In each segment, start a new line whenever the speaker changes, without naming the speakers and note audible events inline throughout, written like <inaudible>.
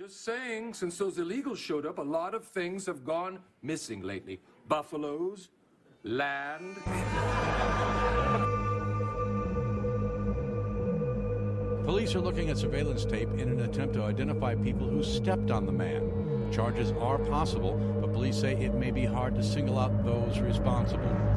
Just saying, since those illegals showed up, a lot of things have gone missing lately. Buffaloes, land.
Police are looking at surveillance tape in an attempt to identify people who stepped on the man. Charges are possible, but police say it may be hard to single out those responsible.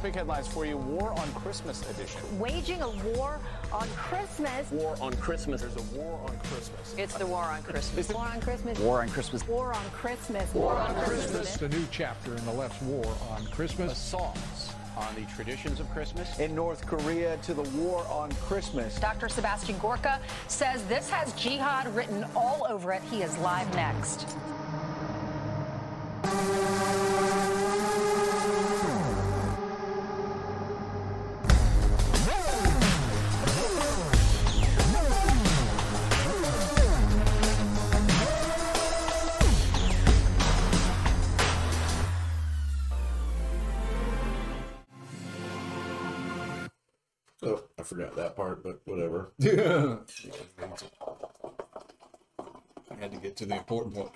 Coffee.
Big headlines for you. War on Christmas edition.
Waging a war on Christmas.
War on Christmas. There's a war on Christmas.
It's the war on Christmas. War on Christmas.
War on Christmas.
War on Christmas. War on Christmas.
The new chapter in the left's war on Christmas.
Assaults on the traditions of Christmas.
in North Korea to the war on Christmas.
Dr. Sebastian Gorka says this has jihad written all over it. He is live next. <laughs>
I
had to get to the important part.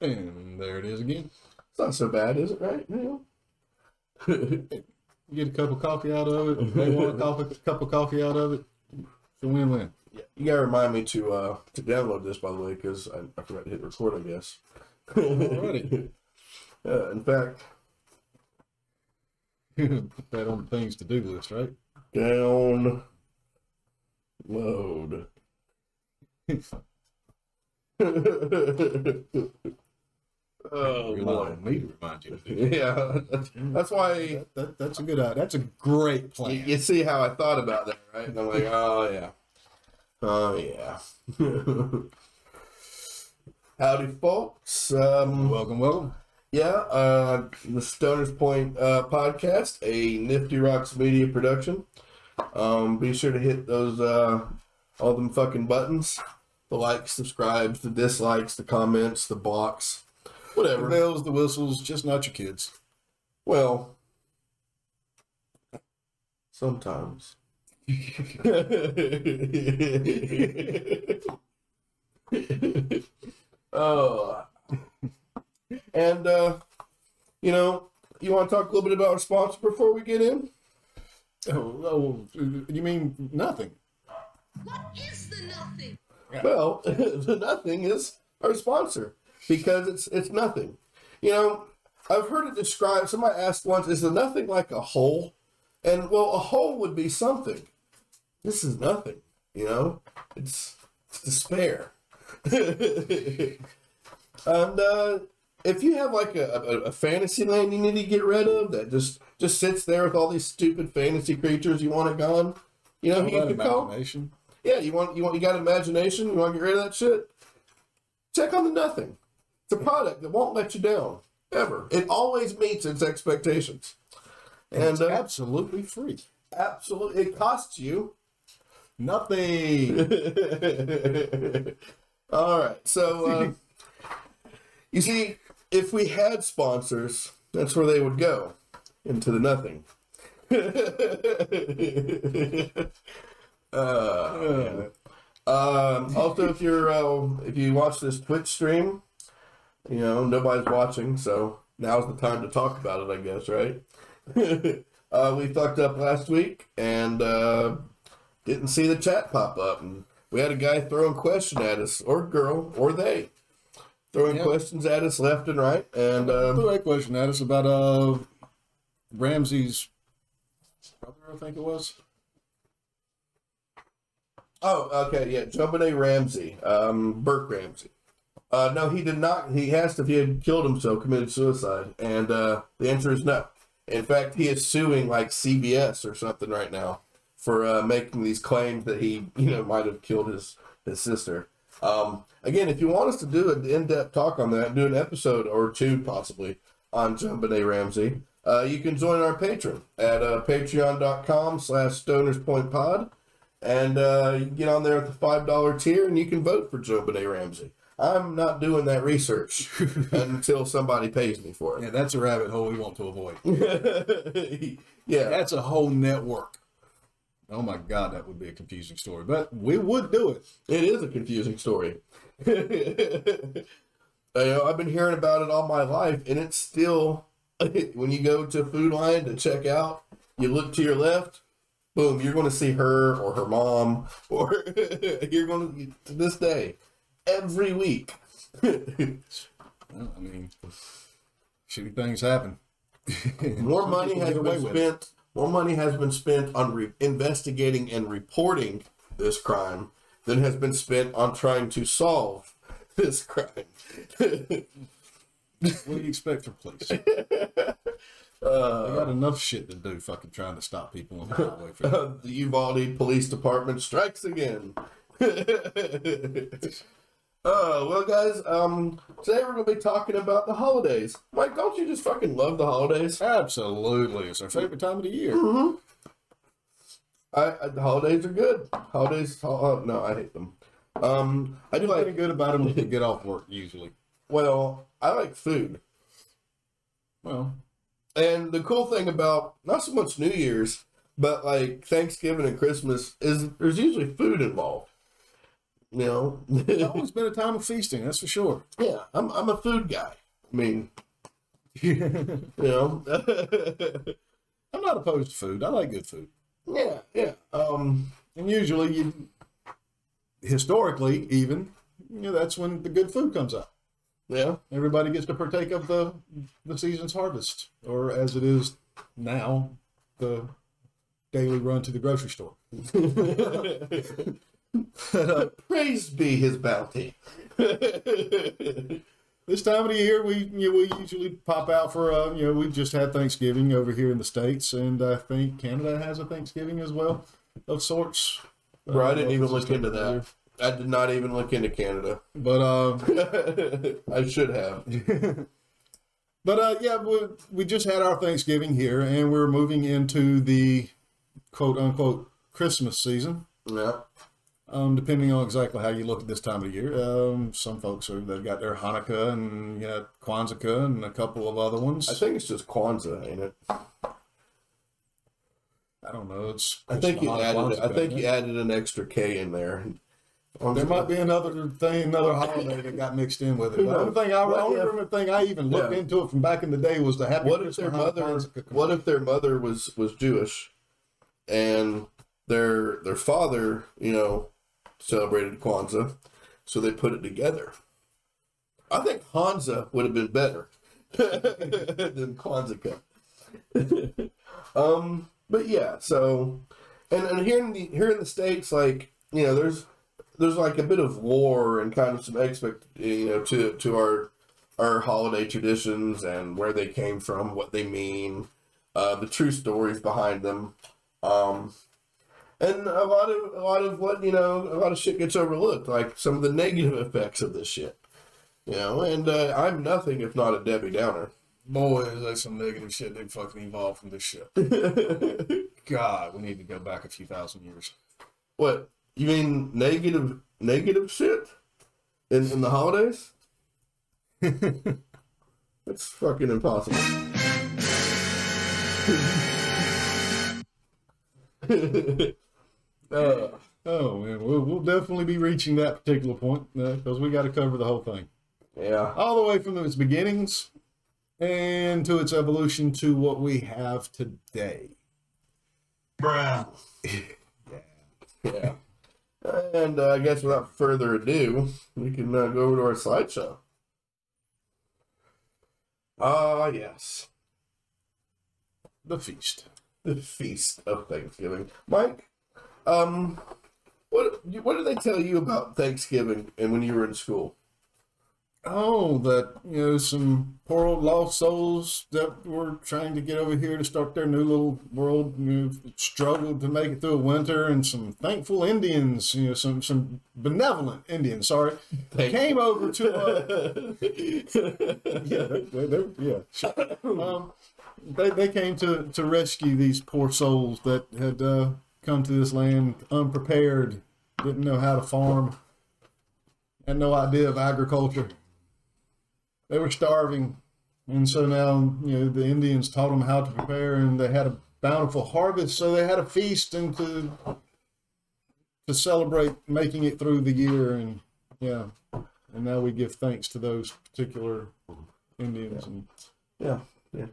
And there it is again.
It's not so bad, is it? Right? <laughs>
You get a cup of coffee out of it. They want a coffee, cup of coffee out of it. It's a win-win.
Yeah, you gotta remind me to uh to download this by the way, because I, I forgot to hit record. I guess.
Alrighty. <laughs>
Uh, in fact, <laughs>
Put that on the things to do list, right?
down load. Oh
Rely
boy.
on me to remind you. <laughs>
Yeah, that's, that's why
that. That, that's a good idea. That's a great
you,
plan.
you see how I thought about that, right? And I'm like, <laughs> oh yeah, oh yeah. <laughs> Howdy, folks. Um,
Welcome, welcome.
Yeah, uh, the Stoners Point uh, podcast, a Nifty Rocks media production. Um, be sure to hit those uh, all them fucking buttons: the likes, subscribes, the dislikes, the comments, the blocks,
The
whatever.
bells, the whistles, just not your kids.
Well, sometimes. oh. <laughs> And, uh, you know, you want to talk a little bit about our sponsor before we get in?
Oh, oh, you mean nothing?
What is the nothing?
Well, <laughs> the nothing is our sponsor because it's it's nothing. You know, I've heard it described. Somebody asked once, "Is the nothing like a hole?" And well, a hole would be something. This is nothing. You know, it's, it's despair. <laughs> and uh, if you have like a, a, a fantasy land you need to get rid of that just just sits there with all these stupid fantasy creatures you want it gone, you know, you could call.
imagination.
Yeah, you want you want you got imagination. You want to get rid of that shit. Check on the nothing. It's a product that won't let you down ever. It always meets its expectations.
And
And
it's
uh,
absolutely free.
absolutely, it costs you.
Nothing. <laughs>
All right, so uh, you see, if we had sponsors, that's where they would go into the nothing. <laughs> uh, Um, also, if you're uh, if you watch this Twitch stream, you know nobody's watching, so now's the time to talk about it. I guess, right? <laughs> uh, we fucked up last week and uh, didn't see the chat pop up, and we had a guy throwing question at us, or girl, or they, throwing
Yeah.
questions at us left and right, and um,
right question at us about uh Ramsey's brother, I think it was.
Oh, okay, yeah, Jumping Ramsey, um, Burke Ramsey. Uh, no, he did not. He asked if he had killed himself, committed suicide, and uh, the answer is no. In fact, he is suing like CBS or something right now for uh, making these claims that he, you know, might have killed his his sister. Um, again, if you want us to do an in-depth talk on that, do an episode or two possibly on JonBenét Ramsey, uh, you can join our Patreon at uh, patreon.com slash stonerspointpod. And uh, you can get on there at the $5 tier and you can vote for JonBenét Ramsey. I'm not doing that research <laughs> until somebody pays me for it.
Yeah, that's a rabbit hole we want to avoid. <laughs>
yeah.
That's a whole network. Oh my God, that would be a confusing story, but we would do it.
It is a confusing story. <laughs> you know, I've been hearing about it all my life, and it's still when you go to Food Lion to check out, you look to your left, boom, you're going to see her or her mom, or you're going to to this day every week. <laughs>
Well, I mean, shitty things happen. <laughs>
More money has been spent. More money has been spent on re- investigating and reporting this crime than has been spent on trying to solve <laughs> this crime.
What do you expect from police? they
Uh,
got enough shit to do fucking trying to stop people on the highway. For that.
the Uvalde Police Department strikes again. Uh, well, guys, um, today we're gonna be talking about the holidays. Mike, don't you just fucking love the holidays?
Absolutely, it's our favorite time of the year.
I, I the holidays are good. Holidays, oh, no, I hate them. Um, I do like.
good about them when we get off work usually.
Well, I like food,
Well,
and the cool thing about not so much New Year's, but like Thanksgiving and Christmas is there's usually food involved. You know,
it's always been a time of feasting, that's for sure.
yeah, I'm I'm a food guy. I mean, <laughs> you know, <laughs>
I'm not opposed to food. I like good food.
yeah, yeah. Um,
And usually, you, historically, even, you know, that's when the good food comes out.
yeah,
Everybody gets to partake of the the season's harvest, or as it is now, the daily run to the grocery store. <laughs>
praise be his bounty. <laughs>
This time of the year, we you know, we usually pop out for uh, you know we just had Thanksgiving over here in the states, and I think Canada has a Thanksgiving as well, of sorts.
Bro, I
Uh,
didn't even look into that.
year.
I did not even look into Canada.
But uh, <laughs>
I should have. <laughs>
But uh, yeah, we, we just had our Thanksgiving here, and we're moving into the quote unquote Christmas season.
Yeah.
Um, depending on exactly how you look at this time of the year, um, some folks are they've got their Hanukkah and you know, Kwanzaa and a couple of other ones.
I think it's just Kwanzaa, ain't it?
I don't know. It's
I think you
Kwanzaa,
added. I think you
yeah.
added an extra K in there.
There might be another thing, another holiday that got mixed in with it. The only thing I, the only
if-
remember thing I even looked
Yeah.
into it from back in the day was the Happy
What if their mother? What if their mother was was Jewish, and their their father, you know, celebrated Kwanzaa, so they put it together. I think Hansa would have been better <laughs> than Kwanzaa. <laughs> um, but yeah, so and and here in the here in the states, like you know, there's there's like a bit of war and kind of some expect you know to to our our holiday traditions and where they came from, what they mean, uh, the true stories behind them, um, and a lot of a lot of what you know a lot of shit gets overlooked, like some of the negative effects of this shit. You know, and uh, I'm nothing if not a Debbie Downer.
Boy, is there some negative shit that fucking evolved from this shit. <laughs> God, we need to go back a few thousand years.
What you mean negative negative shit in in the holidays? <laughs> That's fucking impossible. <laughs> uh,
Oh man, we'll, we'll definitely be reaching that particular point because we got to cover the whole thing,
yeah.
all the way from its beginnings and to its evolution to what we have today.
Yeah. <laughs> Yeah. And uh, I guess without further ado, we can uh, go over to our slideshow. Ah, yes.
The feast.
The feast of Thanksgiving. Mike, um, what what did they tell you about Thanksgiving and when you were in school?
oh, that you know some poor old lost souls that were trying to get over here to start their new little world, you know, struggled to make it through a winter, and some thankful Indians, you know, some some benevolent Indians, sorry, <laughs> came over to. Uh, <laughs> yeah, they, they, they, yeah. sure. Um, they, they came to, to rescue these poor souls that had uh, come to this land unprepared, didn't know how to farm, had no idea of agriculture. They were starving, and so now you know the Indians taught them how to prepare, and they had a bountiful harvest, so they had a feast and to to celebrate making it through the year, and yeah, and now we give thanks to those particular Indians and.
Yeah, yeah.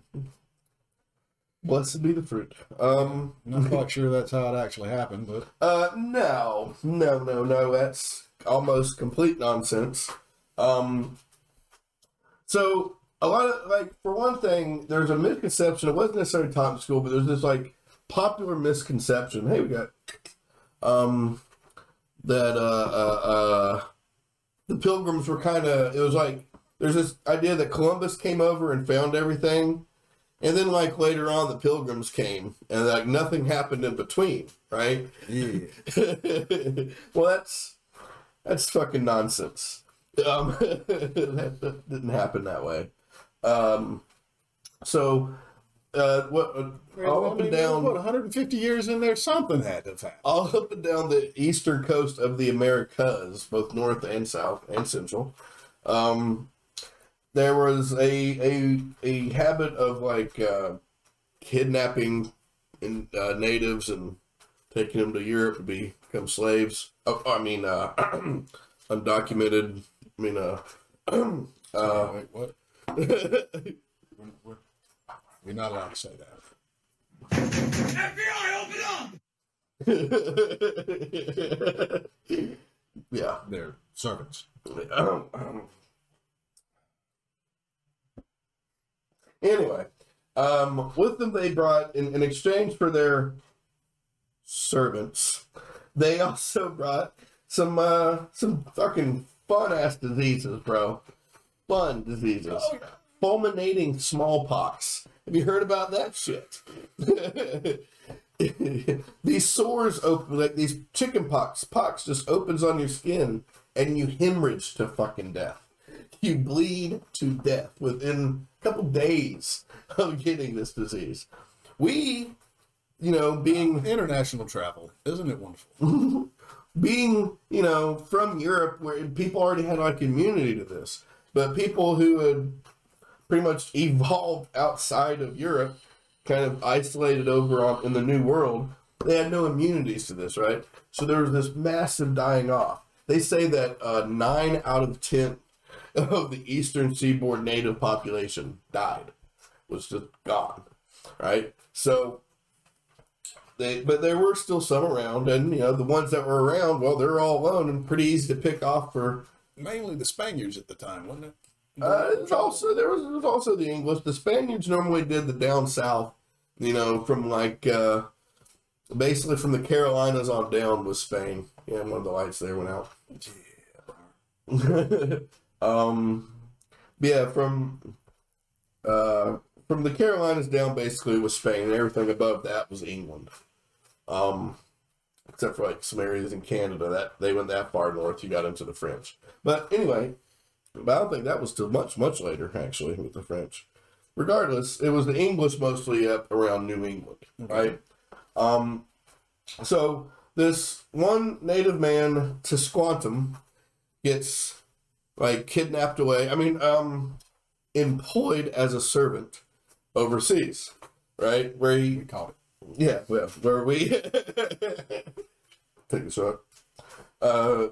Blessed be the fruit. Um, I'm
Not quite sure that's how it actually happened, but
uh, no, no, no, no. That's almost complete nonsense. Um, so a lot of like, for one thing, there's a misconception. It wasn't necessarily taught in school, but there's this like popular misconception. Hey, we got um that uh uh, uh the pilgrims were kind of. It was like there's this idea that Columbus came over and found everything. And then, like later on, the pilgrims came, and like nothing happened in between, right?
yeah. <laughs>
well, that's that's fucking nonsense. Um, <laughs> that, that didn't happen that way. Um, so, uh, what uh, all up and down,
what 150 years in there, something had to happen.
all up and down the eastern coast of the Americas, both north and south and central, um, there was a a a habit of like uh, kidnapping in, uh, natives and taking them to Europe to be, become slaves. Oh, I mean, uh, <clears throat> undocumented. I mean, uh, <clears throat> uh,
Wait, what? <laughs> We're not allowed to say that. <laughs>
yeah.
They're servants. <clears throat>
Um, um, anyway, um, with them they brought in, in exchange for their servants, they also brought some uh, some fucking fun ass diseases, bro. Fun diseases. Fulminating smallpox. Have you heard about that shit? <laughs> these sores open like these chicken pox. Pox just opens on your skin and you hemorrhage to fucking death. You bleed to death within couple days <laughs> of getting this disease. We, you know, being
International travel, isn't it wonderful? <laughs>
being, you know, from Europe where people already had like immunity to this, but people who had pretty much <laughs> evolved outside of Europe, kind of isolated over on in the New World, they had no immunities to this, right? So there was this massive dying off. They say that uh, nine out of ten of the eastern seaboard native population died, was just gone, right? So they, but there were still some around, and you know the ones that were around, well, they're all alone and pretty easy to pick off for
Mainly the Spaniards at the time, wasn't it?
uh, it's also there was, was also the English. The Spaniards normally did the down south, you know, from like uh, basically from the Carolinas on down was Spain. Yeah, one of the lights there went out. <laughs> um, yeah, from uh, from the Carolinas down basically was Spain, and everything above that was England. Um, except for like some areas in Canada that they went that far north, you got into the French. But anyway, but I don't think that was till much, much later, actually, with the French. Regardless, it was the English mostly up around New England, right? Um, so this one native man, Tisquantum, gets like kidnapped away. I mean, um, employed as a servant overseas, right? Where he
We caught it.
yeah, well, where we <laughs> take a shot. Uh,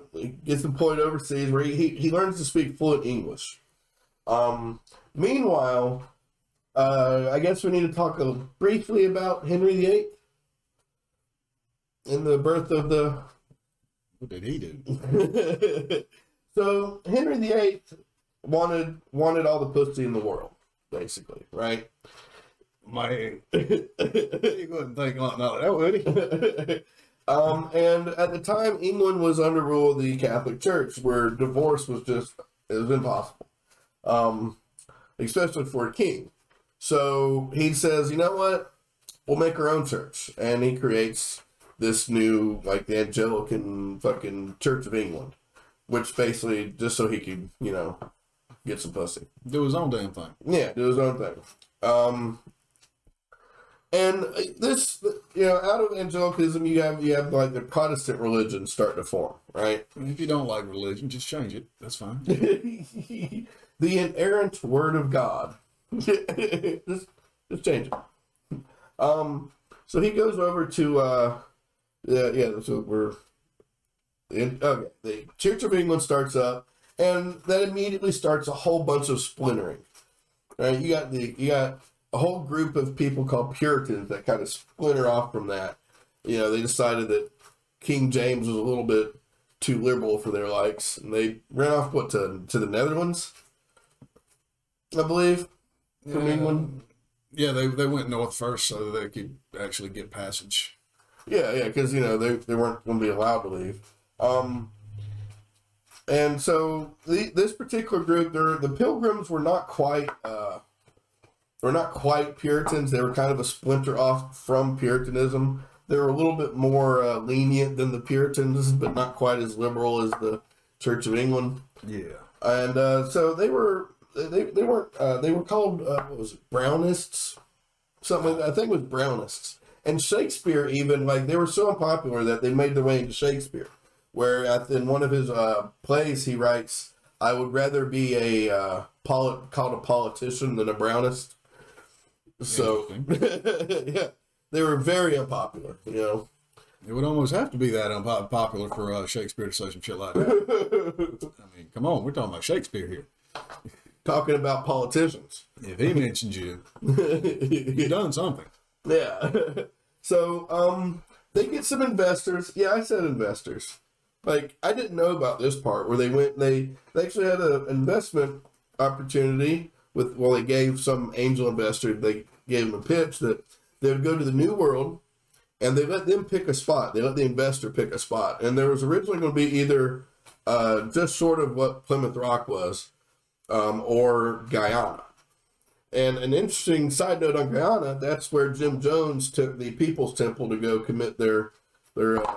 gets employed overseas where he, he, he learns to speak fluent English. Um, meanwhile, uh, I guess we need to talk a, briefly about Henry VIII and the birth of the.
What did he <laughs> do?
So Henry VIII wanted wanted all the pussy in the world, basically, right?
Man, <laughs> he wouldn't think like that, would he? <laughs>
um, and at the time, England was under rule of the Catholic Church, where divorce was just it was impossible, um, especially for a king. So he says, you know what? We'll make our own church, and he creates this new like the Anglican fucking Church of England, which basically just so he could you know get some pussy.
Do his own damn thing.
Yeah, do his own thing. Um, and uh, this, you know, out of Anglicanism, you have you have like the Protestant religion starting to form, right?
If you don't like religion, just change it. That's fine. <laughs>
the inerrant word of God. <laughs> just, just change it. Um, so he goes over to, uh, yeah, yeah. So we're in, okay. The Church of England starts up, and that immediately starts a whole bunch of splintering. Right? You got the you got a whole group of people called Puritans that kind of splinter off from that. You know, they decided that King James was a little bit too liberal for their likes, and they ran off what to to the Netherlands, I believe, from
Yeah.
England.
Yeah, they, they went north first so that they could actually get passage.
Yeah, yeah, because you know they, they weren't going to be allowed to leave. Um, and so the, this particular group, they're, the Pilgrims were not quite uh, were not quite Puritans. They were kind of a splinter off from Puritanism. They were a little bit more uh, lenient than the Puritans, but not quite as liberal as the Church of England.
Yeah.
And uh, so they were they, they weren't uh, they were called uh, what was it Brownists something like that. I think it was Brownists and Shakespeare even like they were so unpopular that they made their way into Shakespeare where at, in one of his uh, plays he writes I would rather be a uh, poli- called a politician than a Brownist so <laughs> yeah they were very unpopular you know
It would almost have to be that unpopular for uh, Shakespeare to say some shit like that. <laughs> I mean, come on, we're talking about Shakespeare here.
talking about politicians
If he mentions you, you've <laughs> done something.
Yeah. so, um, they get some investors. Yeah, I said investors. Like, I didn't know about this part where they went, they, they actually had an investment opportunity with, well, they gave some angel investor, they gave them a pitch that they would go to the New World and they let them pick a spot. They let the investor pick a spot. And there was originally going to be either, uh, just sort of what Plymouth Rock was, um, or Guyana. And an interesting side note on Guyana, that's where Jim Jones took the People's Temple to go commit their their uh,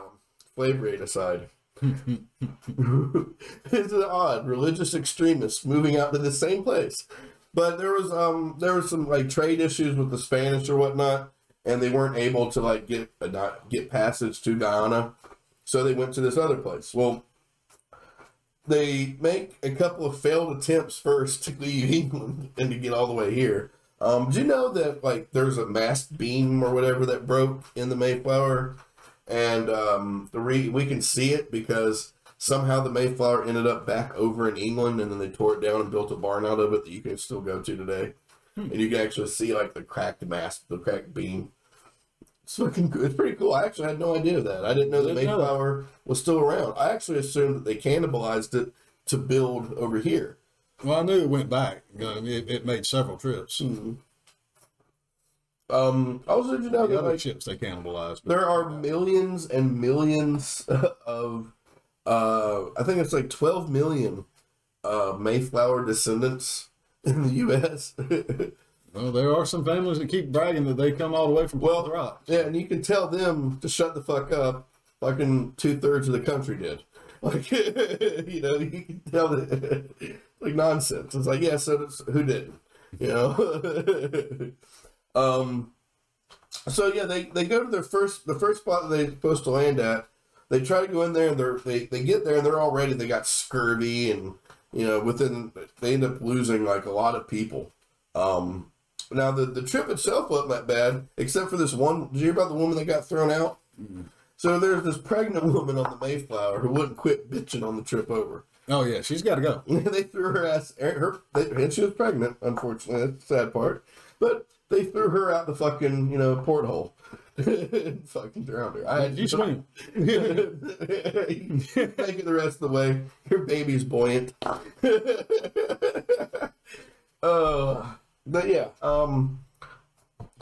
slavery aside. <laughs> it's odd, religious extremists moving out to the same place. But there was um there was some like trade issues with the Spanish or whatnot, and they weren't able to like get a, get passage to Guyana, so they went to this other place. Well, they make a couple of failed attempts first to leave England and to get all the way here. Um, do you know that like there's a mast beam or whatever that broke in the Mayflower, and um, the re- we can see it because somehow the Mayflower ended up back over in England, and then they tore it down and built a barn out of it that you can still go to today, and you can actually see like the cracked mast, the cracked beam. It's fucking good. It's pretty cool. I actually had no idea of that. I didn't know that
Didn't know that.
Mayflower was still around. I actually assumed that they cannibalized it to build over here.
Well, I knew it went back. You know, it, it made several trips.
Um, did you know
The other
like,
ships they cannibalized. but-
there are millions and millions <laughs> of, uh, I think it's like 12 million uh, Mayflower descendants <laughs> in the U.S. <laughs>
Well, there are some families that keep bragging that they come all the way from
Well,
Plymouth Rock.
yeah, and you can tell them to shut the fuck up. Fucking two thirds of the country did. Like, you know, you can tell that like nonsense. It's like, yeah, so who didn't? You know. Um. So yeah, they they go to their first the first spot that they're supposed to land at. They try to go in there and they're they they get there and they're already they got scurvy and you know within they end up losing like a lot of people. Um. Now the, the trip itself wasn't that bad, except for this one. Did you hear about the woman that got thrown out? So there's this pregnant woman on the Mayflower who wouldn't quit bitching on the trip over.
Oh yeah, she's got to go. <laughs>
they threw her ass, her, they, and she was pregnant. Unfortunately, that's the sad part. But they threw her out the fucking you know porthole. and <laughs> fucking drowned her. I
You swim. <laughs>
Make it the rest of the way. Your baby's buoyant. <laughs> uh, but yeah, um,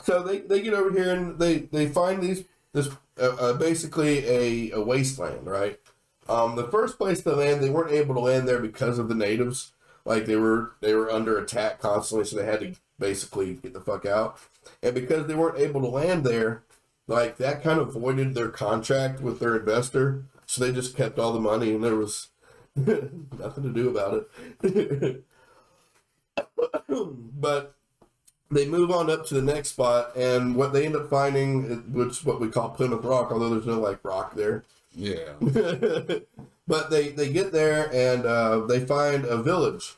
so they, they get over here and they, they find these this uh, uh, basically a, a wasteland, right? Um, the first place they land, they weren't able to land there because of the natives. Like they were they were under attack constantly, so they had to basically get the fuck out. And because they weren't able to land there, like that kind of voided their contract with their investor. So they just kept all the money, and there was <laughs> nothing to do about it. <laughs> but they move on up to the next spot, and what they end up finding, which is what we call Plymouth Rock, although there's no like rock there.
Yeah. <laughs>
but they they get there and uh, they find a village,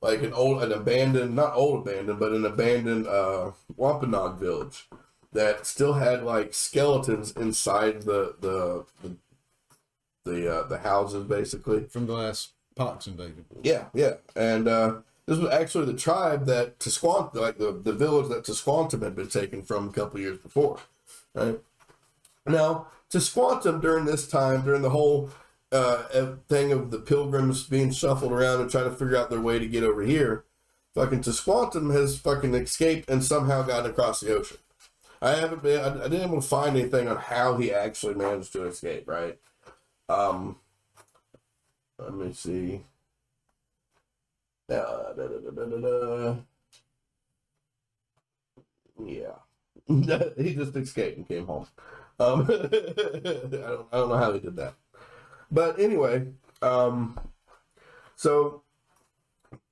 like an old, an abandoned, not old abandoned, but an abandoned uh, Wampanoag village that still had like skeletons inside the the the the, uh, the houses, basically.
From the last Pox invasion.
Yeah, yeah, and uh, this was actually the tribe that Tisquant, like the, the village that Tisquantum had been taken from a couple years before. Right now, Tisquantum during this time, during the whole uh, thing of the pilgrims being shuffled around and trying to figure out their way to get over here, fucking Tisquantum has fucking escaped and somehow gotten across the ocean. I haven't been, I, I didn't able to find anything on how he actually managed to escape. Right. Um, let me see. Uh, da, da, da. Yeah. <laughs> he just escaped and came home. Um, <laughs> I, don't, I don't know how he did that. But anyway, um, so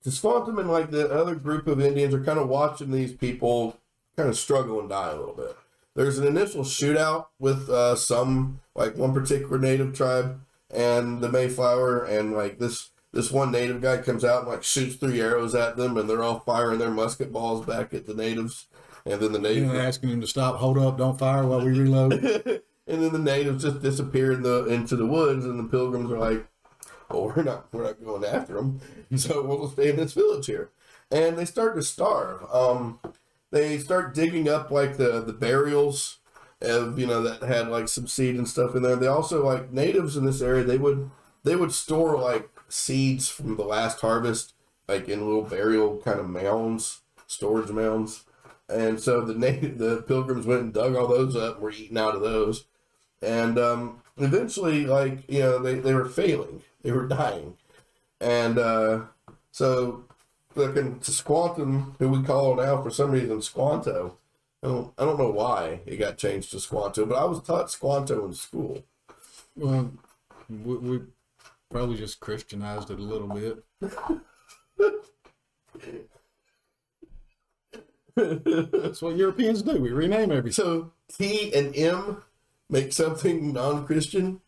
Tisquantum and like the other group of Indians are kind of watching these people kind of struggle and die a little bit. There's an initial shootout with uh, some, like one particular native tribe and the Mayflower, and like this this one native guy comes out and like shoots three arrows at them, and they're all firing their musket balls back at the natives. And then the
You
natives
know, asking him to stop, hold up, don't fire while we reload. <laughs>
and then the natives just disappear in the into the woods, and the pilgrims are like, "Well, we're not we're not going after them, <laughs> so we'll stay in this village here." And they start to starve. Um, they start digging up like the the burials of you know that had like some seed and stuff in there. They also like natives in this area. They would they would store like seeds from the last harvest like in little burial kind of mounds, storage mounds. And so the native, <laughs> the pilgrims went and dug all those up and were eating out of those. And um, eventually, like, you know, they, they were failing. They were dying. And uh, so looking to Squantum, who we call now for some reason Squanto. I don't, I don't know why it got changed to Squanto, but I was taught Squanto in school.
well, we, we probably just Christianized it a little bit. <laughs> That's what Europeans do. We rename everything.
So T and M make something non-Christian.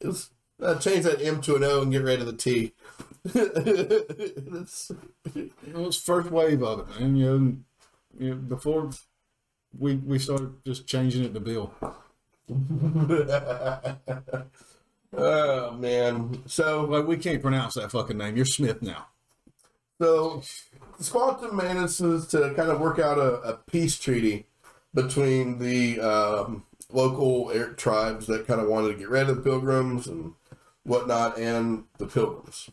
It's, uh, change that M to an O and get rid of the T. <laughs> That's,
It was first wave of it, man. You know, you know, before we we started just changing it to Bill. <laughs>
oh man. So
Like we can't pronounce that fucking name. You're Smith now.
So, Squantum manages to kind of work out a, a peace treaty between the um, local air tribes that kind of wanted to get rid of the pilgrims and whatnot, and the pilgrims.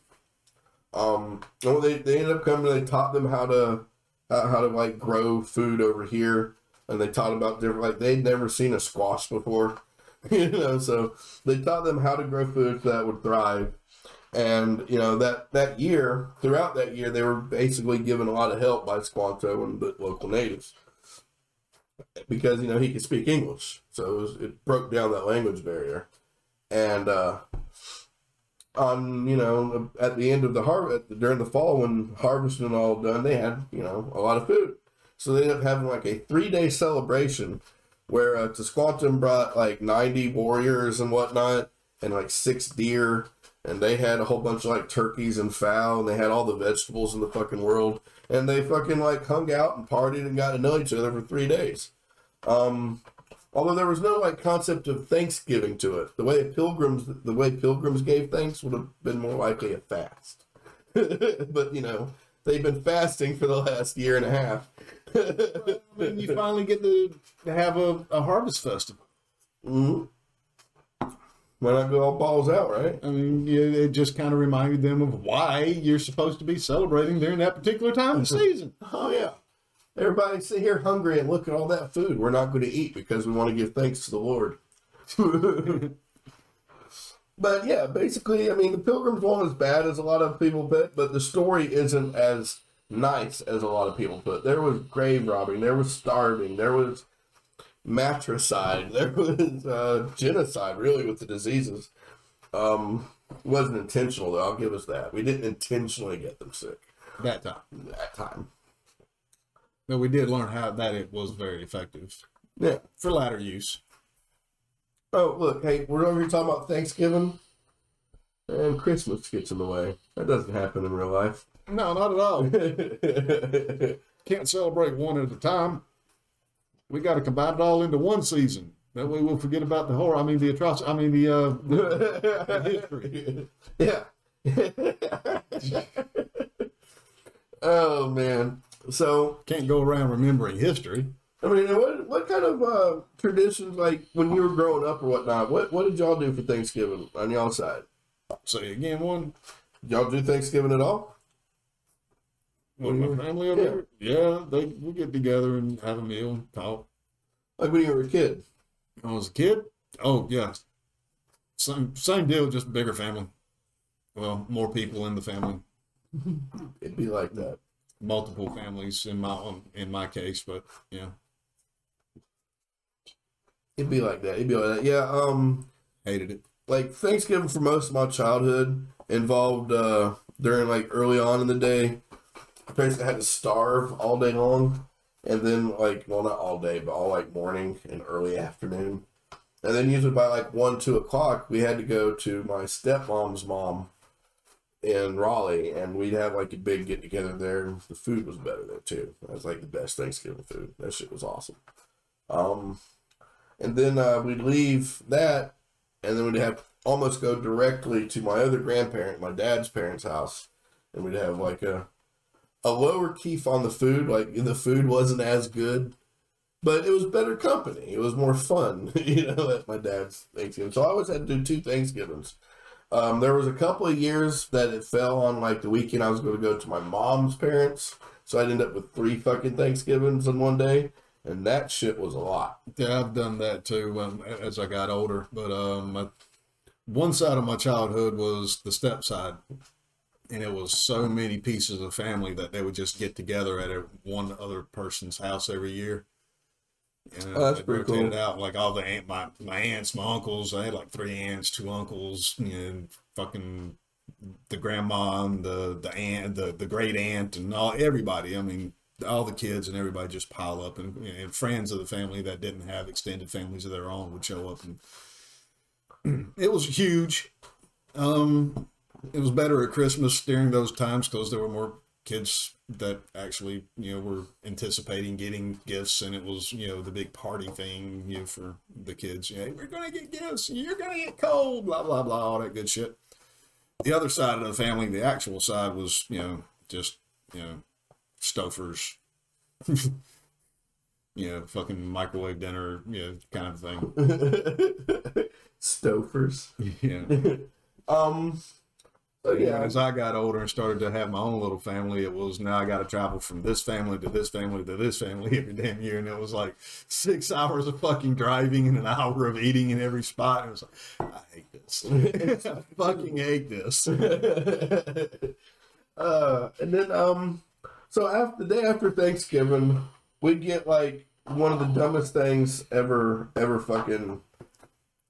Um, they, they ended up coming. They taught them how to how, how to like grow food over here, and they taught about different like they'd never seen a squash before, <laughs> you know. So they taught them how to grow food that would thrive and you know that that year throughout that year they were basically given a lot of help by squanto and the local natives because you know he could speak english. So it, was, it broke down that language barrier. And uh on you know at the end of the harvest during the fall when harvesting and all done they had you know a lot of food. So they ended up having like a three day celebration where uh, Tisquantum brought like 90 warriors and whatnot and like six deer. And they had a whole bunch of like turkeys and fowl, and they had all the vegetables in the fucking world, and they fucking like hung out and partied and got to know each other for three days. Um, although there was no like concept of Thanksgiving to it, the way pilgrims the way pilgrims gave thanks would have been more likely a fast. <laughs> but you know they've been fasting for the last year and a half.
When you finally get to have a, a harvest festival.
Mhm. Why not go all balls out, right?
I mean, yeah, it just kind of reminded them of why you're supposed to be celebrating during that particular time of <laughs> season.
Oh yeah. Everybody sit here hungry and look at all that food we're not going to eat because we want to give thanks to the Lord. <laughs> but yeah, basically, I mean, the Pilgrims weren't as bad as a lot of people put, but the story isn't as nice as a lot of people put. There was grave robbing, there was starving, there was matricide, <laughs> there was uh, genocide, really, with the diseases. Um, wasn't intentional, though. I'll give us that. We didn't intentionally get them sick
That time.
that time.
But we did learn how that it was very effective
Yeah.
for latter use.
Oh, look, hey, we're over here talking about Thanksgiving, and Christmas gets in the way. That doesn't happen in real life.
No, not at all. <laughs> Can't celebrate one at a time. We got to combine it all into one season. That way we'll forget about the horror. I mean, the atrocity. I mean, the, uh, the history. <laughs>
yeah. <laughs> oh man. So
Can't go around remembering history.
I mean, what what kind of uh, traditions like when you were growing up or whatnot? What what did y'all do for Thanksgiving on y'all side?
Say again, one.
Y'all do Thanksgiving at all?
With my family over there. Yeah, they we get together and have a meal, and talk.
Like when you were a kid?
When I was a kid, oh yeah, same same deal, just bigger family. Well, more people in the family, <laughs>
It'd be like that.
Multiple families in my own, in my case, but yeah,
It'd be like that. It'd be like that. Yeah. Um.
hated it.
like Thanksgiving for most of my childhood involved uh during like early on in the day. I basically had to starve all day long, and then like well not all day but all like morning and early afternoon, and then usually by like one two o'clock we had to go to my stepmom's mom in Raleigh, and we'd have like a big get together there. The food was better there too. That was like the best Thanksgiving food. That shit was awesome. Um, and then uh, we'd leave that and then we'd have almost go directly to my other grandparent, my dad's parents' house, and we'd have like a a lower keef on the food. Like the food wasn't as good, but it was better company. It was more fun, <laughs> you know, at my dad's Thanksgiving. So I always had to do two Thanksgivings. Um, there was a couple of years that it fell on like the weekend I was going to go to my mom's parents, so I'd end up with three fucking Thanksgivings in one day, and that shit was a lot.
Yeah, I've done that too um, as I got older. But um, my, one side of my childhood was the step side, and it was so many pieces of family that they would just get together at a, one other person's house every year. And
Oh, that's pretty cool.
out like all the aunt, my my aunts, my uncles. I had like three aunts, two uncles, and fucking the grandma and the the aunt, the the great aunt, and all everybody. I mean, all the kids and everybody just pile up, and, and friends of the family that didn't have extended families of their own would show up, and <clears throat> it was huge. Um, it was better at Christmas during those times because there were more kids that actually you know were anticipating getting gifts, and it was you know the big party thing you know for the kids. You know, we're gonna get gifts, you're gonna get cold, blah blah blah, all that good shit. The other side of the family, the actual side, was you know just you know Stouffer's. <laughs> you know, fucking microwave dinner, you know, kind of thing. <laughs>
Stouffer's.
Yeah. <laughs>
Um. So
Yeah,
yeah,
as I got older and started to have my own little family, it was now I got to travel from this family to this family to this family <laughs> every damn year, and it was like six <laughs> hours of fucking driving and an hour of eating in every spot. And it was like, I hate this. <laughs> I fucking hate this.
uh, and then um, so after the day after Thanksgiving, we get like one of the dumbest things ever, ever fucking.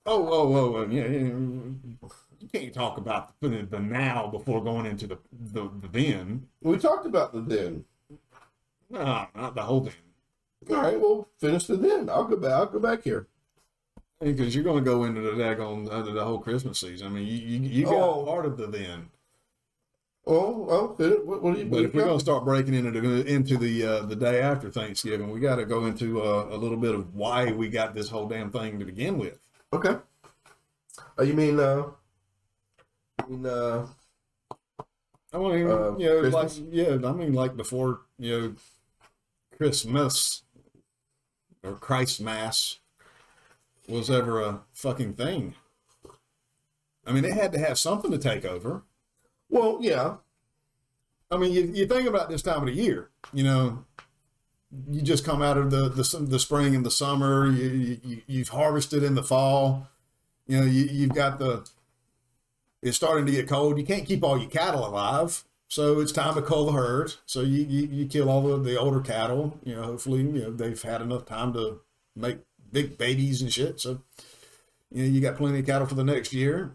Oh, oh, oh, oh yeah, yeah. You can't talk about the, the now before going into the the, the then.
We talked about the then.
No, not the whole then.
All right, well, finish the then. I'll go back. I'll go back here.
Because you're going to go into the daggone uh, the whole Christmas season. I mean, you you, you got
Oh.
part of the then.
Oh, well, fit- what, what do you?
But if we're going to start breaking into the into the uh, the day after Thanksgiving, we got to go into uh, a little bit of why we got this whole damn thing to begin with.
okay. Oh, you mean uh, you mean uh,
I mean,
Uh,
you know, like yeah, I mean, like before you know, Christmas or Christ Mass was ever a fucking thing. I mean, it had to have something to take over.
well, yeah,
I mean, you, you think about this time of the year, you know, you just come out of the, the, the spring and the summer, you, you, you've harvested in the fall, you know, you, you've got the, it's starting to get cold. You can't keep all your cattle alive. So it's time to cull the herd. So you, you, you kill all the, the older cattle. You know, hopefully, you know, they've had enough time to make big babies and shit. So, you know, you got plenty of cattle for the next year.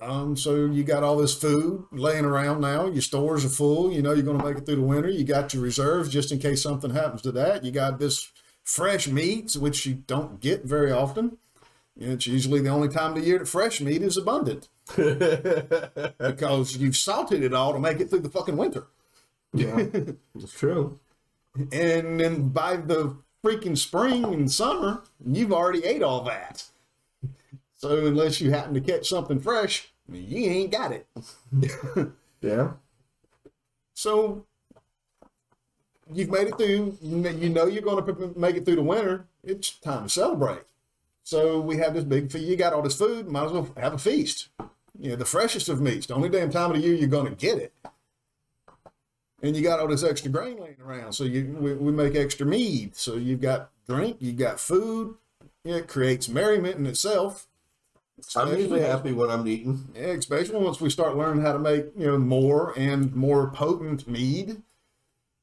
Um, so you got all this food laying around now. Your stores are full. You know you're going to make it through the winter. You got your reserves just in case something happens to that. You got this fresh meat, which you don't get very often. It's usually the only time of the year that fresh meat is abundant <laughs> because you've salted it all to make it through the fucking winter.
Yeah, it's true.
And then by the freaking spring and summer, you've already ate all that. So unless you happen to catch something fresh, you ain't got it. <laughs>
Yeah.
So you've made it through. You know you're going to make it through the winter. It's time to celebrate. So we have this big. Feast. You got all this food. Might as well have a feast. You know the freshest of meats. The only damn time of the year you're going to get it. And you got all this extra grain laying around. So you we, we make extra mead. So you've got drink. you've got food. It creates merriment in itself.
I'm usually happy when I'm eating.
Yeah, especially once we start learning how to make you know more and more potent mead.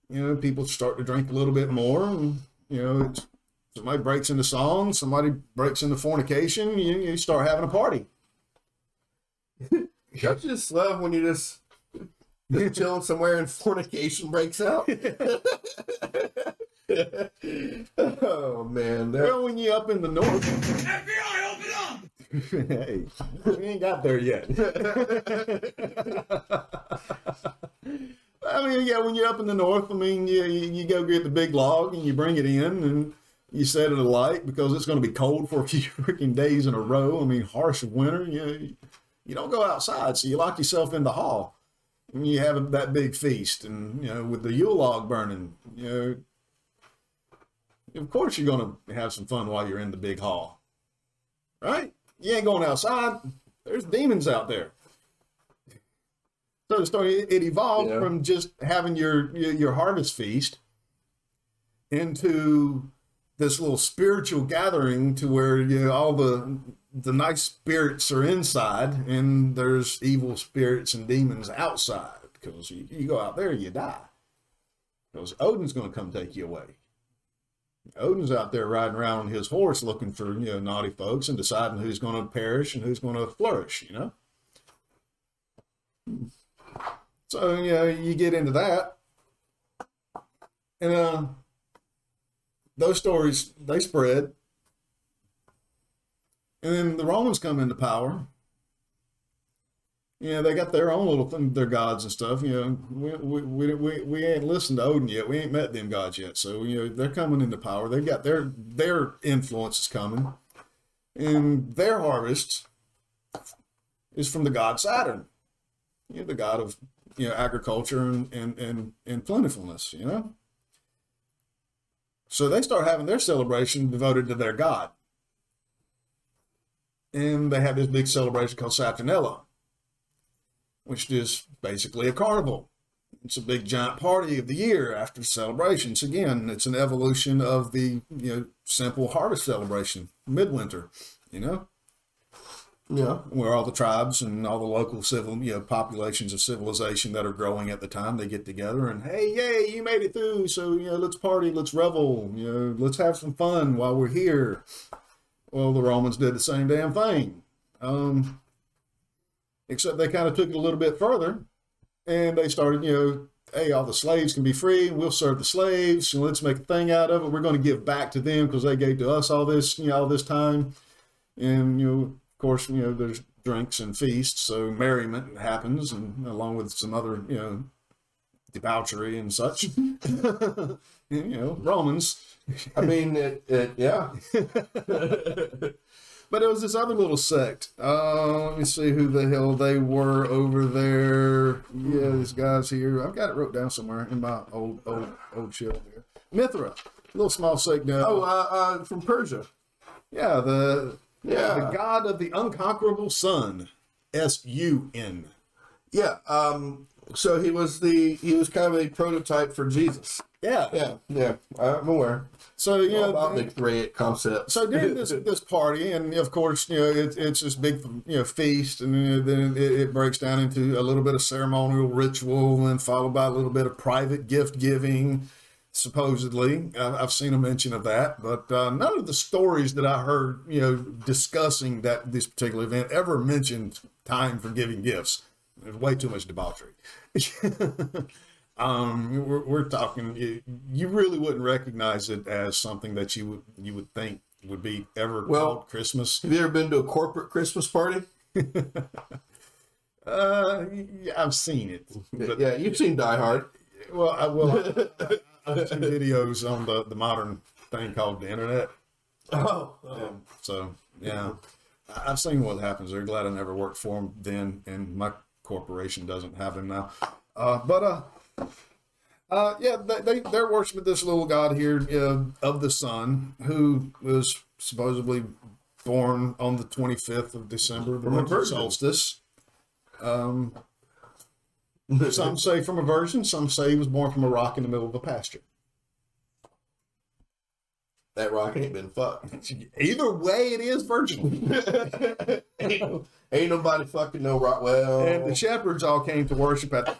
You know, people start to drink a little bit more, and you know, it's, somebody breaks into song, somebody breaks into fornication. You, you start having a party.
I just love when you just just <laughs> chilling somewhere and fornication breaks out. <laughs> oh man, that,
Well, when you up in the north,
FBI, open up!
hey, we ain't got there yet. <laughs> I mean, yeah, when you're up in the north, I mean, you, you, you go get the big log and you bring it in and you set it alight because it's going to be cold for a few freaking days in a row. I mean, harsh winter. You, you don't go outside, so you lock yourself in the hall and you have that big feast. And, you know, with the Yule log burning, you know, of course you're going to have some fun while you're in the big hall, right? You ain't going outside. There's demons out there. So the story it evolved
Yeah.
from just having your, your your harvest feast into this little spiritual gathering to where you know, all the the nice spirits are inside and there's evil spirits and demons outside because you, you go out there you die because Odin's going to come take you away. Odin's out there riding around on his horse looking for you know naughty folks and deciding who's going to perish and who's going to flourish. You know. So you know you get into that, and uh, those stories they spread, and then the Romans come into power. Yeah, they got their own little thing, their gods and stuff. You know, we, we, we, we, we ain't listened to Odin yet. We ain't met them gods yet. So, you know, they're coming into power. They've got their, their influence is coming. And their harvest is from the god Saturn. You know, the god of, you know, agriculture and, and, and, and plentifulness, you know? So they start having their celebration devoted to their god. And they have this big celebration called Saturnella which is basically a carnival. It's a big giant party of the year after celebrations. Again, it's an evolution of the you know simple harvest celebration, midwinter, you know,
yeah.
where all the tribes and all the local civil you know populations of civilization that are growing at the time they get together and hey, yay, you made it through, so you know let's party, let's revel, you know, let's have some fun while we're here. Well, the Romans did the same damn thing. Um, except they kind of took it a little bit further and they started, you know, hey, all the slaves can be free. We'll serve the slaves. And let's make a thing out of it. We're going to give back to them because they gave to us all this, you know, all this time. And, you know, of course, you know, there's drinks and feasts. So merriment happens and along with some other, you know, debauchery and such. <laughs> you know, Romans.
I mean, it, it yeah. <laughs>
But it was this other little sect. Uh, let me see who the hell they were over there. Yeah, these guys here. I've got it wrote down somewhere in my old old old shit here. Mithra, little small sect now.
Oh, uh, uh, from Persia.
yeah, the
Yeah.
the god of the unconquerable sun. S U N.
Yeah. Um, so he was the he was kind of a prototype for Jesus.
Yeah.
Yeah, yeah, I'm aware.
So you know,
about the great concept.
so during <laughs> this this party, and of course, you know, it, it's this big you know feast, and then it, it breaks down into a little bit of ceremonial ritual, and followed by a little bit of private gift giving. Supposedly, I've I've seen a mention of that, but uh, none of the stories that I heard, you know, discussing that this particular event ever mentioned time for giving gifts. There's way too much debauchery. <laughs> um, we're, we're talking. You, you really wouldn't recognize it as something that you would you would think would be ever
Well-
called Christmas.
Have you ever been to a corporate Christmas party? <laughs>
Uh, yeah, I've seen it. But,
yeah, you've seen Die Hard.
Well, I, well, <laughs> I, I've seen videos on the, the modern thing called the internet.
Oh,
Um, so yeah, I've seen what happens. They're glad I never worked for them then, and my corporation doesn't have them now. Uh, but uh, uh, yeah, they, they they're worshiping this little god here uh, of the sun, who was supposedly born on the twenty fifth of December, the
From
winter solstice. Um, some say from a virgin, some say he was born from a rock in the middle of a pasture.
that rock ain't been fucked. <laughs>
Either way, it is virginal. <laughs>
ain't, ain't nobody fucking no rock. Well,
and the shepherds all came to worship at.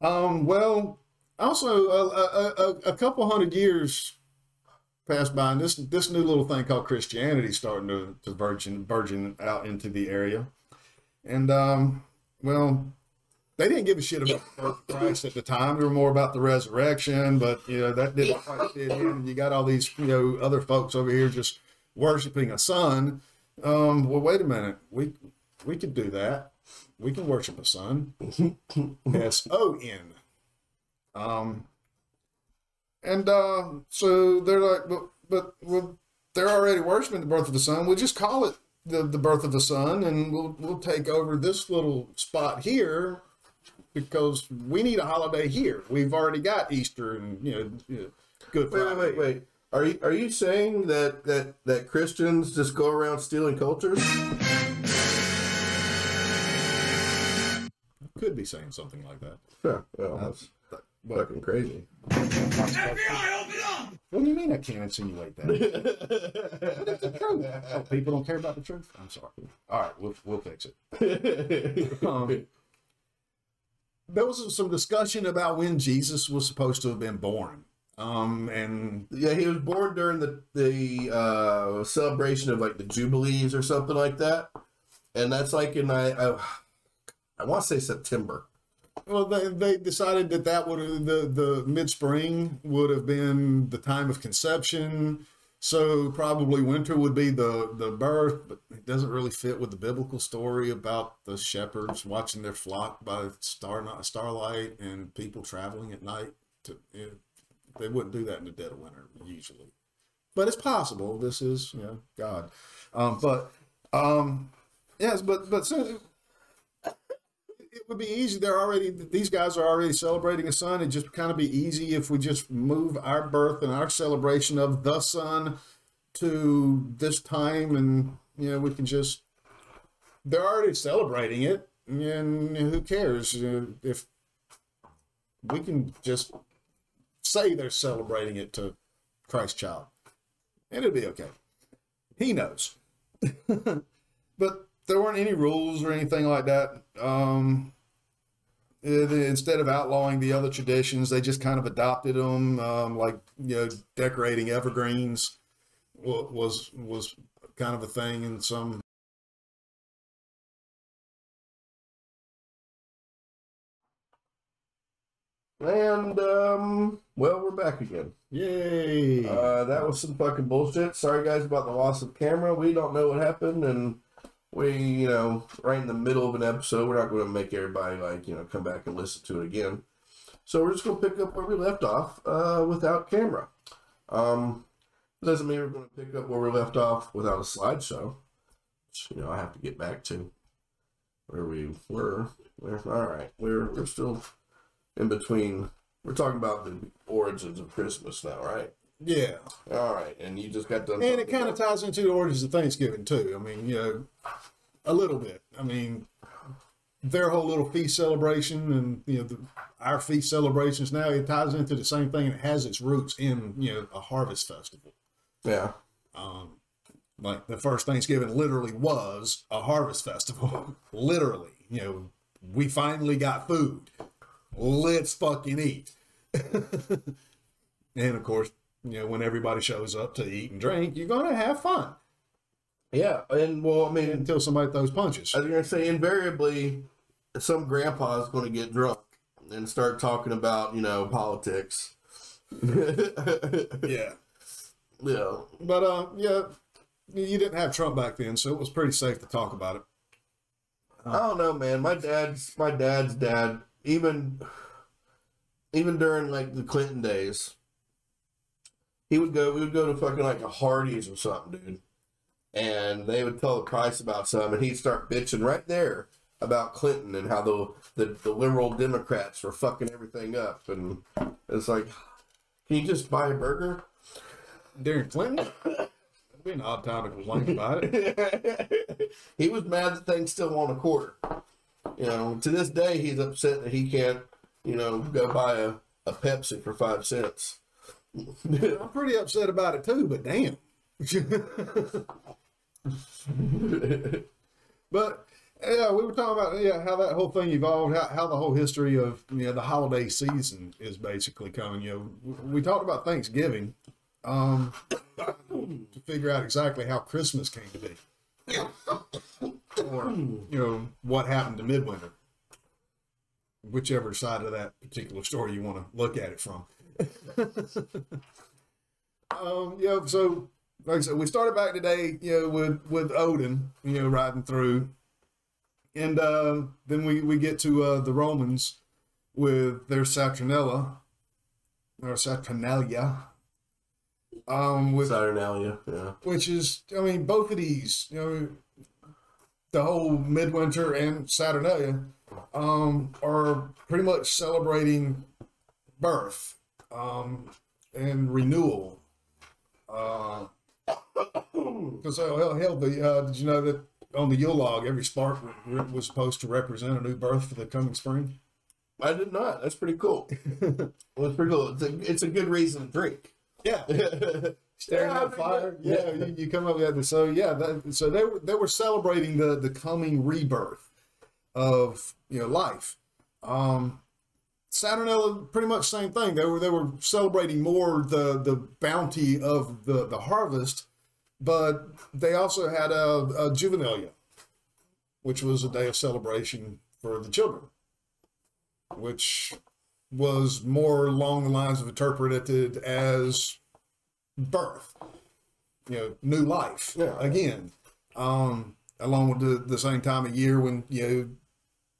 Um. Well, also a, a, a, couple hundred years passed by, and this this new little thing called Christianity starting to to virgin virgin out into the area, and um. Well, they didn't give a shit about the birth of Christ at the time. They were more about the resurrection, but you know that didn't quite fit in. You got all these you know other folks over here just worshiping a sun. Um, well, wait a minute. We we could do that. We can worship a sun. <laughs> S O N. Um, and uh, so they're like, but but well, they're already worshiping the birth of the sun. We'll just call it the, the birth of the sun, and we'll we'll take over this little spot here because we need a holiday here. We've already got Easter and you know, Good
wait,
Friday.
wait, wait, wait. Are you are you saying that that that Christians just go around stealing cultures?
Could be saying something like that. <laughs>
Yeah, well, that's
But
fucking crazy.
FBI, open up!
what do you mean I can't insinuate that? <laughs> But it's the truth. Oh, people don't care about the truth. I'm sorry. All right, we'll we'll fix it. <laughs> Um, there was some discussion about when Jesus was supposed to have been born. Um, and
Yeah, he was born during the the uh, celebration of like the Jubilees or something like that, and that's like in I I, I want to say September.
well, they, they decided that that would the the mid spring would have been the time of conception. So probably winter would be the the birth, but it doesn't really fit with the biblical story about the shepherds watching their flock by star starlight and people traveling at night. To know, they wouldn't do that in the dead of winter usually, but it's possible. This is you know God, um, but um, yes, but but so it would be easy. They're already these guys are already celebrating a sun. It'd just kind of be easy if we just move our birth and our celebration of the sun to this time, and you know we can just. They're already celebrating it, and who cares if we can just say they're celebrating it to Christ child, and it'll be okay. He knows. <laughs> but there weren't any rules or anything like that. Um, it- instead of outlawing the other traditions, they just kind of adopted them, um, like you know, decorating evergreens was was kind of a thing in some.
And um, well, we're back again.
Yay!
Uh, that was some fucking bullshit. Sorry guys about the loss of camera. We don't know what happened, and we, you know, right in the middle of an episode, we're not going to make everybody like you know come back and listen to it again. So we're just going to pick up where we left off uh, without camera. Um, doesn't mean we're going to pick up where we left off without a slideshow. Which, you know, I have to get back to where we were. We're, all right, we're we're still in between. We're talking about the origins of Christmas now, right?
Yeah,
All right, and you just got done.
and it kind of ties into the origins of Thanksgiving too. I mean, you know, a little bit. I mean, their whole little feast celebration and you know the, our feast celebrations now it ties into the same thing and it has its roots in you know a harvest festival
Yeah.
Um, like the first thanksgiving literally was a harvest festival <laughs> literally you know we finally got food let's fucking eat <laughs> and of course you know when everybody shows up to eat and drink you're gonna have fun
Yeah. And well, I mean,
until somebody throws punches
I was gonna say invariably, some grandpa is gonna get drunk and start talking about you know politics. <laughs>
yeah
yeah.
But uh, yeah, you didn't have Trump back then, so it was pretty safe to talk about it.
I don't know, man. My dad's my dad's dad, even even during like the Clinton days, he would go. We would go to fucking like a Hardee's or something, dude, and they would tell the price about something, and he'd start bitching right there about Clinton and how the the, the liberal Democrats were fucking everything up, and it's like, can you just buy a burger?
During Clinton, that'd be an odd time to complain about it. <laughs>
he was mad that things still want a quarter. You know, to this day, he's upset that he can't, you know, go buy a, a Pepsi for five cents. <laughs>
I'm pretty upset about it too, but damn. <laughs> but yeah, we were talking about yeah how that whole thing evolved, how, how the whole history of you know the holiday season is basically coming. You know, we- talked about Thanksgiving, um, <coughs> to figure out exactly how Christmas came to be, or you know what happened to midwinter, whichever side of that particular story you want to look at it from. <laughs> Um, you know, so like I said, we started back today, you know, with with Odin, you know, riding through, and uh, then we we get to uh, the Romans with their Saturnella or Saturnalia, um, with
Saturnalia, yeah.
which is, I mean, both of these, you know, the whole midwinter and Saturnalia, um, are pretty much celebrating birth, um, and renewal. Because Uh, <coughs> hell, hell, the uh, did you know that on the Yule log, every spark was supposed to represent a new birth for the coming spring?
I did not. That's pretty cool. <laughs> That's pretty cool. It's a, it's a good reason to drink.
Yeah. <laughs> staring
Yeah,
at fire.
yeah.
Yeah, you, you come up with that. So yeah, that, so they were they were celebrating the the coming rebirth of you know life. Um, Saturnella, pretty much same thing. They were they were celebrating more the the bounty of the the harvest, but they also had a, a juvenalia, which was a day of celebration for the children, which was more along the lines of interpreted as birth, you know, new life
Yeah.
again. Um, along with the, the same time of year when, you know,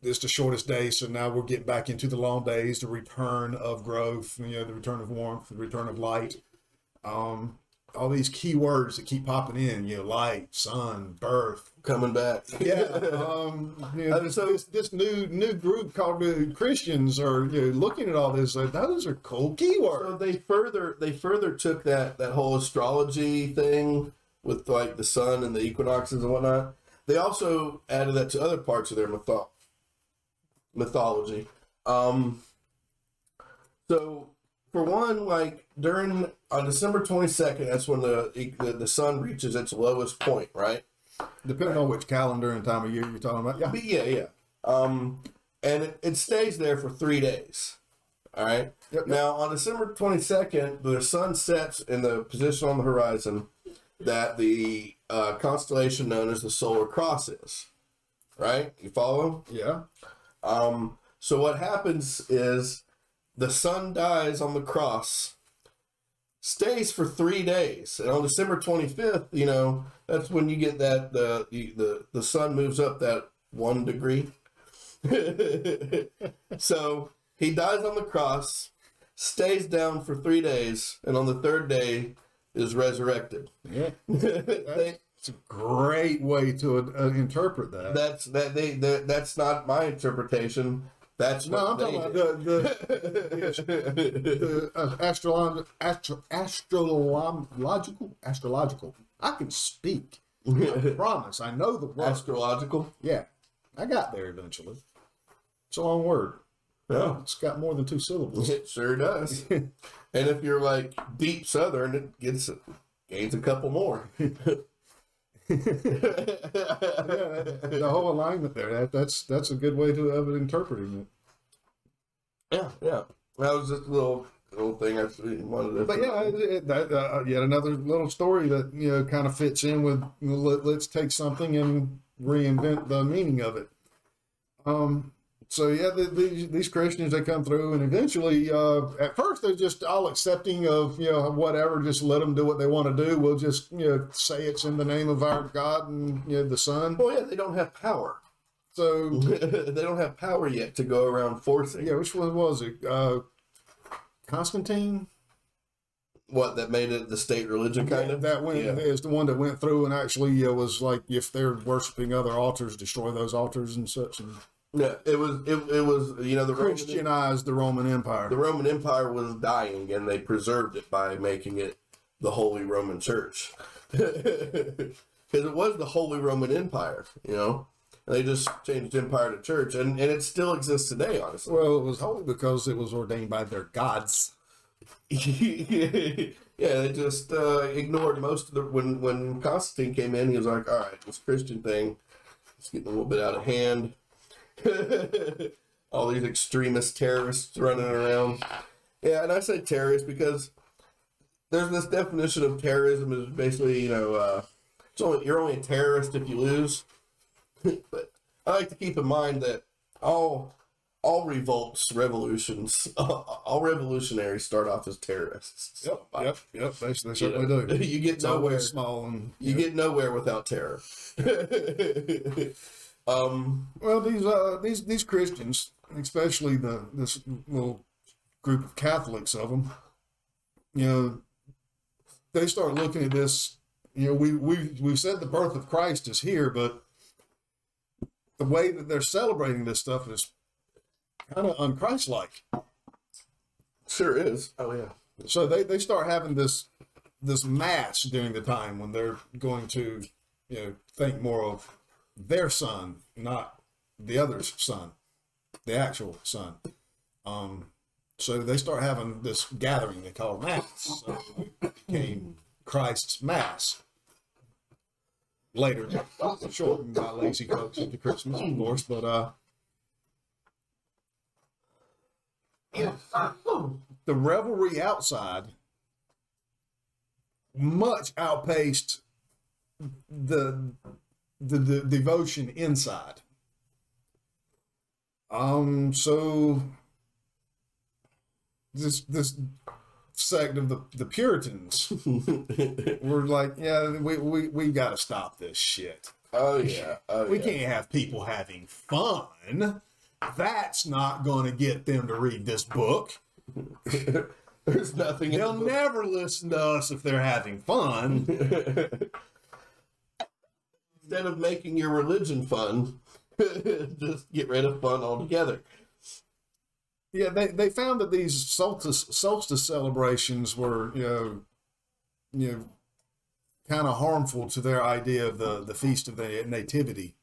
it's the shortest day. So now we're getting back into the long days, the return of growth, you know, the return of warmth, the return of light. Um, all these key words that keep popping in, you know, light, sun, birth,
Coming back. <laughs>
yeah, um, you know, this,
so-
this this new new group called the Christians are you know, looking at all this. Like, those are cool
So
keywords.
they further they further took that that whole astrology thing with like the sun and the equinoxes and whatnot. They also added that to other parts of their mytho- mythology. Um, so for one, like during on December twenty second, that's when the, the the sun reaches its lowest point, right?
Depending on which calendar and time of year you're talking about. Yeah,
But yeah, yeah. Um, and it, it stays there for three days. All right.
Yep.
Now on December twenty second, the sun sets in the position on the horizon that the uh, constellation known as the Solar Cross is. Right. You follow?
yeah.
Um, so what happens is the sun dies on the cross, stays for three days, and on December twenty fifth, you know that's when you get that the the the, sun moves up that one degree. <laughs> so he dies on the cross, stays down for three days, and on the third day is resurrected.
Yeah. <laughs> It's a great way to uh, interpret that.
that's that they that, that's not my interpretation. That's
no, I'm talking
they
about the the, <laughs> the uh, astrolog- astro- astrological astrological. I can speak. I <laughs> promise. I know the word.
astrological.
Yeah, I got there eventually. It's a long word.
Yeah.
It's got more than two syllables.
It sure does. <laughs> and if you're like deep southern, it gets gains a couple more.
The whole alignment there. That, that's that's a good way to of interpreting it.
Yeah, yeah. That was just a little little thing I wanted to.
But yeah, that, uh, yet another little story that you know kind of fits in with let, let's take something and reinvent the meaning of it. Um. So yeah, the, these these Christians they come through and eventually, uh, at first they're just all accepting of you know whatever, just let them do what they want to do. We'll just you know say it's in the name of our God and you know the Son.
well, yeah, they don't have power.
So <laughs>
they don't have power yet to go around forcing.
yeah, which one was it? Uh, Constantine.
What that made it the state religion kind of.
that went
Yeah.
is the one that went through and actually uh, was like if they're worshiping other altars, destroy those altars and such, and
Yeah, it was. It, it was. You know, the Roman,
Christianized the Roman Empire.
the Roman Empire was dying, and they preserved it by making it the Holy Roman Church, <laughs> because it was the Holy Roman Empire. You know, and they just changed empire to church, and and it still exists today. Honestly.
well, it was holy because it was ordained by their gods. <laughs>
yeah, they just uh, ignored most of the when when Constantine came in. He was like, "All right, this Christian thing, it's getting a little bit out of hand. <laughs> All these extremist terrorists running around." Yeah, and I say terrorists because there's this definition of terrorism is basically you know uh, it's only you're only a terrorist if you lose. <laughs> but I like to keep in mind that all all revolts, revolutions, <laughs> all revolutionaries start off as terrorists.
Yep, yep, yep. They, they
You
certainly
know,
do.
You get
It's
nowhere.
small and
You get nowhere without terror. Um,
well, these uh these these Christians, especially the this little group of Catholics of them, you know, they start looking at this. You know, we we we've said the birth of Christ is here, but the way that they're celebrating this stuff is kind of unchristlike.
sure is. Oh yeah.
So they, they start having this this mass during the time when they're going to, you know, think more of their son, not the other's son, the actual son. Um, so they start having this gathering they call mass. So it became Christ's mass. Later, shortened by lazy folks into Christmas, of course, but uh, the revelry outside much outpaced the the, the devotion inside. Um, so this this sect of the the Puritans <laughs> were like, yeah, we we we got to stop this shit.
Oh yeah. Oh,
We
yeah.
can't have people having fun. That's not going to get them to read this book. <laughs>
There's nothing.
They'll
the
never listen to us if they're having fun. <laughs>
Instead of making your religion fun, <laughs> just get rid of fun altogether.
Yeah, they, they found that these solstice solstice celebrations were, you know, you know, kind of harmful to their idea of the the feast of the nativity.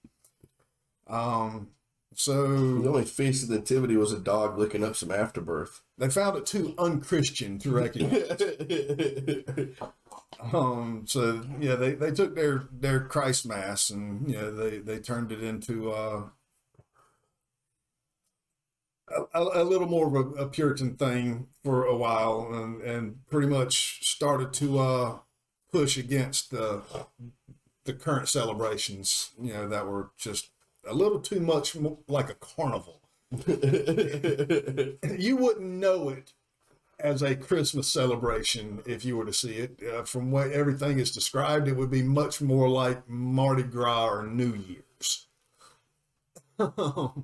Um, so The
only feast of the nativity was a dog licking up some afterbirth.
they found it too unchristian to recognize. <laughs> um, so yeah, they, they took their their Christ mass and you know they they turned it into uh, a, a, a little more of a, a Puritan thing for a while, and and pretty much started to uh, push against the the current celebrations. You know that were just a little too much like a carnival. <laughs> you wouldn't know it as a Christmas celebration if you were to see it. Uh, from what everything is described, it would be much more like Mardi Gras or New Year's. <laughs>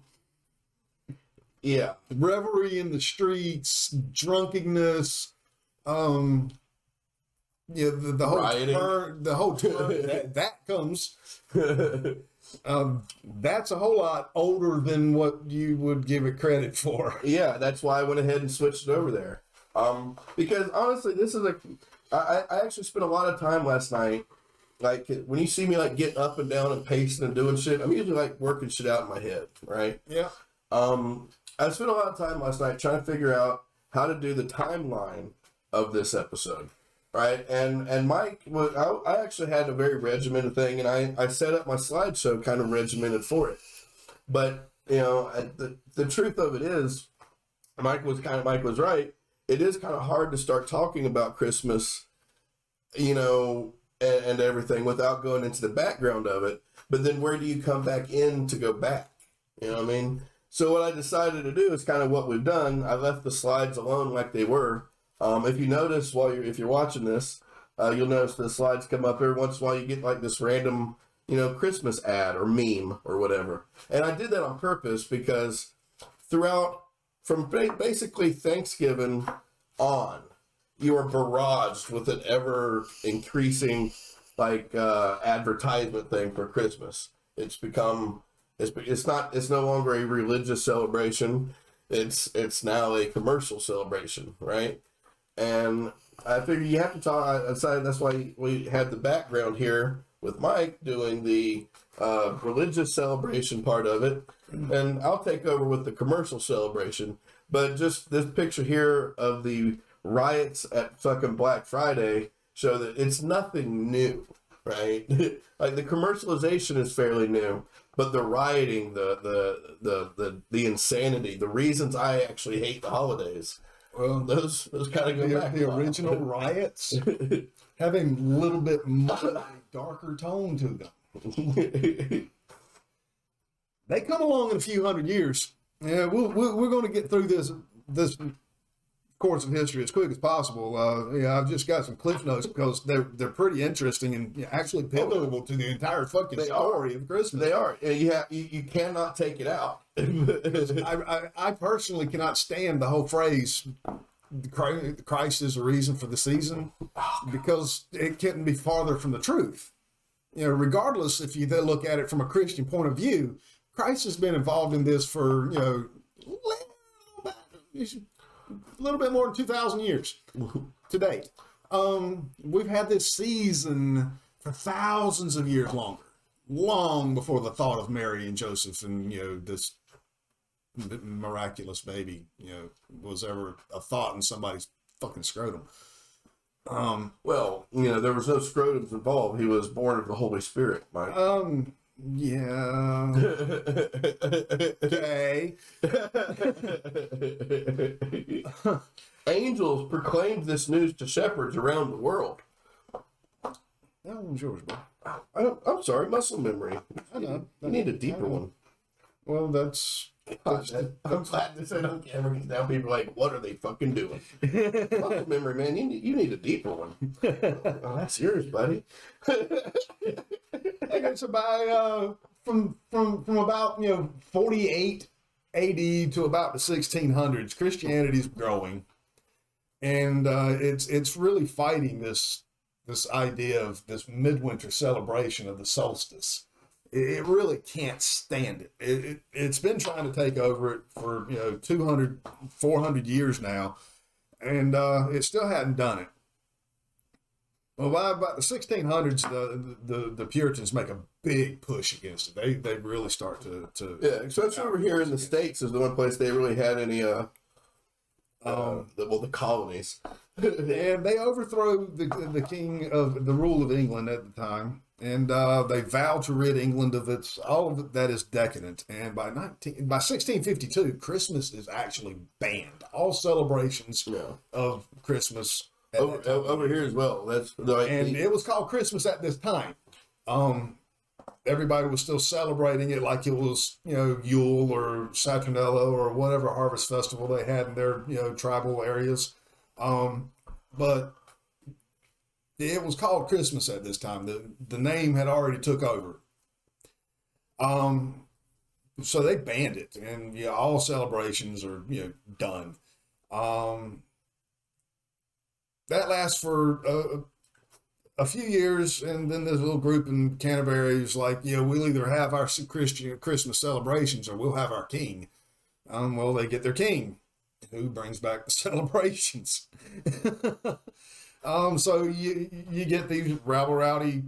yeah.
Revelry in the streets, drunkenness, um, yeah, the, the whole
Rioting.
turn, the whole turn, that, <laughs> that comes. Um, that's a whole lot older than what you would give it credit for.
Yeah, that's why I went ahead and switched it over there. Um, because honestly, this is a. I, I actually spent a lot of time last night. Like when you see me like getting up and down and pacing and doing shit, I'm usually like working shit out in my head, right?
Yeah.
Um, I spent a lot of time last night trying to figure out how to do the timeline of this episode, right? And and Mike, well, I, I actually had a very regimented thing, and I I set up my slideshow kind of regimented for it. But you know, I- the the truth of it is, Mike was kind of Mike was right. It is kind of hard to start talking about Christmas, you know, and, and everything without going into the background of it. But then where do you come back in to go back? You know what I mean? So what I decided to do is kind of what we've done. I left the slides alone like they were. Um, if you notice while you're if you're watching this, uh, you'll notice the slides come up every once in a while. You get like this random, you know, Christmas ad or meme or whatever. And I did that on purpose because throughout from ba- basically Thanksgiving on, you are barraged with an ever increasing like uh, advertisement thing for Christmas. It's become it's it's not it's no longer a religious celebration. It's it's now a commercial celebration, right? And I figure you have to talk. I decided that's why we had the background here with Mike doing the uh, religious celebration part of it, and I'll take over with the commercial celebration. But just this picture here of the riots at fucking Black Friday show that it's nothing new, right? <laughs> like the commercialization is fairly new, but the rioting, the the the the the insanity, the reasons I actually hate the holidays,
Well,
those those kind of go
the,
back.
the original <laughs> riots having a little bit more <laughs> darker tone to them. <laughs> They come along in a few hundred years. Yeah, we'll, we're, we're going to get through this this course of history as quick as possible. Uh, yeah, I've just got some cliff notes because they're they're pretty interesting and yeah, actually pivotal to the entire fucking
They
story of Christmas.
they are. You have you, you cannot take it out. <laughs>
I, I, I personally cannot stand the whole phrase "The Chri- Christ is the reason for the season because it couldn't be farther from the truth. You know, regardless if you then look at it from a Christian point of view, Christ has been involved in this for, you know, a little bit more than 2,000 years to date. Um, we've had this season for thousands of years longer, long before the thought of Mary and Joseph and, you know, this miraculous baby, you know, was ever a thought in somebody's fucking scrotum. Um,
well, you know, there was no scrotums involved. He was born of the Holy Spirit, Mike.
um, yeah. <laughs> Okay.
Angels proclaimed this news to shepherds around the world.
That one's yours, bro.
I, I'm sorry, muscle memory.
I know.
You need a deeper one.
Well, that's
I'm glad this ain't on camera because now people are like, what are they fucking doing? muscle <laughs> memory, man, you need, you need a deeper one. <laughs> oh, that's yours, buddy.
Okay, so by uh, from from from about you know 48 AD to about the 1600s, Christianity's growing, and uh, it's it's really fighting this this idea of this midwinter celebration of the solstice. It, really can't stand it. It, it. It's been trying to take over it for you know 200 400 years now, and uh, it still hadn't done it. Well, by about the 1600s, the, the the Puritans make a big push against it. They they really start to to
Yeah, especially over here in the States is the one place they really had any, uh, uh the, well, the colonies.
and they overthrow the the king of the rule of England at the time, and uh, they vow to rid England of its all of that is decadent. And by nineteen by 1652, Christmas is actually banned. All celebrations
Yeah.
of Christmas.
over, over here as well. That's like,
and it was called Christmas at this time. Um, everybody was still celebrating it like it was, you know, Yule or Saturnella or whatever harvest festival they had in their, you know, tribal areas. Um, but it was called Christmas at this time. The the name had already took over. Um, so they banned it, and yeah, all celebrations are you know done. Um, that lasts for uh, a few years, and then there's a little group in Canterbury who's like, you know, we'll either have our Christian Christmas celebrations or we'll have our king. Um, well, they get their king, who brings back the <laughs> celebrations. <laughs> um, so you you get these rabble rowdy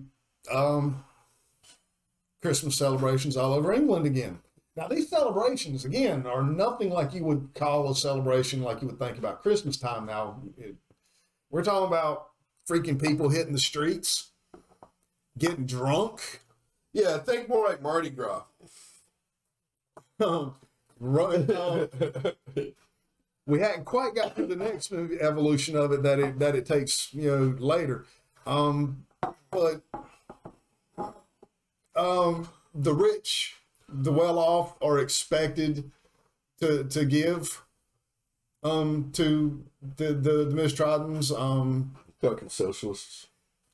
um, Christmas celebrations all over England again. Now, these celebrations, again, are nothing like you would call a celebration like you would think about Christmas time. Now, it, we're talking about freaking people hitting the streets, getting drunk,
Yeah, think more like Mardi Gras. <laughs>
um, run, <laughs> we hadn't quite got to the next evolution of it that it that it takes you know later um but um the rich the well off are expected to to give um to the the, the um
Fucking socialists.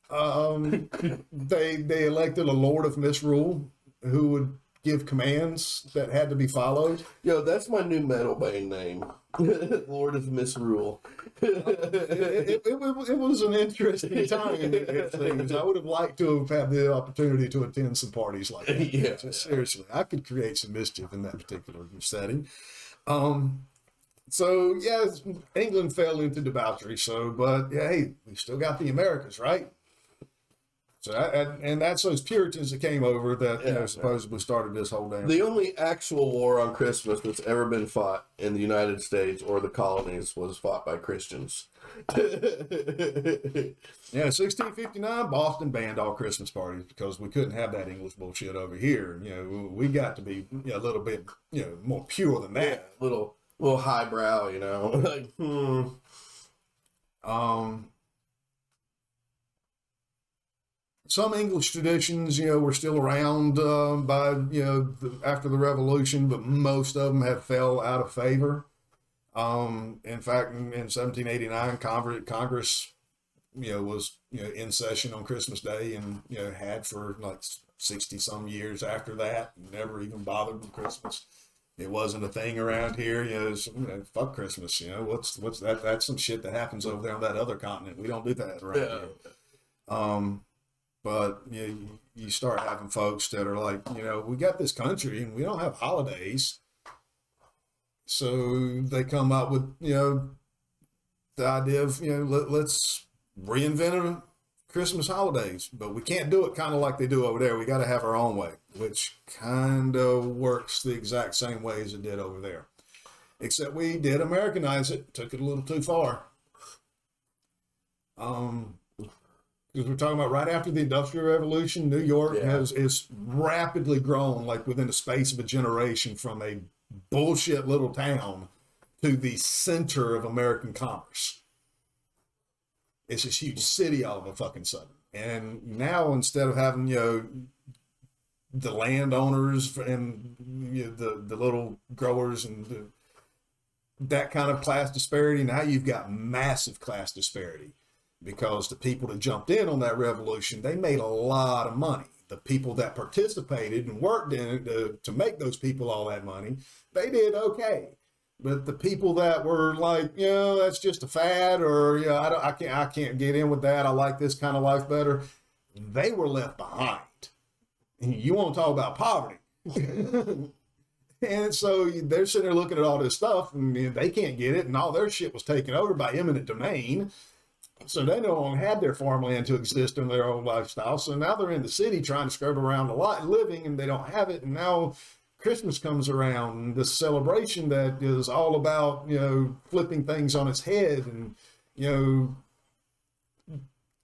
um they they elected a lord of misrule who would give commands that had to be followed
Yo, that's my new metal band name. <laughs> Lord of Misrule.
it, it, it, it was an interesting time in things. I would have liked to have had the opportunity to attend some parties like that. <laughs>
Yeah.
Seriously, I could create some mischief in that particular setting. Um, so yeah, England fell into debauchery. So, but yeah, hey, we still got the Americas, right? So, that, and, and that's those Puritans that came over that you know
Yeah.
supposedly started this whole damn.
The only actual war on Christmas that's ever been fought in the United States or the colonies was fought by Christians. <laughs>
Yeah, 1659, Boston banned all Christmas parties because we couldn't have that English bullshit over here. You know, we got to be you know, a little bit, you know, more pure than
yeah,
that.
little little highbrow, you know. <laughs> like, hmm.
Um, some English traditions, you know, were still around um, by you know the, after the Revolution, but most of them have fell out of favor. Um, in fact, in, in 1789, Congress, Congress, you know, was you know in session on Christmas Day, and you know had for like 60 some years after that. Never even bothered with Christmas. It wasn't a thing around here. You know, you know, fuck Christmas. You know, what's what's that? That's some shit that happens over there on that other continent. We don't do that around
Yeah.
here. Um, but you, know, you start having folks that are like, you know, we got this country and we don't have holidays. So they come up with, you know, the idea of, you know, let, let's reinvent Christmas holidays, but we can't do it kind of like they do over there. We got to have our own way, which kind of works the exact same way as it did over there. Except we did Americanize it, took it a little too far. Um, because we're talking about right after the Industrial Revolution, New York
Yeah.
has is rapidly grown, like within the space of a generation, from a bullshit little town to the center of American commerce. It's this huge city all of a fucking sudden. And now instead of having, you know, the landowners and you know, the, the little growers and the, that kind of class disparity, now you've got massive class disparity because the people that jumped in on that revolution, they made a lot of money. The people that participated and worked in it to, to make those people all that money, they did okay. But the people that were like, you know, that's just a fad, or you know, I, don't, I can't, I can't get in with that. I like this kind of life better. They were left behind. You want to talk about poverty? <laughs> and so they're sitting there looking at all this stuff, and they can't get it, and all their shit was taken over by eminent domain. So they no longer had their farmland to exist in their own lifestyle. So now they're in the city trying to scrub around a lot living and they don't have it. And now Christmas comes around and this celebration that is all about, you know, flipping things on its head and, you know,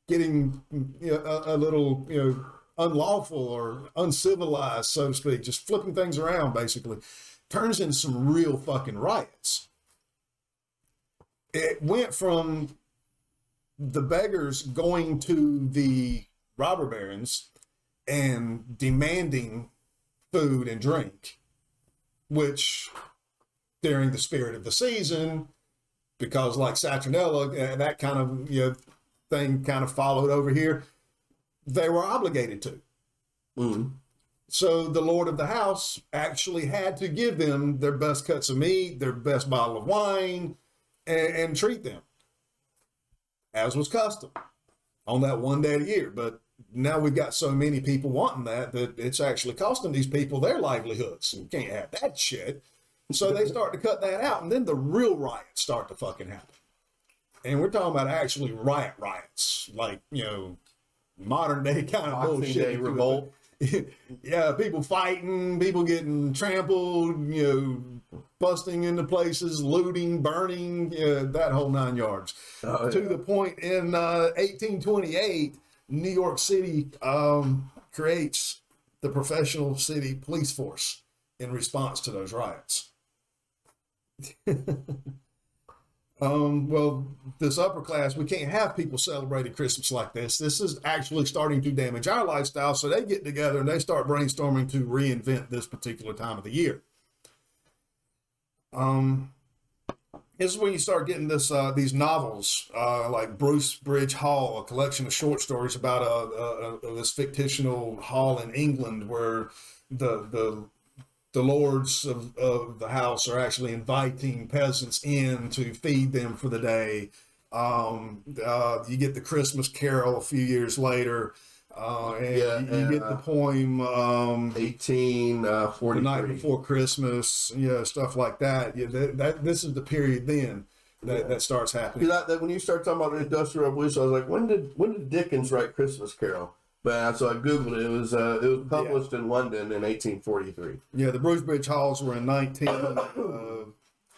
getting you know, a, a little, you know, unlawful or uncivilized, so to speak, just flipping things around basically, turns into some real fucking riots. It went from the beggars going to the robber barons and demanding food and drink, which during the spirit of the season, because like Saturnella, uh, that kind of you know thing kind of followed over here, they were obligated to.
Mm.
So the lord of the house actually had to give them their best cuts of meat, their best bottle of wine, and, and treat them as was custom on that one day a year. But now we've got so many people wanting that that it's actually costing these people their livelihoods. You can't have that shit. So they start to cut that out, and then the real riots start to fucking happen. And we're talking about actually riot riots, like you know, modern day <laughs> kind of
Boxing
bullshit.
Day
if you will.
revolt. <laughs>
yeah, people fighting, people getting trampled, you know, busting into places, looting, burning, yeah, that whole nine yards.
Oh,
to
yeah.
the point in uh, 1828, New York City um, creates the professional city police force in response to those riots. <laughs> Um, well, this upper class, we can't have people celebrating Christmas like this. This is actually starting to damage our lifestyle. So they get together and they start brainstorming to reinvent this particular time of the year. Um, this is when you start getting this uh, these novels uh, like Bracebridge Hall, a collection of short stories about a, a, a this fictional hall in England where the the the lords of, of the house are actually inviting peasants in to feed them for the day. Um, uh, you get the Christmas Carol a few years later, uh, and
Yeah,
you, you get
uh,
the poem um,
Eighteen uh,
"The Night. Before Christmas," you know, stuff like that. Yeah, that, that this is the period then that, that starts happening.
Because that, when you start talking about the Industrial Revolution, I was like, when did when did Dickens write Christmas Carol? But uh, so I googled it. It was uh, it was published in London in 1843.
Yeah, the Bracebridge Halls were in 19. Uh,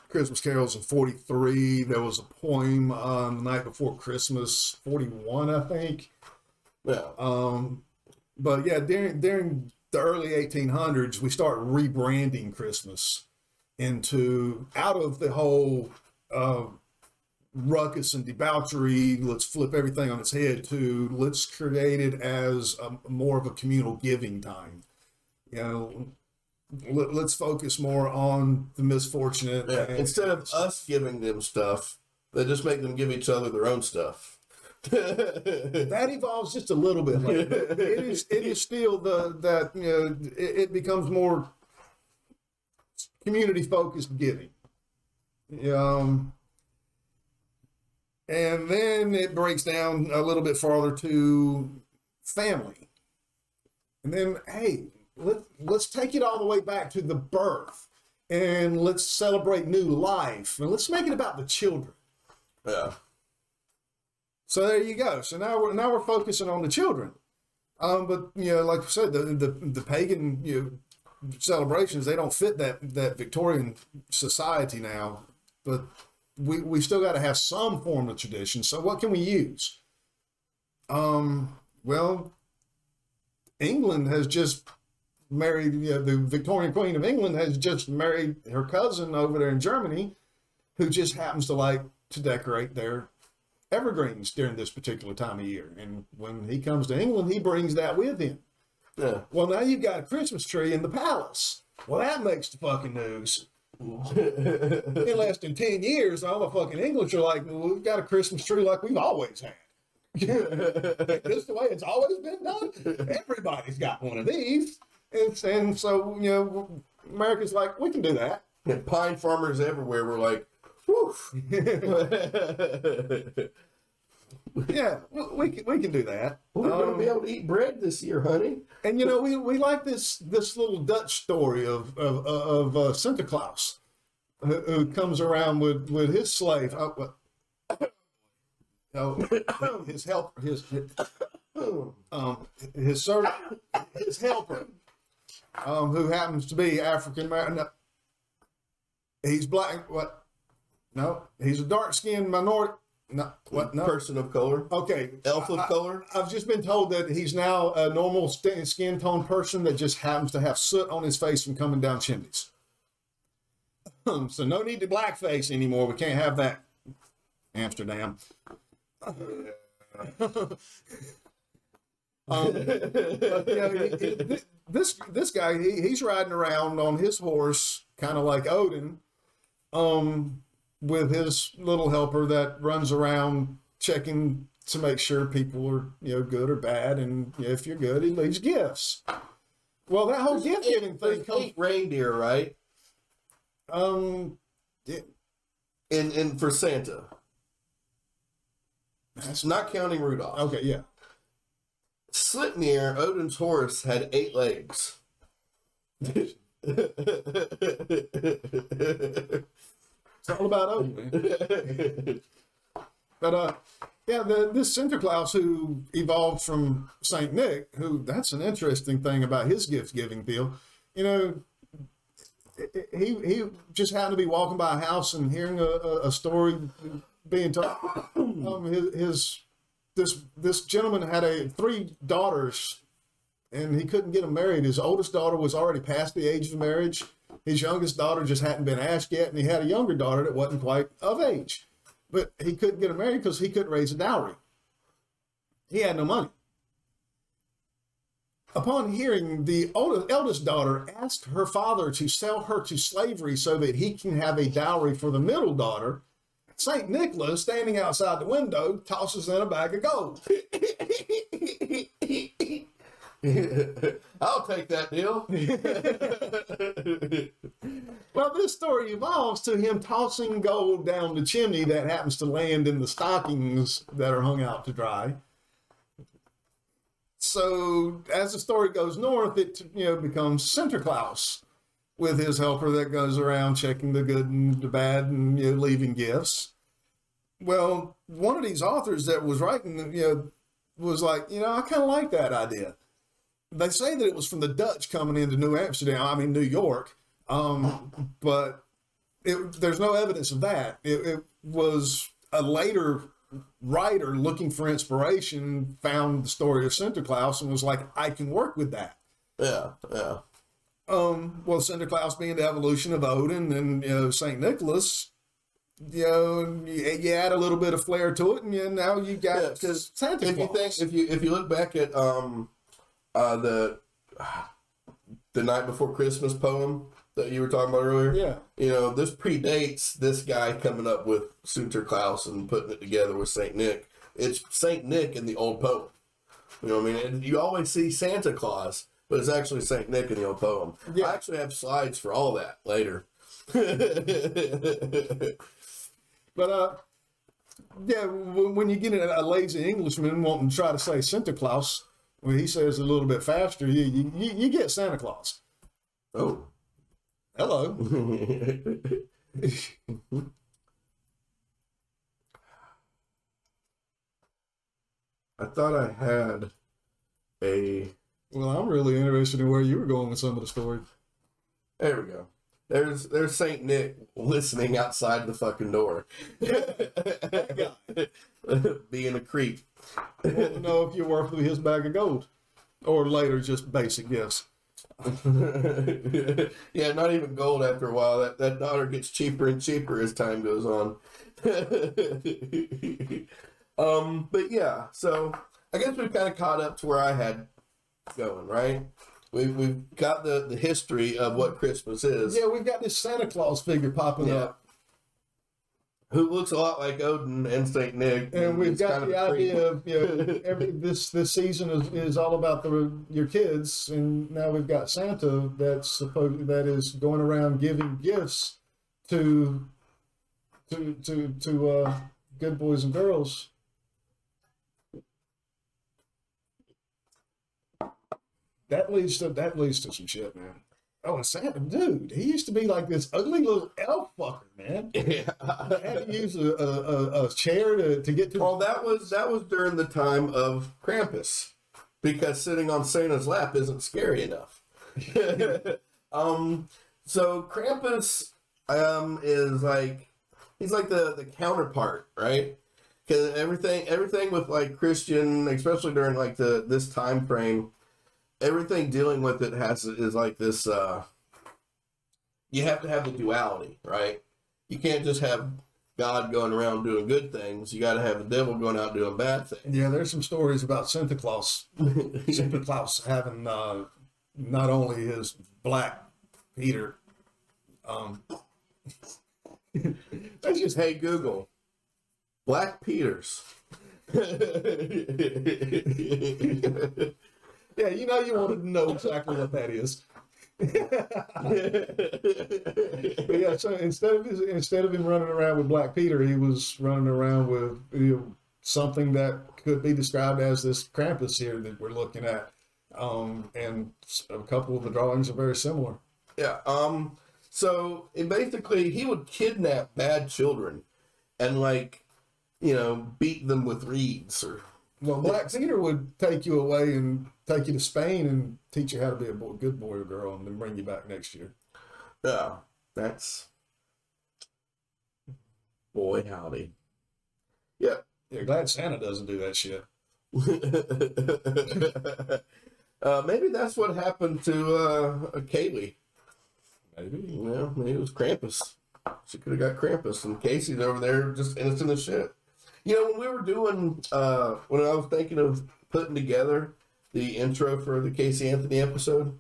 Christmas Carols in 43. There was a poem on the night before Christmas, 41, I think.
Yeah.
Um, but yeah, during during the early 1800s, we start rebranding Christmas into out of the whole uh, ruckus and debauchery. Let's flip everything on its head to let's create it as a, more of a communal giving time. You know, let, let's focus more on the misfortunate.
yeah. Instead of us giving them stuff, they just make them give each other their own stuff. <laughs>
that evolves just a little bit later. It is it is still the that you know it, it becomes more community focused giving. Um, and then it breaks down a little bit farther to family. And then hey, let let's take it all the way back to the birth and let's celebrate new life and let's make it about the children.
yeah.
So there you go. So now we're now we're focusing on the children. Um, but you know, like I said, the the, the pagan you know, celebrations they don't fit that that Victorian society now. But we we still got to have some form of tradition. So what can we use? Um, well, England has just married. You know, the Victorian Queen of England has just married her cousin over there in Germany, who just happens to like to decorate their evergreens during this particular time of year. And when he comes to England, he brings that with him.
Yeah.
Well, now you've got a Christmas tree in the palace. Well, that makes the fucking news. <laughs> in less than 10 years, all the fucking English are like, well, we've got a Christmas tree like we've always had. <laughs> this the way it's always been done. Everybody's got one of these. And, and so, you know, America's like, we can do that.
And pine farmers everywhere were like. <laughs>
Yeah, we, can, we can do that.
We're going to
Um,
be able to eat bread this year, honey.
And you know, we, we like this this little Dutch story of of, of uh, Santa Claus, who, who comes around with, with his slave, uh, oh, <coughs> <coughs> his helper, his <coughs> um, his servant, his helper, um, who happens to be African American. No, he's black. What? No, he's a dark skinned minority. No, what? No,
Person of color.
Okay.
Elf of
I- I-
color?
I've just been told that he's now a normal st- skin tone person that just happens to have soot on his face from coming down chimneys. <clears throat> so no need to blackface anymore. We can't have that. Amsterdam. <laughs> um, but, you know, he- he- this this guy he, he's riding around on his horse, kind of like Odin, um, with his little helper that runs around checking to make sure people are you know good or bad, and if you're good, he leaves gifts. Well, that whole gift giving thing comes.
eight reindeer, right?
Um, yeah,
and in for Santa.
that's
Not counting Rudolph.
okay. Yeah.
Sleipnir, Odin's horse, had eight legs. <laughs> <laughs>
It's all about Odin. <laughs> But uh, yeah, the, this Sinterklaas who evolved from Saint Nick, who that's an interesting thing about his gift giving deal. You know, he he just happened to be walking by a house and hearing a, a, story being told. <coughs> Um, his, his this this gentleman had a three daughters, and he couldn't get them married. His oldest daughter was already past the age of marriage. His youngest daughter just hadn't been asked yet, and he had a younger daughter that wasn't quite of age. But he couldn't get her married because he couldn't raise a dowry. He had no money. Upon hearing, the oldest, eldest daughter asked her father to sell her to slavery so that he can have a dowry for the middle daughter. St. Nicholas, standing outside the window, tosses in a bag of gold. <laughs>
I'll take that deal. <laughs>
Well, this story evolves to him tossing gold down the chimney that happens to land in the stockings that are hung out to dry. So, as the story goes north, it you know becomes Sinterklaas with his helper that goes around checking the good and the bad and you know, leaving gifts. Well, one of these authors that was writing, you know, was like, you know, I kind of like that idea. They say that it was from the Dutch coming into New Amsterdam, I mean New York, um, <laughs> but it, there's no evidence of that. It, it was a later writer looking for inspiration found the story of Sinterklaas and was like, I can work with that.
Yeah, yeah.
Um, well, Sinterklaas being the evolution of Odin and you know Saint Nicholas, you know, you, you add a little bit of flair to it, and you, now you got
because
Santa
if you think if you if you look back at um uh the the night before Christmas poem that you were talking about earlier,
Yeah.
you know this predates this guy coming up with Sinterklaas and putting it together with Saint Nick. It's Saint Nick in the old poem. You know what I mean? And you always see Santa Claus, but it's actually Saint Nick in the old poem.
Yeah.
I actually have slides for all that later. <laughs>
But uh, yeah, when, when you get a, a lazy Englishman wanting to try to say Santa Claus, when he says a little bit faster, you you, you you get Santa Claus.
oh.
Hello. <laughs>
I thought I had a.
Well, I'm really interested in where you were going with some of the story.
There we go. There's there's Saint Nick listening outside the fucking door, <laughs> being a creep.
Know if you're worth his bag of gold, or later just basic gifts. <laughs>
yeah, not even gold after a while. That that dollar gets cheaper and cheaper as time goes on. <laughs> um, but yeah, so I guess we've kind of caught up to where I had going, right? We've we've got the the history of what Christmas is.
Yeah, we've got this Santa Claus figure popping
Yeah.
up,
Who looks a lot like Odin and Saint Nick,
and we've got the
of
idea of you know <laughs> every this this season is, is all about the your kids, and now we've got Santa that's supposed that is going around giving gifts to to to to uh, good boys and girls. That leads to that leads to some shit, man. Oh, and Santa, dude, he used to be like this ugly little elf fucker, man. <laughs> I had to use a, a, a, a chair to, to get to.
Well, that was that was during the time of Krampus, because sitting on Santa's lap isn't scary enough. <laughs> um, so Krampus um is like he's like the the counterpart, right? Because everything everything with like Christian, especially during like the this time frame, everything dealing with it has is like this. uh You have to have the duality, right? You can't just have God going around doing good things. You got to have the devil going out doing bad things.
Yeah, there's some stories about Santa Claus. <laughs> Santa Claus having uh, not only his black Peter. Um, <laughs>
That's just hey Google, Black Peters. <laughs>
yeah, you know you want to know exactly what that is. <laughs> But yeah, so instead of his, instead of him running around with Black Peter, he was running around with you know, something that could be described as this Krampus here that we're looking at. Um, and a couple of the drawings are very similar.
Yeah. Um. So it basically, he would kidnap bad children, and like you know, beat them with reeds or
Well, Black Peter would take you away and take you to Spain and teach you how to be a boy, good boy or girl, and then bring you back next year.
yeah, that's boy howdy. Yeah.
Yeah, glad Santa doesn't do that shit. <laughs>
uh, maybe that's what happened to uh, Caylee.
Maybe.
You know, maybe it was Krampus. She could have got Krampus, and Casey's over there just innocent as shit. You know, when we were doing, uh, when I was thinking of putting together the intro for the Casey Anthony episode,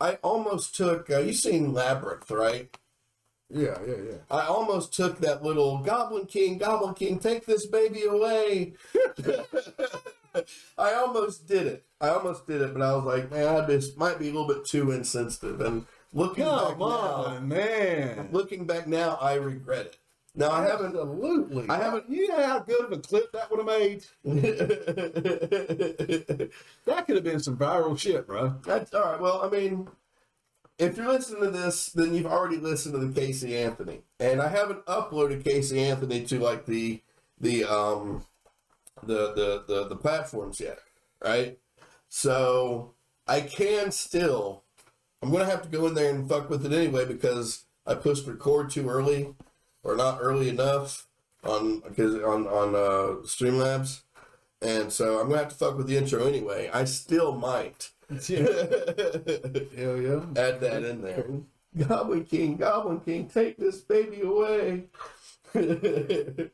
I almost took. Uh, you seen Labyrinth, right?
Yeah, yeah, yeah.
I almost took that little Goblin King, Goblin King, take this baby away. <laughs> I almost did it. I almost did it, but I was like, man, I this might be a little bit too insensitive. And looking back
Come on,
now,
man.
looking back now, I regret it. Now I haven't.
Absolutely.
I haven't-
You know how good of a clip that would have made? <laughs> That could have been some viral shit, bro.
That's all right. Well, I mean, if you're listening to this, then you've already listened to the Casey Anthony, and I haven't uploaded Casey Anthony to like the the um the the the, the platforms yet, right? So I can still. I'm gonna have to go in there and fuck with it anyway because I pushed record too early, or not early enough on because on on uh, Streamlabs, and so I'm gonna have to fuck with the intro anyway. I still might.
Hell yeah.
Add that in there. Goblin King, Goblin King, take this baby away. <laughs>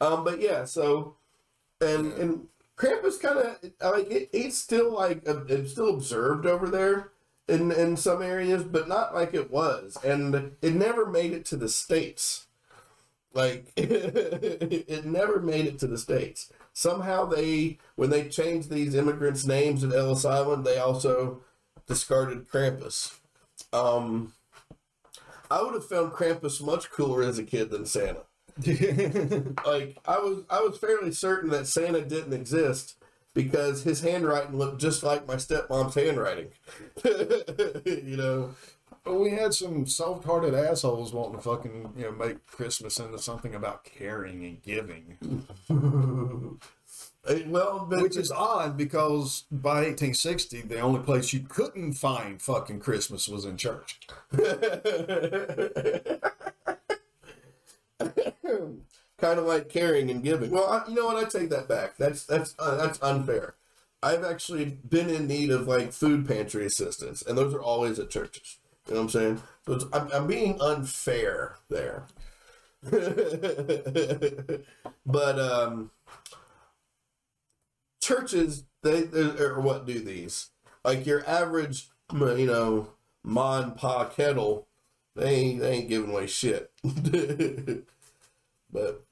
um, but yeah, so and and Krampus kind of like it, it's still like it's still observed over there in in some areas, but not like it was, and it never made it to the states. Like <laughs> it never made it to the states. Somehow they, when they changed these immigrants' names at Ellis Island, they also discarded Krampus. Um, I would have found Krampus much cooler as a kid than Santa. <laughs> Like I was, I was fairly certain that Santa didn't exist because his handwriting looked just like my stepmom's handwriting. <laughs> you know,
But we had some soft-hearted assholes wanting to fucking, you know, make Christmas into something about caring and giving. <laughs>
Well, but
Which is odd because by 1860, the only place you couldn't find fucking Christmas was in church. <laughs>
kind of like caring and giving. Well, I, you know what? I take that back. That's that's uh, that's unfair. I've actually been in need of like food pantry assistance, and those are always at churches. You know what I'm saying? So it's, I'm, I'm being unfair there. <laughs> but um, churches, they, they or what do these? Like your average, you know, ma and pa kettle, they ain't, they ain't giving away shit. <laughs> but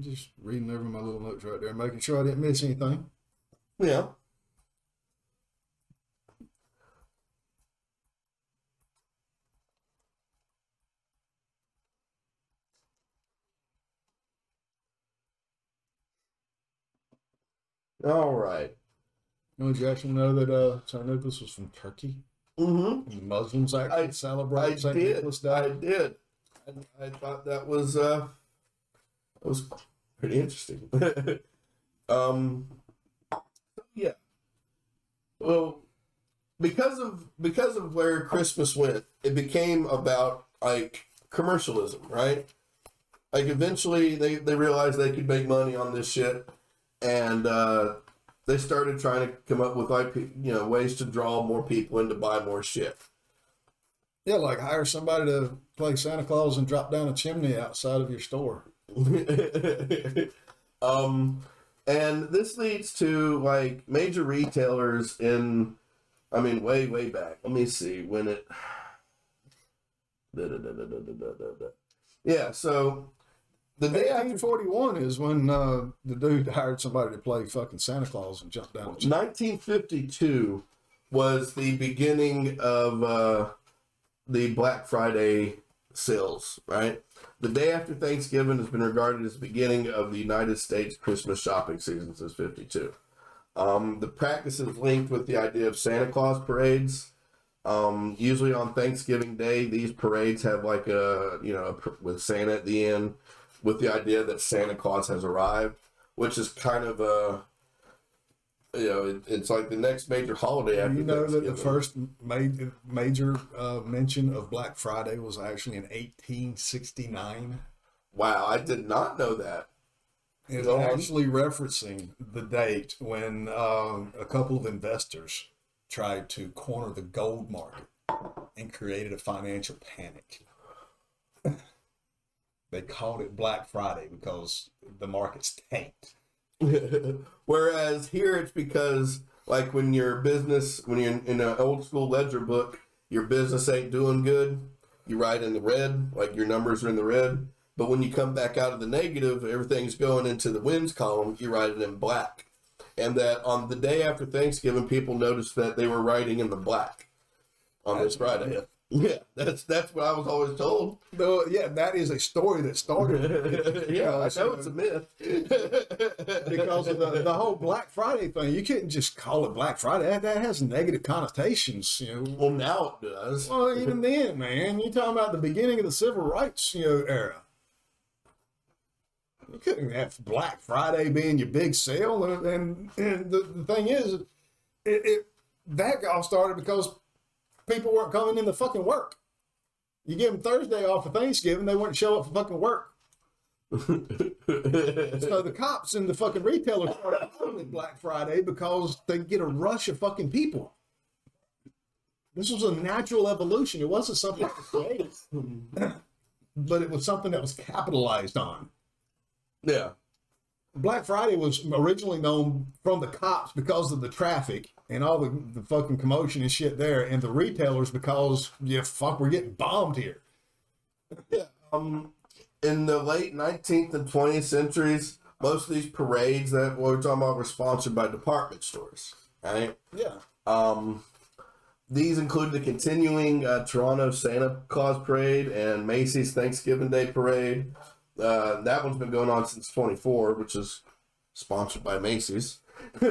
Just reading over my little notes right there, making sure I didn't miss anything.
yeah, all right.
You know, did you actually know that uh, St. Nicholas was from Turkey?
Mm-hmm.
The Muslims actually
I-
celebrate
I
St.
did.
Nicholas Day.
I did. And I thought that was uh that was pretty interesting. <laughs> um yeah. Well, because of because of where Christmas went, it became about like commercialism, right? Like eventually they, they realized they could make money on this shit and uh, they started trying to come up with like you know ways to draw more people in to buy more shit.
Yeah, like hire somebody to play Santa Claus and drop down a chimney outside of your store. <laughs>
um, and this leads to like major retailers in, I mean, way way back. Let me see when it. Yeah, so the day after
1841 is when uh, the dude <laughs> hired somebody to play fucking Santa Claus and jump down
1952 was the beginning of uh, the Black Friday sales, right? The day after Thanksgiving has been regarded as the beginning of the United States Christmas shopping season since 52. Um, the practice is linked with the idea of Santa Claus parades. Um, usually on Thanksgiving Day, these parades have like a, you know, a, pr- with Santa at the end. With the idea that Santa Claus has arrived, which is kind of a you know it, it's like the next major holiday after
You know that the first major, major uh, mention of Black Friday was actually in 1869.
Wow, I did not know that.
It's
on.
actually referencing the date when um, a couple of investors tried to corner the gold market and created a financial panic. <laughs> they called it Black Friday because the market's tanked. <laughs>
Whereas here it's because like when your business when you're in, in an old school ledger book, your business ain't doing good, you write in the red, like your numbers are in the red. But when you come back out of the negative, everything's going into the wins column, you write it in black. And that on the day after Thanksgiving, people noticed that they were writing in the black on this Friday. Yeah, that's that's what I was always told.
Though, yeah, that is a story that started. <laughs>
yeah, I know
uh,
it's a myth. <laughs>
because of the, the whole Black Friday thing. You couldn't just call it Black Friday. That, that has negative connotations. You know,
well, now it does.
Well, even then, man, you're talking about the beginning of the civil rights, you know, era. You couldn't have Black Friday being your big sale, and, and, and the, the thing is, it, it that all started because people weren't coming in to fucking work. You give them Thursday off for Thanksgiving, they wouldn't show up for fucking work. <laughs> so the cops and the fucking retailers started calling it Black Friday because they get a rush of fucking people. This was a natural evolution. It wasn't something that was created, <laughs> but it was something that was capitalized on.
Yeah.
Black Friday was originally known from the cops because of the traffic and all the, the fucking commotion and shit there, and the retailers because, yeah, fuck, we're getting bombed here.
Yeah. Um, in the late 19th and 20th centuries, most of these parades that we're talking about were sponsored by department stores, right?
Yeah.
Um, these include the continuing uh, Toronto Santa Claus Parade and Macy's Thanksgiving Day Parade. Uh, that one's been going on since 24, which is sponsored by Macy's.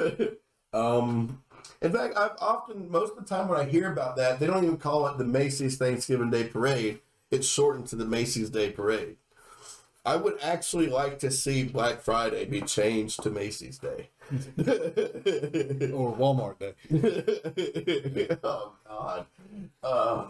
<laughs> um, in fact, I've often, most of the time when I hear about that, they don't even call it the Macy's Thanksgiving Day Parade. It's shortened to the Macy's Day Parade. I would actually like to see Black Friday be changed to Macy's Day.
or Walmart Day. <laughs>
oh, God. Uh,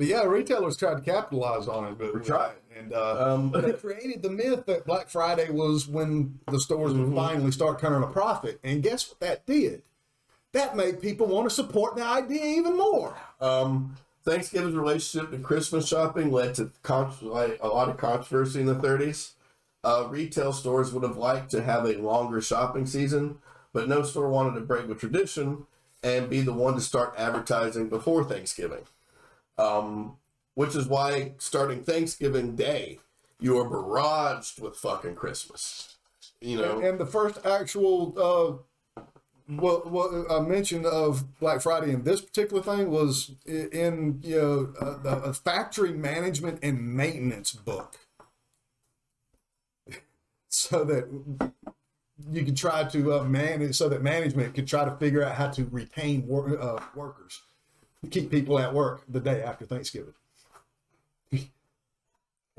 But yeah, retailers tried to capitalize on it, but
tried.
And uh,
Um,
they created the myth that Black Friday was when the stores would finally start turning a profit. And guess what that did? That made people want to support the idea even more.
Um, Thanksgiving's relationship to Christmas shopping led to con- like, a lot of controversy in the 30s. Uh, retail stores would have liked to have a longer shopping season, but no store wanted to break with tradition and be the one to start advertising before Thanksgiving. Um, which is why starting Thanksgiving Day, you are barraged with fucking Christmas. You know,
And, and the first actual uh, what what I mentioned of Black Friday in this particular thing was in you know a factory management and maintenance book, <laughs> so that you could try to uh, manage so that management could try to figure out how to retain wor- uh, workers, keep people at work the day after Thanksgiving.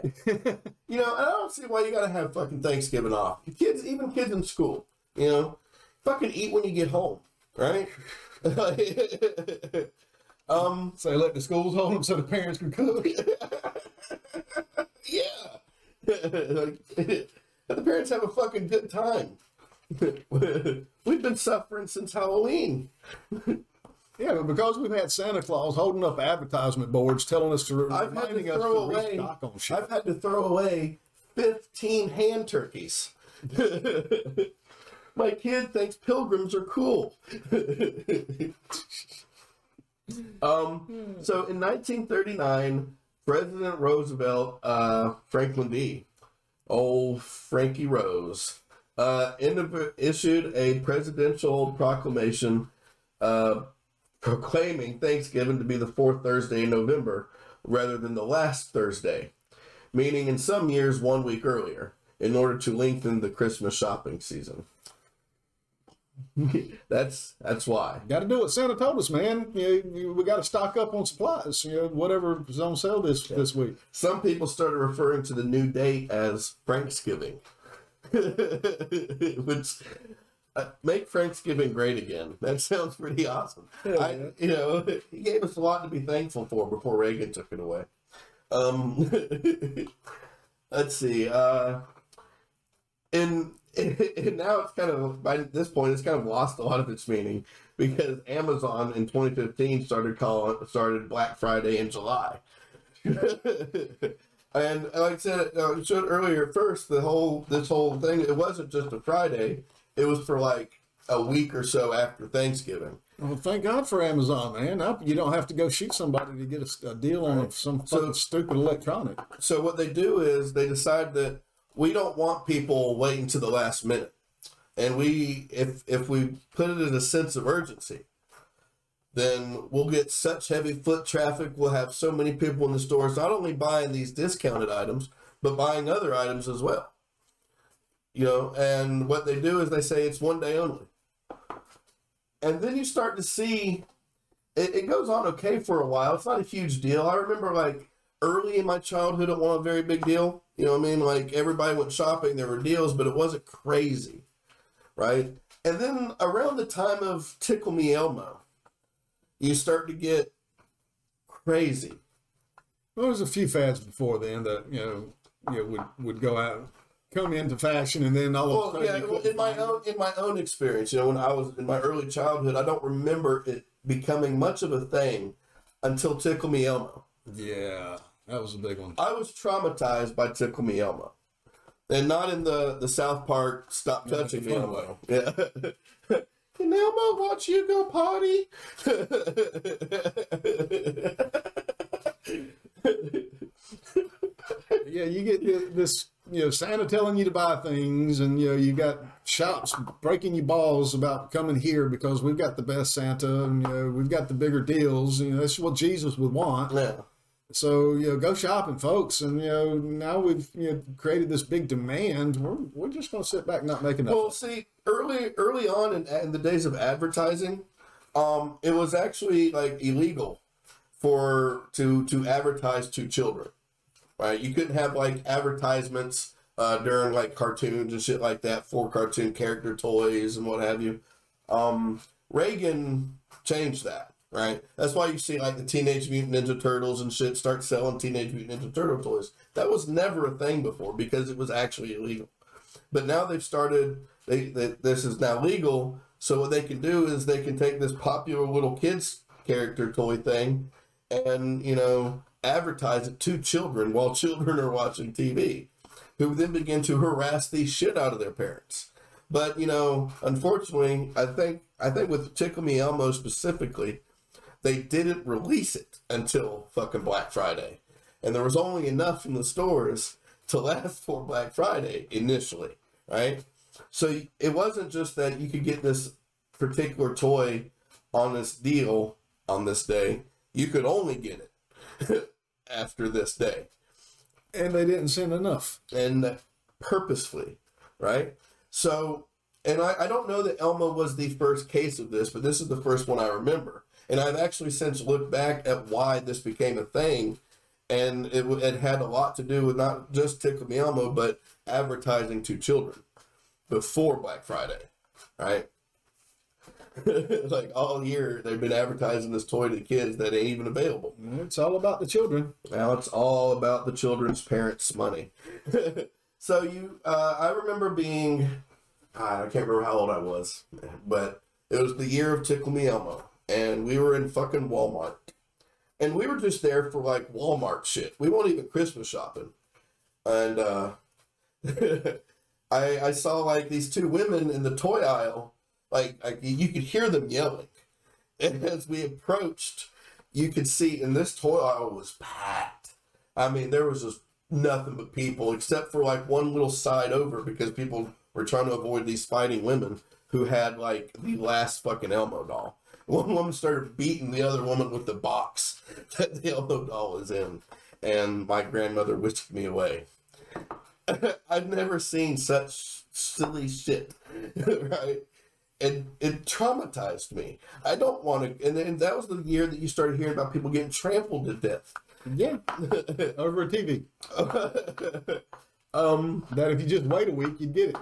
<laughs>
You know, I don't see why you gotta have fucking Thanksgiving off. Kids, even kids in school, you know, fucking eat when you get home, right? <laughs> um,
So they let the schools them so the parents can cook. <laughs>
yeah. like, let the parents have a fucking good time. We've been suffering since Halloween.
Yeah, but because we've had Santa Claus holding up advertisement boards telling us to
I've had to throw away.
restock on shit.
I've had to throw away fifteen hand turkeys. <laughs> My kid thinks pilgrims are cool. <laughs> um, so in 1939, President Roosevelt, uh, Franklin D, old Frankie Rose, uh, issued a presidential proclamation uh, proclaiming Thanksgiving to be the fourth Thursday in November rather than the last Thursday, meaning in some years one week earlier, in order to lengthen the Christmas shopping season. <laughs> that's that's why.
Got to do what Santa told us, man. You you- we got to stock up on supplies. You know, whatever is on sale this this week.
Some people started referring to the new date as Thanksgiving, <laughs> which uh, make Thanksgiving great again. <laughs> That sounds pretty awesome. I, you know, <laughs> he gave us a lot to be thankful for before Reagan took it away. Um, <laughs> let's see. Uh, and, and now it's kind of by this point it's kind of lost a lot of its meaning because Amazon in 2015 started calling started Black Friday in July. and like I said, uh, I said earlier, first the whole this whole thing it wasn't just a Friday; it was for like a week or so after Thanksgiving.
Well, thank God for Amazon, man. Now you don't have to go shoot somebody to get a, a deal on some
So-
stupid electronic.
So what they do is they decide that we don't want people waiting to the last minute, and we if if we put it in a sense of urgency, then we'll get such heavy foot traffic. We'll have so many people in the stores not only buying these discounted items but buying other items as well. You know, and what they do is they say it's one day only, and then you start to see it, it goes on okay for a while. It's not a huge deal. I remember like early in my childhood, it wasn't a very big deal. You know what I mean? Like everybody went shopping, there were deals, but it wasn't crazy, right? And then around the time of Tickle Me Elmo, you start to get crazy.
Well, there was a few fads before then that you know, you know would would go out, come into fashion, and then all of a sudden
yeah, well, in my own in my own experience, you know, when I was in my early childhood, I don't remember it becoming much of a thing until Tickle Me Elmo.
Yeah, that was a big one.
I was traumatized by Tickle Me Elmo. And not in the, the South Park stop
Yeah,
touching me Elmo. Yeah. Can Elmo watch you go potty? <laughs>
Yeah, you get th- this, you know, Santa telling you to buy things, and you know, you got shops breaking your balls about coming here because we've got the best Santa, and you know, we've got the bigger deals. You know, that's what Jesus would want.
yeah.
So you know, go shopping, folks, and you know, now we've you know created this big demand. We're we're just going to sit back, and not make enough.
Well, see, early early on in, in the days of advertising, um, it was actually like illegal for to to advertise to children. Right? You couldn't have like advertisements uh, during like cartoons and shit like that for cartoon character toys and what have you. Um, Reagan changed that. Right? That's why you see like the Teenage Mutant Ninja Turtles and shit start selling Teenage Mutant Ninja Turtle toys. That was never a thing before because it was actually illegal. But now they've started. They, they this is now legal. So what they can do is they can take this popular little kids character toy thing, and you know advertise it to children while children are watching TV, who then begin to harass the shit out of their parents. But you know, unfortunately, I think I think with Tickle Me Elmo specifically, they didn't release it until fucking Black Friday, and there was only enough in the stores to last for Black Friday initially, right? So it wasn't just that you could get this particular toy on this deal on this day. You could only get it <laughs> after this day,
and they didn't send enough.
and purposefully, right? So, and I, I don't know that Elmo was the first case of this, but this is the first one I remember. And I've actually since looked back at why this became a thing, and it, it had a lot to do with not just Tickle Me Elmo, but advertising to children before Black Friday, right? <laughs> like all year, they've been advertising this toy to the kids that ain't even available.
It's all about the children.
Now it's all about the children's parents' money. <laughs> so you, uh, I remember being, I can't remember how old I was, but it was the year of Tickle Me Elmo, and we were in fucking Walmart, and we were just there for like Walmart shit. We weren't even Christmas shopping, and uh, <laughs> I I saw like these two women in the toy aisle, like, you could hear them yelling, <laughs> and as we approached you could see, and this toy aisle was packed. I mean, there was just nothing but people, except for like one little side over because people were trying to avoid these fighting women who had like the last fucking Elmo doll. One woman started beating the other woman with the box <laughs> that the Elmo doll was in, and my grandmother whisked me away. <laughs> I've never seen such silly shit, right? It it traumatized me. I don't want to. And then that was the year that you started hearing about people getting trampled to death.
Yeah, <laughs> over a TV. <laughs>
Um,
That if you just wait a week, you'd get it.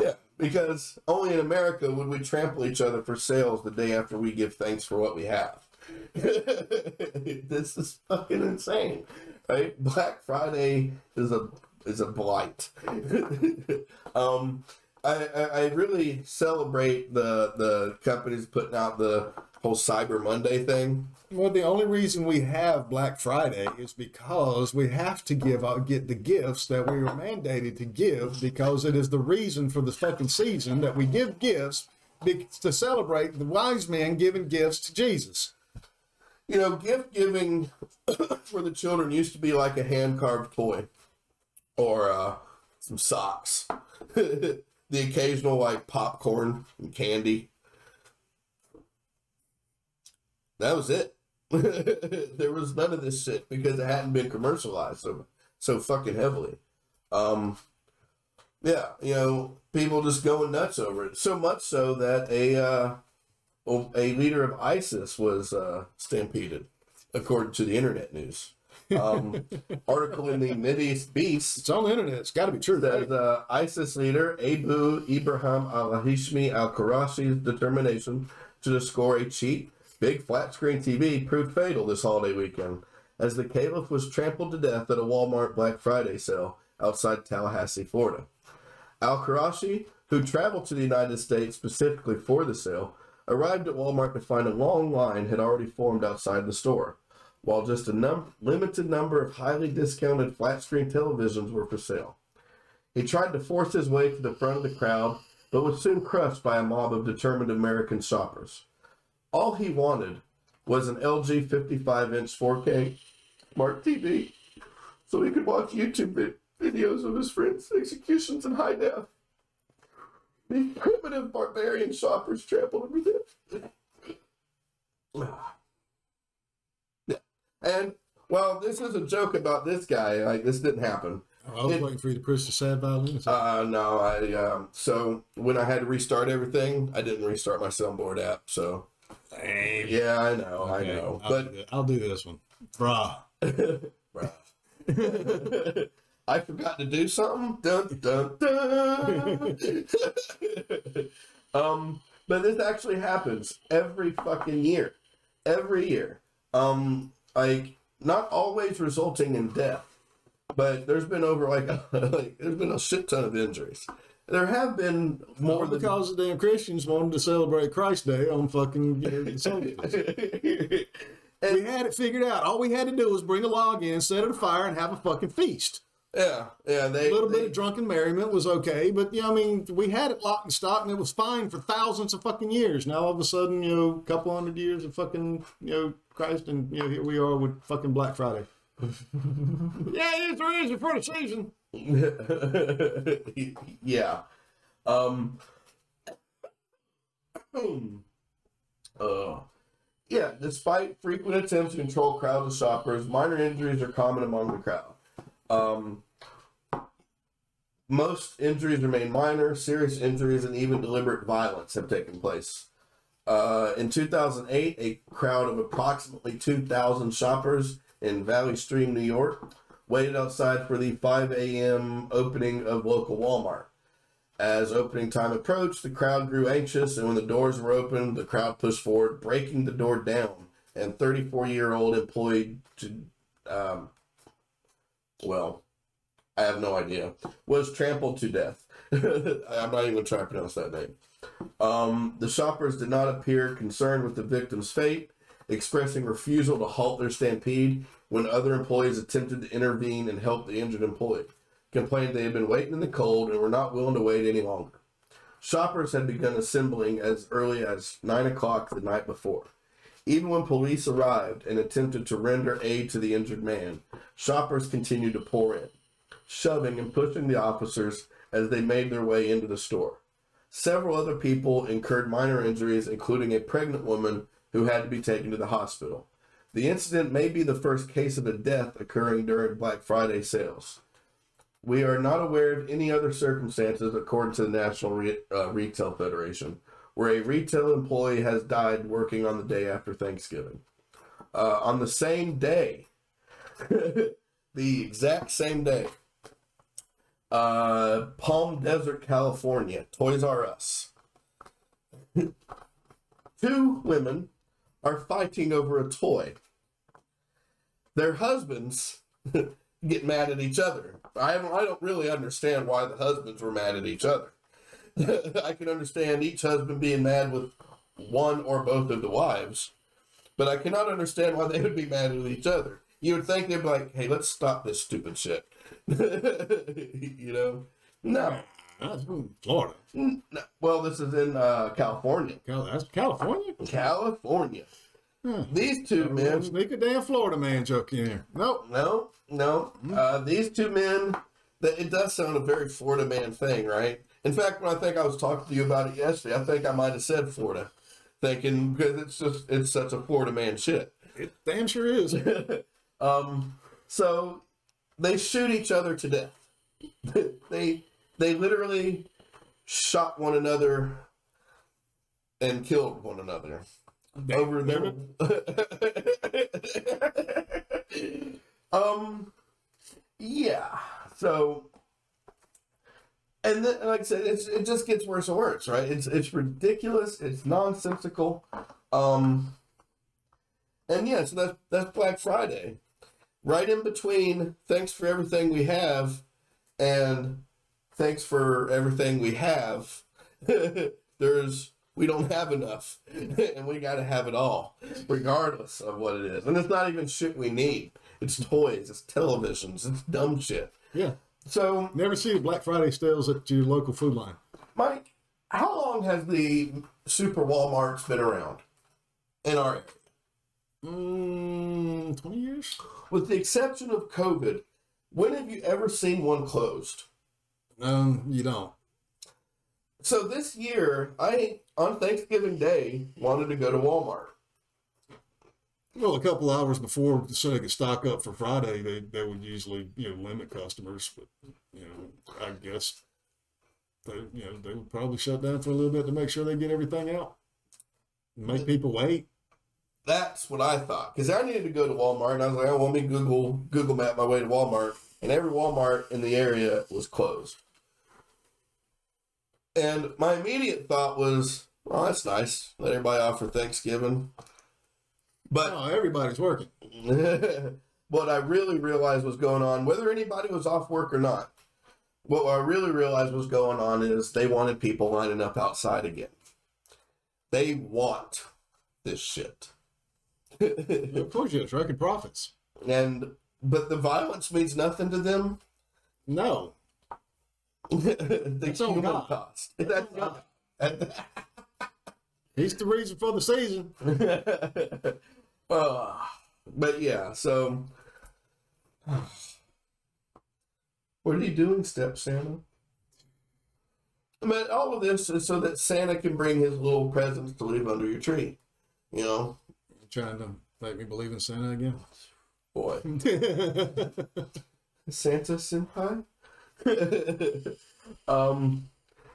yeah, because only in America would we trample each other for sales the day after we give thanks for what we have. <laughs> this is fucking insane, right? Black Friday is a is a blight. um, I, I I really celebrate the the companies putting out the whole Cyber Monday thing.
Well, the only reason we have Black Friday is because we have to give out get the gifts that we were mandated to give because it is the reason for the fucking season that we give gifts to celebrate the wise men giving gifts to Jesus.
You know, gift giving <coughs> for the children used to be like a hand carved toy or uh, some socks, <laughs> the occasional like popcorn and candy. That was it. <laughs> there was none of this shit because it hadn't been commercialized so so fucking heavily. Um, yeah, you know, people just going nuts over it. So much so that a uh, a leader of ISIS was uh, stampeded, according to the internet news. Um, article in the Mideast Beast
It's on the internet. It's got to be true.
That
Right?
uh, ISIS leader Abu Ibrahim al Hashimi al Qurashi's determination to score a cheap, big flat screen TV proved fatal this holiday weekend as the caliph was trampled to death at a Walmart Black Friday sale outside Tallahassee, Florida. Al Qurashi, who traveled to the United States specifically for the sale, arrived at Walmart to find a long line had already formed outside the store, while just a num- limited number of highly discounted flat screen televisions were for sale. He tried to force his way to the front of the crowd, but was soon crushed by a mob of determined American shoppers. All he wanted was an LG 55 inch 4K smart TV so he could watch YouTube vi- videos of his friends' executions in high def. The primitive barbarian shoppers trampled him to death. And, well, this is a joke about this guy. Like, this didn't happen.
I was
it-
waiting for you to push the sad violin.
Uh, no, I, um, so when I had to restart everything, I didn't restart my soundboard app, so. Yeah, I know, I know.
I'll,
But
do. I'll do this one, <laughs> bruh.
I forgot to do something. Dun, dun, dun. <laughs> um, but this actually happens every fucking year. Every year. Um, like, not always resulting in death, but there's been over like, <laughs> like there's been a shit ton of injuries. There have been more
because the damn Christians wanted to celebrate Christ Day on fucking you know, <laughs> soldiers. we had it figured out. All we had to do was bring a log in, set it afire, and have a fucking feast.
yeah, yeah. They
A little
they,
bit of drunken merriment was okay, but you know, I mean, we had it locked and stocked, and it was fine for thousands of fucking years. Now all of a sudden, you know, a couple hundred years of fucking, you know, Christ, and you know, here we are with fucking Black Friday. <laughs> yeah, it's reason for the season. <laughs>
yeah. Um. <clears throat> uh, yeah. Despite frequent attempts to control crowds of shoppers, minor injuries are common among the crowd. Um. Most injuries remain minor. Serious injuries and even deliberate violence have taken place. Uh, in 2008, a crowd of approximately 2,000 shoppers in Valley Stream, New York, waited outside for the 5 a.m. opening of local Walmart. As opening time approached, the crowd grew anxious, and when the doors were opened, the crowd pushed forward, breaking the door down. And 34 year old employee, to, um, well, I have no idea, was trampled to death. <laughs> I'm not even going to try to pronounce that name. Um, the shoppers did not appear concerned with the victim's fate, expressing refusal to halt their stampede when other employees attempted to intervene and help the injured employee, complained they had been waiting in the cold and were not willing to wait any longer. Shoppers had begun assembling as early as 9 o'clock the night before. Even when police arrived and attempted to render aid to the injured man, shoppers continued to pour in, shoving and pushing the officers as they made their way into the store. Several other people incurred minor injuries, including a pregnant woman who had to be taken to the hospital. The incident may be the first case of a death occurring during Black Friday sales. We are not aware of any other circumstances, according to the National Re- uh, Retail Federation, where a retail employee has died working on the day after Thanksgiving. Uh, on the same day, <laughs> the exact same day, uh, Palm Desert, California, Toys R Us. <laughs> Two women are fighting over a toy. Their husbands <laughs> get mad at each other. I I don't really understand why the husbands were mad at each other. <laughs> I can understand each husband being mad with one or both of the wives, but I cannot understand why they would be mad at each other. You would think they'd be like, "Hey, let's stop this stupid shit," <laughs> you know? No.
That's in Florida.
No. Well, this is in uh, California.
Cal- That's California.
California. These two men
sneak a damn Florida man joke in here. Nope.
No, no. Uh, these two men, that it does sound a very Florida man thing, right? In fact, when I think I was talking to you about it yesterday, I think I might have said Florida, thinking because it's just it's such a Florida man shit.
It damn sure is. <laughs>
Um, so they shoot each other to death. <laughs> they they literally shot one another and killed one another over their <laughs> um yeah so and then, like I said, it's, it just gets worse and worse, right? It's it's ridiculous. It's nonsensical. Um, and yeah, so that's that's Black Friday, right in between. Thanks for everything we have, and thanks for everything we have. <laughs> There's we don't have enough, <laughs> and we got to have it all, regardless of what it is. And it's not even shit we need. It's toys, it's televisions, it's dumb shit.
Yeah.
So
Never see Black Friday sales at your local Food Lion.
Mike, how long has the Super Walmarts been around in our area?
Mm, 20 years?
With the exception of COVID, when have you ever seen one closed?
Um, you don't.
So this year, I on Thanksgiving Day wanted to go to Walmart.
Well, a couple hours before, so they could stock up for Friday, they, they would usually, you know, limit customers. But, you know, I guess they, you know, they would probably shut down for a little bit to make sure they get everything out. Make people wait.
That's what I thought because I needed to go to Walmart, and I was like, "I want me Google Google Map my way to Walmart," and every Walmart in the area was closed. And my immediate thought was, "Well, that's nice. Let everybody off for Thanksgiving." But
Oh, everybody's working. <laughs>
what I really realized was going on, whether anybody was off work or not, what I really realized was going on is they wanted people lining up outside again. They want this shit. <laughs>
Of course, yes, record profits.
and but the violence means nothing to them.
No. <laughs>
the
That's
human
God.
cost. <laughs> That's God.
He's the reason for the season.
Uh, but yeah, so <sighs> what are you doing, Step Santa? But all of this is so that Santa can bring his little presents to leave under your tree. You know,
Trying to make me believe in Santa again.
boy, <laughs> Santa senpai. <laughs> um,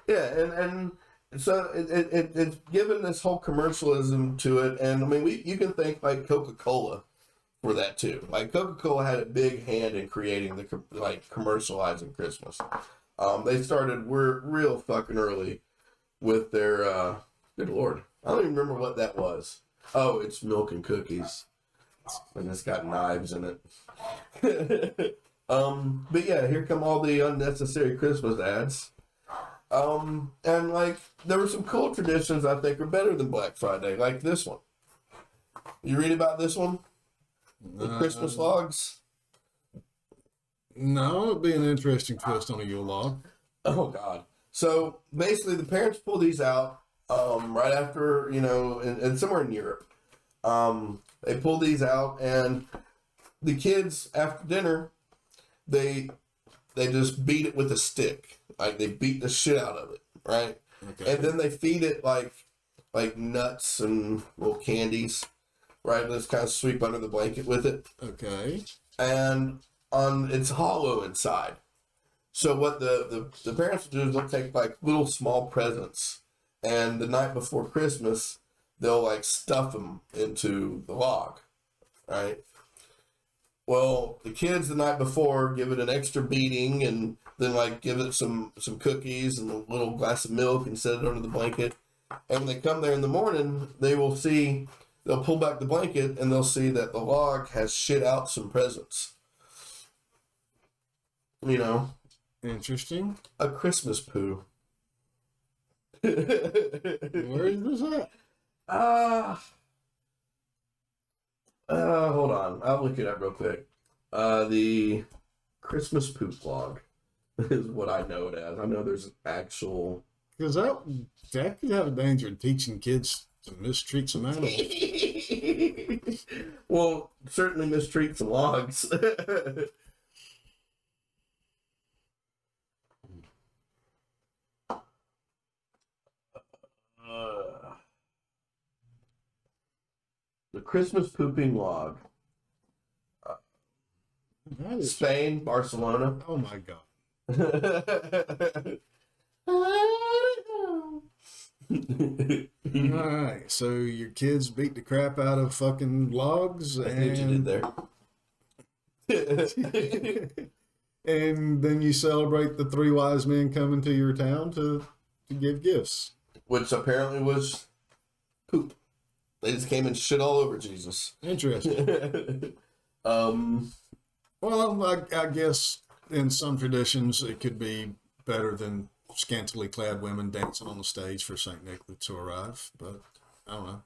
yeah, and and so it, it, it it's given this whole commercialism to it, and I mean, we you can think like Coca Cola for that too. Like Coca Cola had a big hand in creating the like commercializing Christmas. Um, they started we're real fucking early with their uh, good lord. I don't even remember what that was. Oh, it's milk and cookies, and it's got knives in it. <laughs> um, but yeah, here come all the unnecessary Christmas ads. Um, and like there were some cool traditions I think are better than Black Friday, like this one. You read about this one? The Christmas logs.
No, it'd be an interesting twist on a Yule log.
Oh God! So basically, the parents pull these out um, right after you know, and, and somewhere in Europe, um, they pull these out, and the kids after dinner, they they just beat it with a stick, like they beat the shit out of it, right?
Okay.
And then they feed it like like nuts and little candies, right? And just kind of sweep under the blanket with it
Okay.
and on it's hollow inside. So what the, the, the parents will do is they'll take like little small presents and the night before Christmas, they'll like stuff them into the log, right? Well, the kids the night before give it an extra beating, and then like give it some some cookies and a little glass of milk and set it under the blanket. And when they come there in the morning, they will see they'll pull back the blanket and they'll see that the log has shit out some presents. You know,
Interesting.
a Christmas poo.
Where is this at?
Uh, uh, hold on. I'll look it up real quick. Uh, the Christmas poop log is what I know it as. I know there's an actual.
Because that that could have a danger of teaching kids to mistreat some animals. <laughs>
well, certainly mistreat some logs. <laughs> the Christmas pooping log.
Is-
Spain, Barcelona.
oh my god. <laughs> All right, so your kids beat the crap out of fucking logs,
I see you did
and
there. <laughs>
and then you celebrate the three wise men coming to your town to to give gifts.
Which apparently was poop. They just came and shit all over Jesus.
Interesting. <laughs>
um,
well, I, I guess in some traditions it could be better than scantily clad women dancing on the stage for Saint Nicholas to arrive, but I don't know.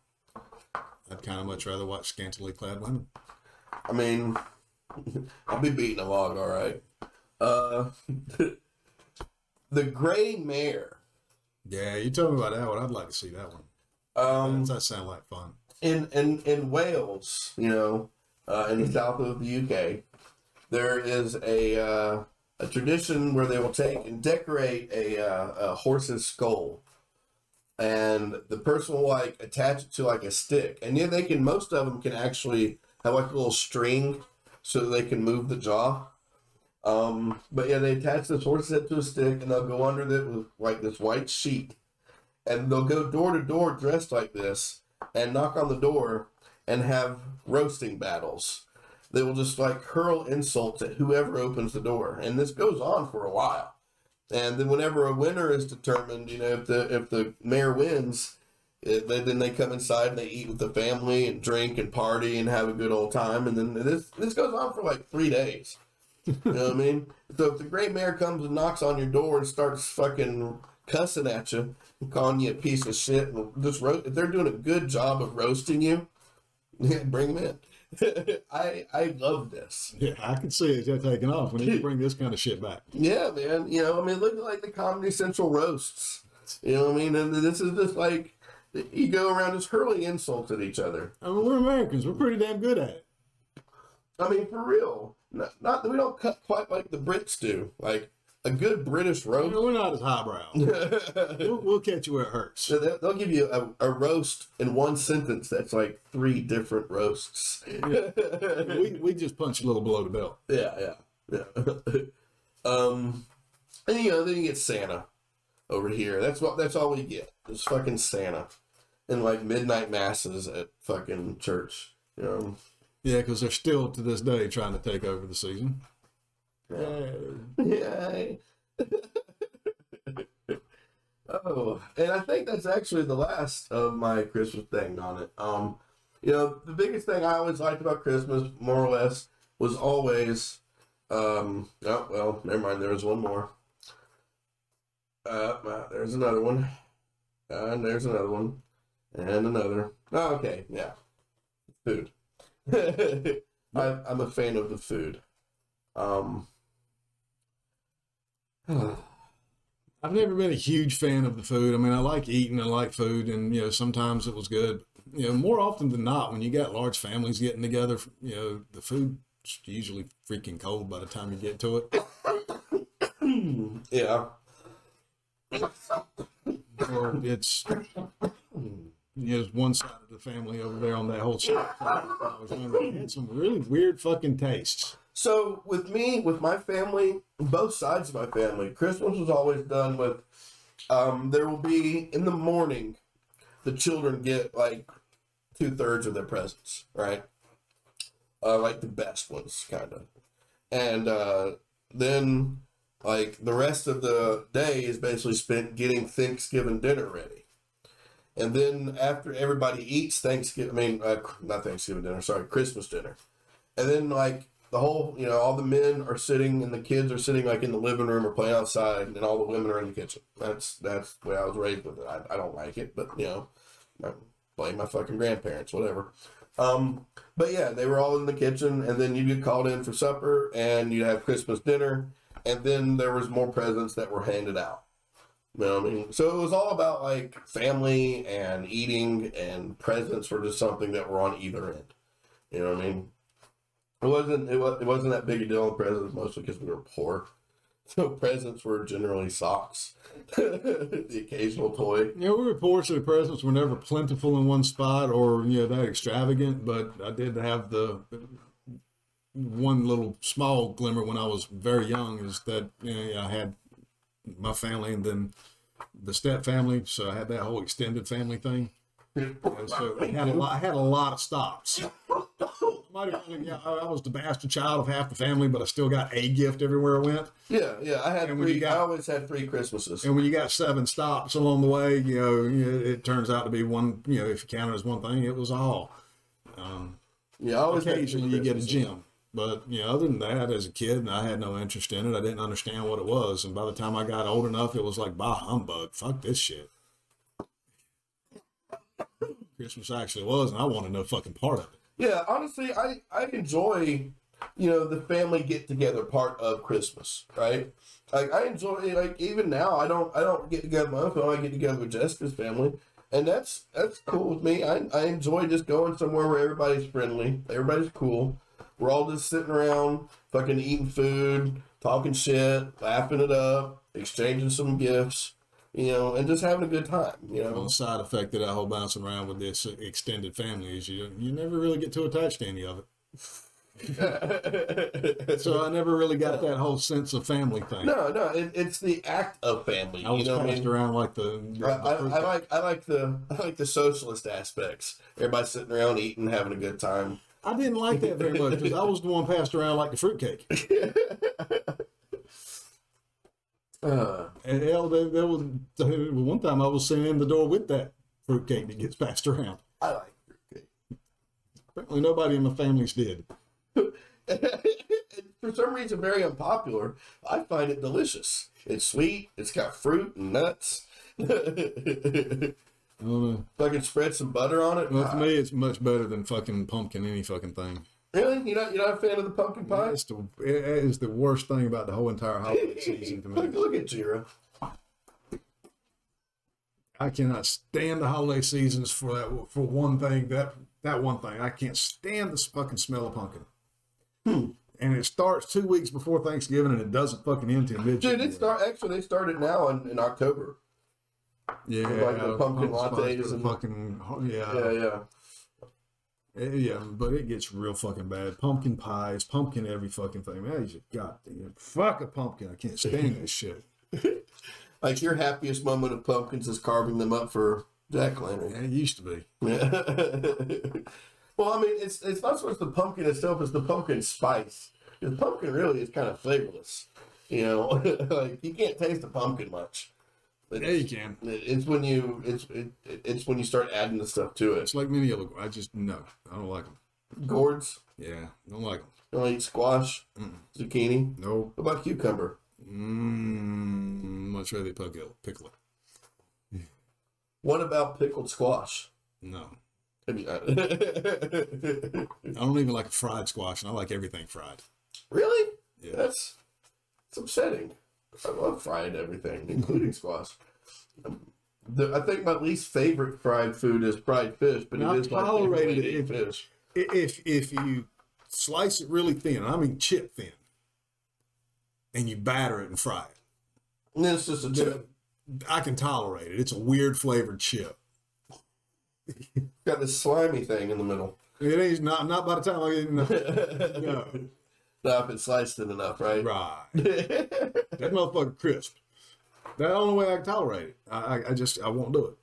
I'd kind of much rather watch scantily clad women.
I mean, <laughs> I'll be beating a log, all right. Uh, <laughs> the Gray Mare.
Yeah, you told me about that one. I'd like to see that one.
Um,
that sound like fun.
in in in Wales, you know, uh, in the south of the UK, there is a uh, a tradition where they will take and decorate a, uh, a horse's skull, and the person will like attach it to like a stick, and yeah, they can. Most of them can actually have like a little string so they can move the jaw. Um, but yeah, they attach this horse's head to a stick, and they'll go under it with like this white sheet, and they'll go door to door dressed like this and knock on the door and have roasting battles. They will just like hurl insults at whoever opens the door, and this goes on for a while. And then whenever a winner is determined, you know, if the if the Mare wins, it, they, then they come inside and they eat with the family and drink and party and have a good old time. And then this this goes on for like three days. You know what I mean? <laughs> So if the Gray Mare comes and knocks on your door and starts fucking cussing at you and calling you a piece of shit and just ro- if they're doing a good job of roasting you, <laughs> bring them in. <laughs> I I love this.
Yeah, I can see it taking off. We need to bring this kind of shit back.
Yeah, man. You know, I mean, look at like the Comedy Central roasts. You know what I mean? And this is just like you go around just hurling insults at each other.
I mean, we're Americans. We're pretty damn good at it.
I mean, for real. Not, not that we don't cut quite like the Brits do. Like a good British roast.
we're not as highbrow. <laughs> we'll, we'll catch you where it hurts.
So they'll, they'll give you a, a roast in one sentence that's like three different roasts.
we, we just punch a little below the belt.
Yeah, yeah, yeah. <laughs> um, and you know, then you get Santa over here. That's what. That's all we get. Is fucking Santa, and like midnight masses at fucking church. You know.
Yeah, because they're still to this day trying to take over the season.
Yay. <laughs> oh, and I think that's actually the last of my Christmas thing on it. Um, you know, the biggest thing I always liked about Christmas, more or less, was always, um, oh, well, never mind, there was one more. Uh, uh, there's another one. Uh, and there's another one. And another. Oh, okay, yeah. Food. <laughs> I, I'm a fan of the food. Um,
I've never been a huge fan of the food. I mean, I like eating, I like food, and you know, sometimes it was good. You know, more often than not, when you got large families getting together, you know, the food's usually freaking cold by the time you get to it.
yeah.
Or it's you know, one side of the family over there on that whole side. I was wondering, had some really weird fucking tastes.
So with me, with my family, both sides of my family, Christmas was always done with um, there will be in the morning, the children get like two thirds of their presents, right? Uh, like the best ones, kind of, and uh, then like the rest of the day is basically spent getting Thanksgiving dinner ready. And then after everybody eats Thanksgiving, I mean, uh, not Thanksgiving dinner, sorry, Christmas dinner. And then like the whole, you know, all the men are sitting and the kids are sitting like in the living room or playing outside, and all the women are in the kitchen. That's that's the way I was raised with it. I, I don't like it, but you know, I blame my fucking grandparents, whatever. Um, but yeah, they were all in the kitchen, and then you get called in for supper, and you have Christmas dinner, and then there was more presents that were handed out. You know what I mean? So it was all about like family and eating and presents were just something that were on either end. You know what I mean? It wasn't it, was, it wasn't that big a deal on presents mostly because we were poor. <laughs> So presents were generally socks, <laughs> the occasional toy.
Yeah, we were poor, so presents were never plentiful in one spot or you know that extravagant. But I did have the one little small glimmer when I was very young is that you know, I had my family and then the step family, so I had that whole extended family thing. So I had a lot. I had a lot of stops. <laughs> Might have been, yeah, I I was the bastard child of half the family, but I still got a gift everywhere I went.
Yeah, yeah. I had
And
three.
got-
I always had three Christmases.
And when you got seven stops along the way, you know, it turns out to be one. You know, if you count it as one thing, it was all.
Um, yeah, I always
Occasionally, you get a gym, but you know, other than that, as a kid, I had no interest in it. I didn't understand what it was, and by the time I got old enough, it was like, bah humbug, fuck this shit. Christmas actually was, and I wanted no fucking part of it.
Yeah, honestly, I I enjoy, you know, the family get together part of Christmas, right? Like I enjoy like even now I don't I don't get together with my own family, I get together with Jessica's family. And that's that's cool with me. I I enjoy just going somewhere where everybody's friendly, everybody's cool. We're all just sitting around, fucking eating food, talking shit, laughing it up, exchanging some gifts, you know, and just having a good time, you
Well,
know.
the side effect of that whole bouncing around with this extended family is you you never really get too attached to any of it. <laughs> So I never really got that whole sense of family thing.
No, no, it, it's the act of family.
I was
you know what I
passed
mean?
around like the. the
I, I, I like I like the I like the socialist aspects. Everybody sitting around eating, having a good time.
I didn't like that very much because I was the one passed around like the fruitcake. <laughs>
Uh,
And hell, there, there was one time I was sitting in the door with that fruitcake that gets passed around.
I like fruitcake.
Apparently, nobody in my family's did. <laughs>
For some reason, very unpopular. I find it delicious. It's sweet. It's got fruit and nuts. if <laughs>
I don't know.
I can spread some butter on it.
Well, to me, it's much better than fucking pumpkin any fucking thing.
Really, <laughs> you're not you're not a fan of the pumpkin pie?
It's the, it is the worst thing about the whole entire holiday <laughs> season to
look,
me.
look at Jira.
I cannot stand the holiday seasons for that for one thing. That that one thing I can't stand the fucking smell of pumpkin. Hmm. And it starts two weeks before Thanksgiving, and it doesn't fucking end till mid.
Dude, it start actually they started now in, in October.
Yeah,
like the pumpkin
spice
lattes and-
fucking yeah,
Yeah, yeah.
Yeah, yeah. But it gets real fucking bad. Pumpkin pies, pumpkin every fucking thing. Man, you just goddamn fuck a pumpkin. I can't stand that shit. <laughs>
Like your happiest moment of pumpkins is carving them up for jack lantern.
Yeah, it used to be.
Yeah. <laughs> well, I mean, it's it's not so much the pumpkin itself as the pumpkin spice. The pumpkin really is kind of flavorless. You know, <laughs> like you can't taste the pumpkin much. It's,
Yeah, you can.
It's when you it's it, it's when you start adding the stuff to it.
It's like many other. I just no, I don't like them.
Gourds,
Yeah, don't like them.
you don't eat squash, zucchini.
No,
What about cucumber?
mm, much rather pickle pickle it.
What about pickled squash?
No,
you- <laughs>
I don't even like fried squash, and I like everything fried.
really?
Yeah.
That's it's upsetting. I love fried everything, including squash. Um, The, I think my least favorite fried food is fried fish, but
Now,
it is
tolerated
eat
if,
fish.
if if you slice it really thin, I mean chip thin, and you batter it and fry it.
And then it's just a chip.
I can tolerate it. It's a weird flavored chip.
Got this slimy thing in the middle.
It ain't not not by the time I get <laughs> no, no.
If it's sliced it enough, right?
right. <laughs> That motherfucker crisp. That's the only way I can tolerate it. I, I, I just I won't do it.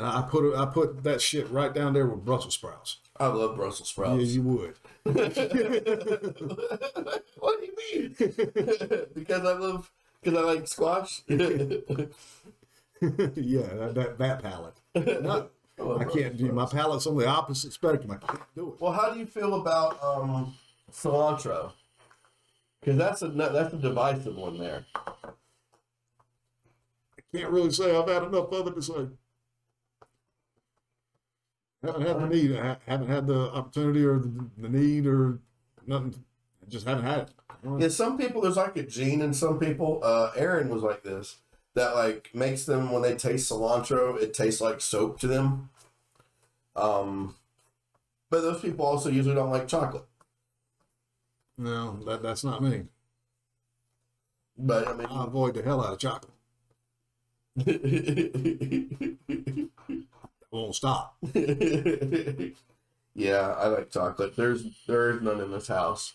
I put I put that shit right down there with Brussels sprouts.
I love Brussels sprouts.
Yeah, you would. <laughs> <laughs>
what do you mean? because I love because I like squash.
yeah, that, that that palate. No, I can't do. My palate's on the opposite spectrum. I can't do it.
well, how do you feel about um, cilantro? Because that's a that's a divisive one there.
I can't really say I've had enough of it to say. Haven't had the need. I haven't had the opportunity or the, the need or nothing. I just haven't had it.
Yeah, some people there's like a gene in some people. Uh, Aaron was like this that like makes them when they taste cilantro, it tastes like soap to them. Um, but those people also usually don't like chocolate.
No, that that's not me.
But I mean,
I avoid the hell out of chocolate. <laughs> I won't stop.
yeah, I like chocolate. There's there's none in this house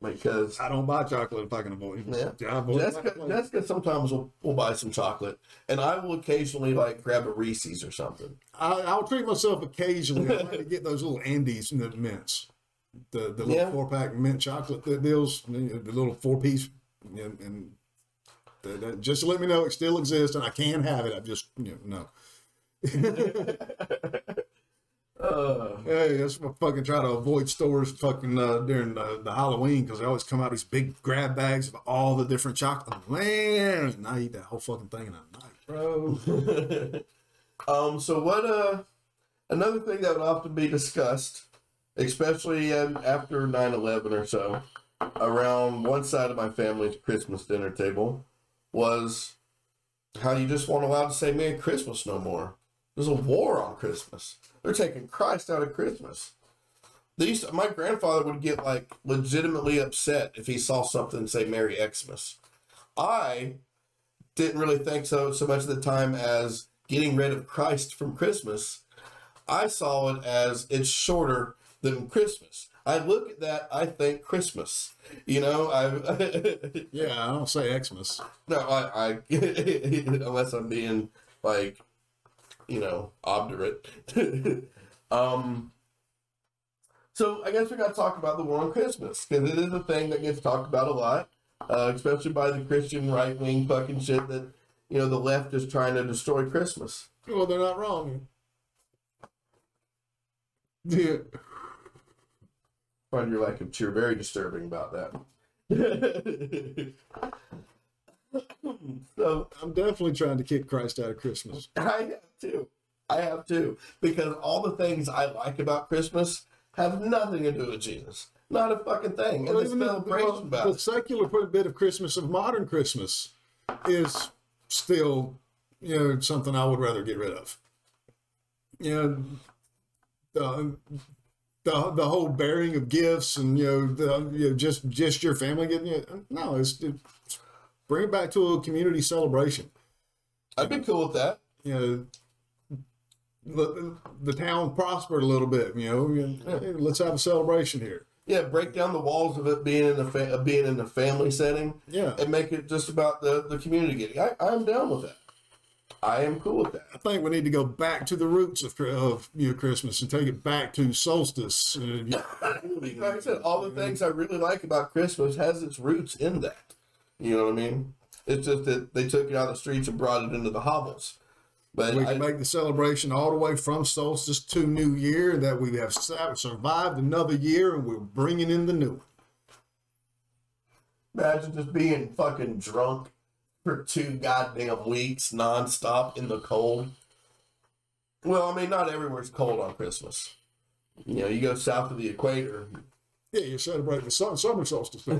because
I don't buy chocolate if I can avoid it.
Yeah.
I avoid
Jessica. Jessica sometimes will, will buy some chocolate, and I will occasionally like grab a Reese's or something.
I, I'll treat myself occasionally. I like to get those little Andes and the mints, the the little
Yeah.
four pack mint chocolate that deals, the little four piece, and, and the, the- just to let me know it still exists and I can have it. I just you know no. <laughs>
Uh,
Hey, that's what I fucking try to avoid stores fucking uh, during the, the Halloween because they always come out these big grab bags of all the different chocolate. Man, and I eat that whole fucking thing in a night, bro. <laughs>
um. So what? Uh, another thing that would often be discussed, especially after 9-11 or so, around one side of my family's Christmas dinner table, was how you just weren't allowed to say Merry Christmas no more. There's a war on Christmas. They're taking Christ out of Christmas. These my grandfather would get like legitimately upset if he saw something say Merry Xmas. I didn't really think so so much at the time as getting rid of Christ from Christmas. I saw it as it's shorter than Christmas. I look at that, I think Christmas. You know, I <laughs>
Yeah, I don't say Xmas.
no, I, I <laughs> unless I'm being like, you know, obdurate. <laughs> um. So I guess we got to talk about the war on Christmas because it is a thing that gets talked about a lot, uh, especially by the Christian right wing fucking shit that you know the left is trying to destroy Christmas.
Well, they're not wrong. Yeah.
Find your lack of cheer very disturbing about that. so
I'm definitely trying to kick Christ out of Christmas. <laughs>
I have too. I have too. Because all the things I like about Christmas have nothing to do with Jesus. Not a fucking thing.
Well,
the
even the,
celebration
well,
about
the
it.
secular bit of Christmas of modern Christmas is still, you know, something I would rather get rid of. You know, the the, the whole bearing of gifts and you know the you know, just just your family getting it. No, it's, it's bring it back to a community celebration.
I'd be cool with that.
You know. The, the town prospered a little bit, you know. hey, let's have a celebration here.
Yeah, break down the walls of it being in the fa- being in the family setting.
Yeah.
and make it just about the the community getting. I I'm down with that. I am cool with that.
I think we need to go back to the roots of, of you know, Christmas and take it back to solstice. Uh, <laughs> yeah.
Like I said, all the things I really like about Christmas has its roots in that. You know what I mean? It's just that they took it out of the streets and brought it into the hovels. But
we
I,
can make the celebration all the way from solstice to New Year that we have survived another year and we're bringing in the new one.
imagine just being fucking drunk for two goddamn weeks nonstop in the cold. Well, I mean, not everywhere's cold on Christmas. You know, you go south of the equator.
Yeah, you're celebrating the sun, summer solstice. <laughs> yeah,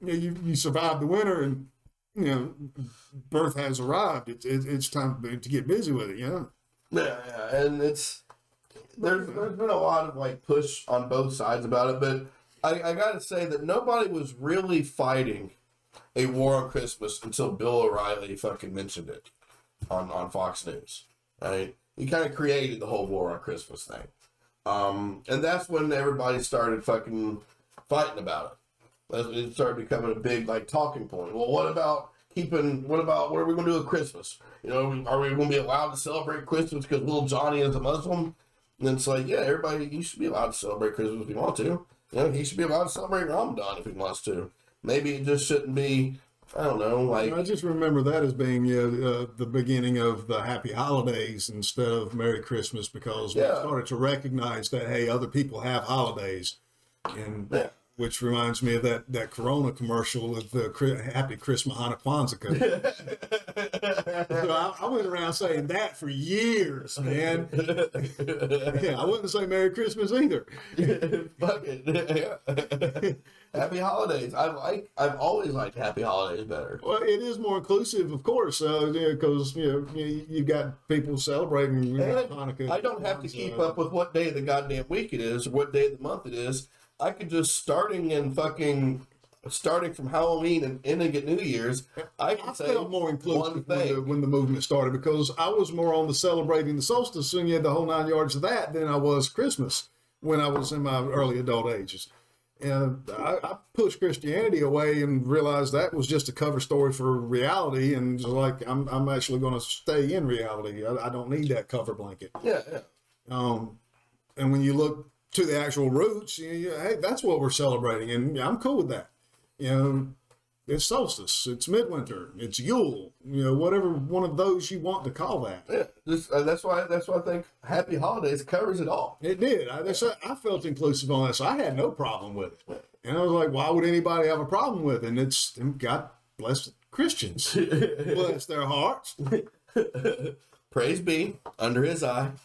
you, you you survived the winter and you know birth has arrived. It's it, it's time to get busy with it. You know.
Yeah, yeah, and it's there's there's been a lot of like push on both sides about it, but I, I gotta say that nobody was really fighting a war on Christmas until Bill O'Reilly fucking mentioned it on, on Fox News. Right? He kind of created the whole war on Christmas thing. Um, and that's when everybody started fucking fighting about it. It started becoming a big like talking point. Well, what about keeping? What about what are we going to do at Christmas? You know, are we going to be allowed to celebrate Christmas because little Johnny is a Muslim? And it's like, yeah, everybody, you should be allowed to celebrate Christmas if you want to. You know, he should be allowed to celebrate Ramadan if he wants to. Maybe it just shouldn't be. I don't know, like
I just remember that as being you know, uh, the beginning of the happy holidays instead of Merry Christmas because we started to recognize that hey, other people have holidays, and
Yeah.
Which reminds me of that that Corona commercial with the Happy Christmas Hana Kwanzaa. <laughs> so I, I went around saying that for years, man. yeah, I wouldn't say Merry Christmas either. <laughs>
Fuck it. <laughs> happy holidays. I like. I've always liked happy holidays better.
Well, it is more inclusive, of course, uh, because you know you, you got people celebrating you know, Hanukkah.
I don't have to keep
uh,
up with what day of the goddamn week it is or what day of the month it is. I could just starting in fucking starting from Halloween and ending at New Year's. I
I
can say
felt more inclusive when the, when the movement started because I was more on the celebrating the solstice and you had the whole nine yards of that than I was Christmas when I was in my early adult ages. And I, I pushed Christianity away and realized that was just a cover story for reality. And just like, I'm, I'm actually going to stay in reality. I, I don't need that cover blanket.
Yeah, yeah.
Um, and when you look to the actual roots, you, you, hey, that's what we're celebrating, and I'm cool with that. You know, it's solstice, it's midwinter, it's Yule. You know, whatever one of those you want to call that.
Yeah, this, uh, that's why that's why I think Happy Holidays covers it all.
It did. I, that's, I felt inclusive on this. so I had no problem with it. And I was like, why would anybody have a problem with it? And it's and God bless Christians, <laughs> bless their hearts. <laughs>
Praise be under His eye. <laughs>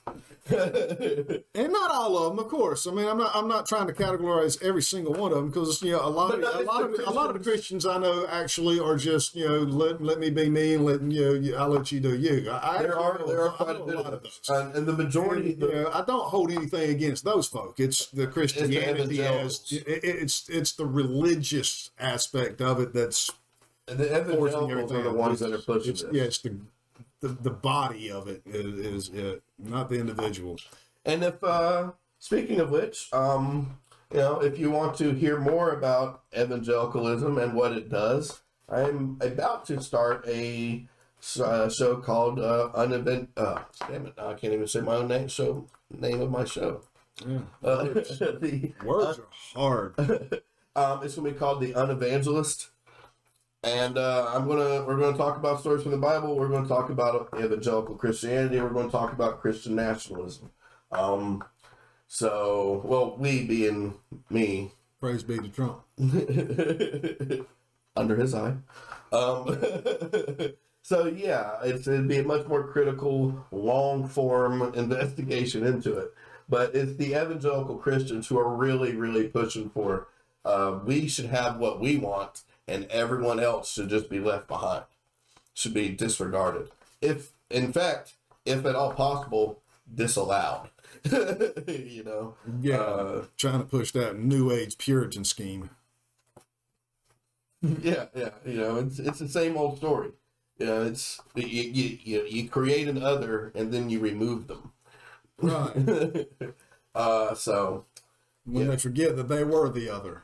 And not all of them, of course. I mean, I'm not. I'm not trying to categorize every single one of them because you know a lot
But
of a lot
the
of a lot of the Christians I know actually are just you know let let me be me and let you know I'll let you do you. I, I
There are
know-
there are quite a bit
lot
of those, and, and the majority.
You know, I don't hold anything against those folk. It's the Christianity as it, it's it's the religious aspect of it that's
And the evangelicals are the ones that are pushing
it's,
this.
Yeah, it's the, the the body of it is, is it, not the individual.
And if uh speaking of which, um, you know, if you want to hear more about evangelicalism and what it does, I'm about to start a uh, show called uh, Unevent. Uh, damn it! I can't even say my own name. Show name of my show. Uh, <laughs> the,
Words are hard. <laughs>
um, it's gonna be called the Unevangelist, and uh, I'm gonna we're gonna talk about stories from the Bible. We're gonna talk about evangelical Christianity. We're gonna talk about Christian nationalism. Um, so, well, we being me
Praise be to Trump. <laughs>
under his eye. Um, <laughs> so yeah, it's it'd be a much more critical, long form <laughs> investigation into it. But it's the evangelical Christians who are really, really pushing for. Uh, we should have what we want, and everyone else should just be left behind. Should be disregarded. If, in fact, if at all possible, disallowed. <laughs> you know.
Yeah,
Uh,
trying to push that New Age Puritan scheme. <laughs>
Yeah, yeah, you know, it's it's the same old story. You know, it's you you, you, you create an other and then you remove them.
Right. <laughs>
Uh, so
when they forget that they were the other.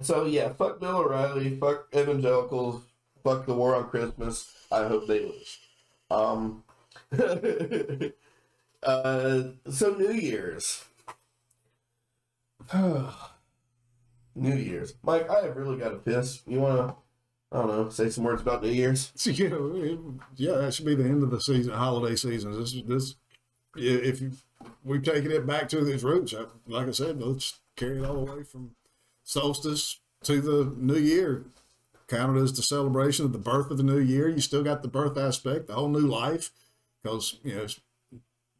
So yeah, fuck Bill O'Reilly, fuck evangelicals, fuck the war on Christmas. I hope they lose. Um, <laughs> uh, so New Year's. <sighs> New Year's, Mike. I have really got to piss. You want to, I don't know, say some words about New Year's? <laughs>
Know, it- yeah, that should be the end of the season, holiday season. This, this, yeah, if you, we've taken it back to its roots, like I said, let's carry it all the way from solstice to the new year. Counted as the celebration of the birth of the new year. You still got the birth aspect, the whole new life, because you know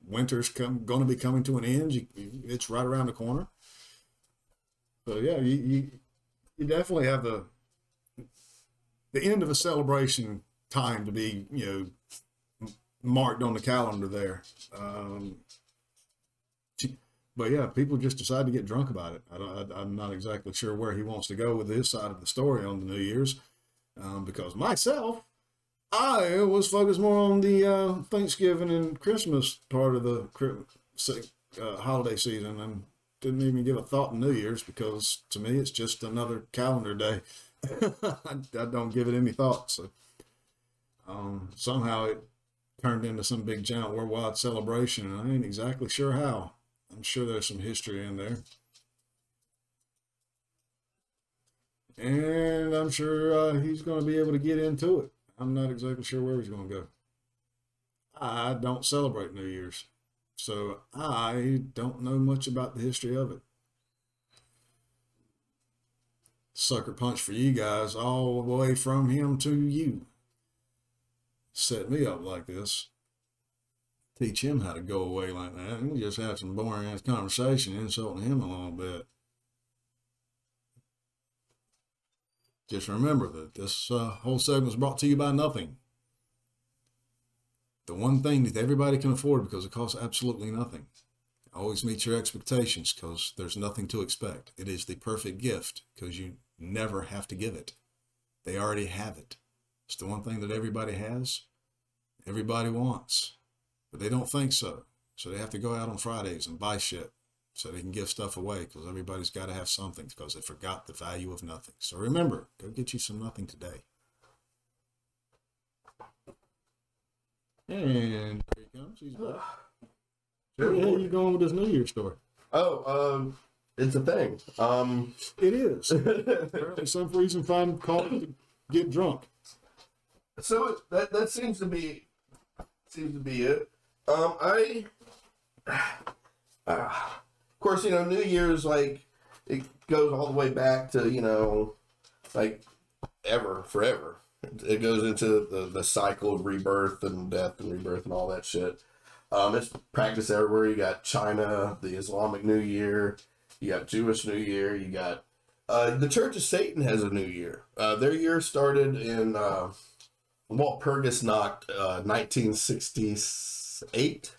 winter's come going to be coming to an end. You, you- it's right around the corner. So yeah, you, you you definitely have the the end of a celebration time to be, you know, marked on the calendar there. Um, but yeah, people just decide to get drunk about it. I I'm not exactly sure where he wants to go with his side of the story on the New Year's, um, because myself, I was focused more on the uh, Thanksgiving and Christmas part of the uh, holiday season, and didn't even give a thought to New Year's because to me it's just another calendar day. <laughs> I, I don't give it any thought. So um, somehow it turned into some big giant worldwide celebration, and I ain't exactly sure how. I'm sure there's some history in there. And I'm sure uh, he's going to be able to get into it. I'm not exactly sure where he's going to go. I don't celebrate New Year's, so I don't know much about the history of it. Sucker punch for you guys, all the way from him to you. Set me up like this. Teach him how to go away like that. And we just have some boring ass conversation, insulting him a little bit. Just remember that this uh, whole segment is brought to you by nothing. The one thing that everybody can afford because it costs absolutely nothing. Always meet your expectations because there's nothing to expect. It is the perfect gift because you never have to give it. They already have it. It's the one thing that everybody has, everybody wants, but they don't think so. So they have to go out on Fridays and buy shit so they can give stuff away because everybody's got to have something because they forgot the value of nothing. So remember, go get you some nothing today. And there he comes. He's back. <sighs> So where the hell you going with this New Year's story?
Oh, um, it's a thing. Um,
It is. <laughs> Apparently, some reason find cause to get drunk.
so that that seems to be seems to be it. Um, I, ah, <sighs> of course, you know, New Year's like it goes all the way back to you know, like ever forever. It goes into the the cycle of rebirth and death and rebirth and all that shit. Um, it's practiced everywhere. You got China, the Islamic New Year. You got Jewish New Year. You got uh, the Church of Satan has a New Year. Uh, their year started in uh, Walpurgisnacht, uh, 1968,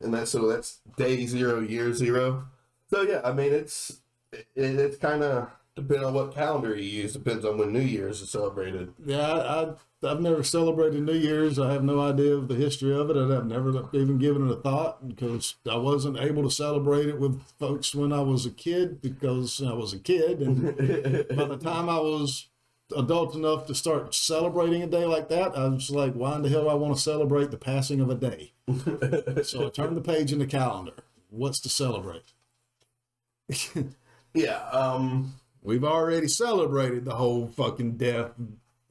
and that's so that's day zero, year zero. So yeah, I mean it's it, it's kind of depending on what calendar you use. Depends on when New Year's is celebrated.
Yeah, I, I, I've never celebrated New Year's. I have no idea of the history of it. and I've never even given it a thought because I wasn't able to celebrate it with folks when I was a kid because I was a kid. And <laughs> by the time I was adult enough to start celebrating a day like that, I was like, why in the hell do I want to celebrate the passing of a day? <laughs> so I turned the page in the calendar. What's to celebrate? <laughs>
Yeah. Um.
We've already celebrated the whole fucking death,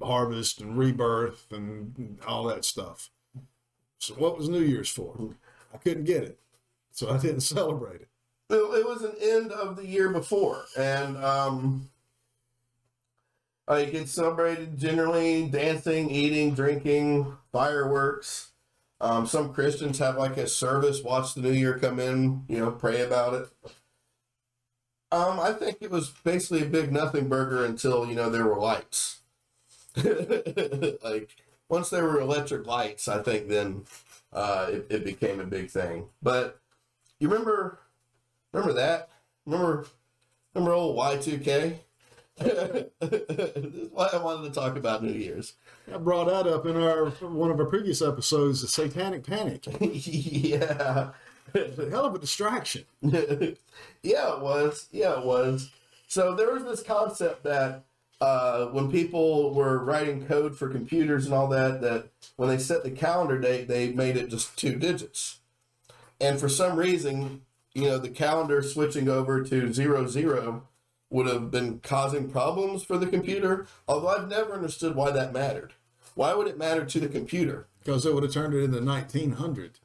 harvest, and rebirth, and all that stuff. So what was New Year's for? I couldn't get it, so I didn't <laughs> celebrate it.
It, it was an end of the year before, and um, like it's celebrated generally dancing, eating, drinking, fireworks. Um, some Christians have like a service, watch the new year come in, you know, pray about it. Um, I think it was basically a big nothing burger until you know there were lights. <laughs> like once there were electric lights, I think then uh, it, it became a big thing. But you remember Remember that? Remember, remember old Y two K? This is why I wanted to talk about New Year's.
I brought that up in our one of our previous episodes, the Satanic Panic. <laughs>
yeah,
It's a hell of a distraction. <laughs>
yeah, it was. Yeah, it was. So there was this concept that uh, when people were writing code for computers and all that, that when they set the calendar date, they made it just two digits. And for some reason, you know, the calendar switching over to zero zero would have been causing problems for the computer. Although I've never understood why that mattered. Why would it matter to the computer?
Because it would have turned it into 1900.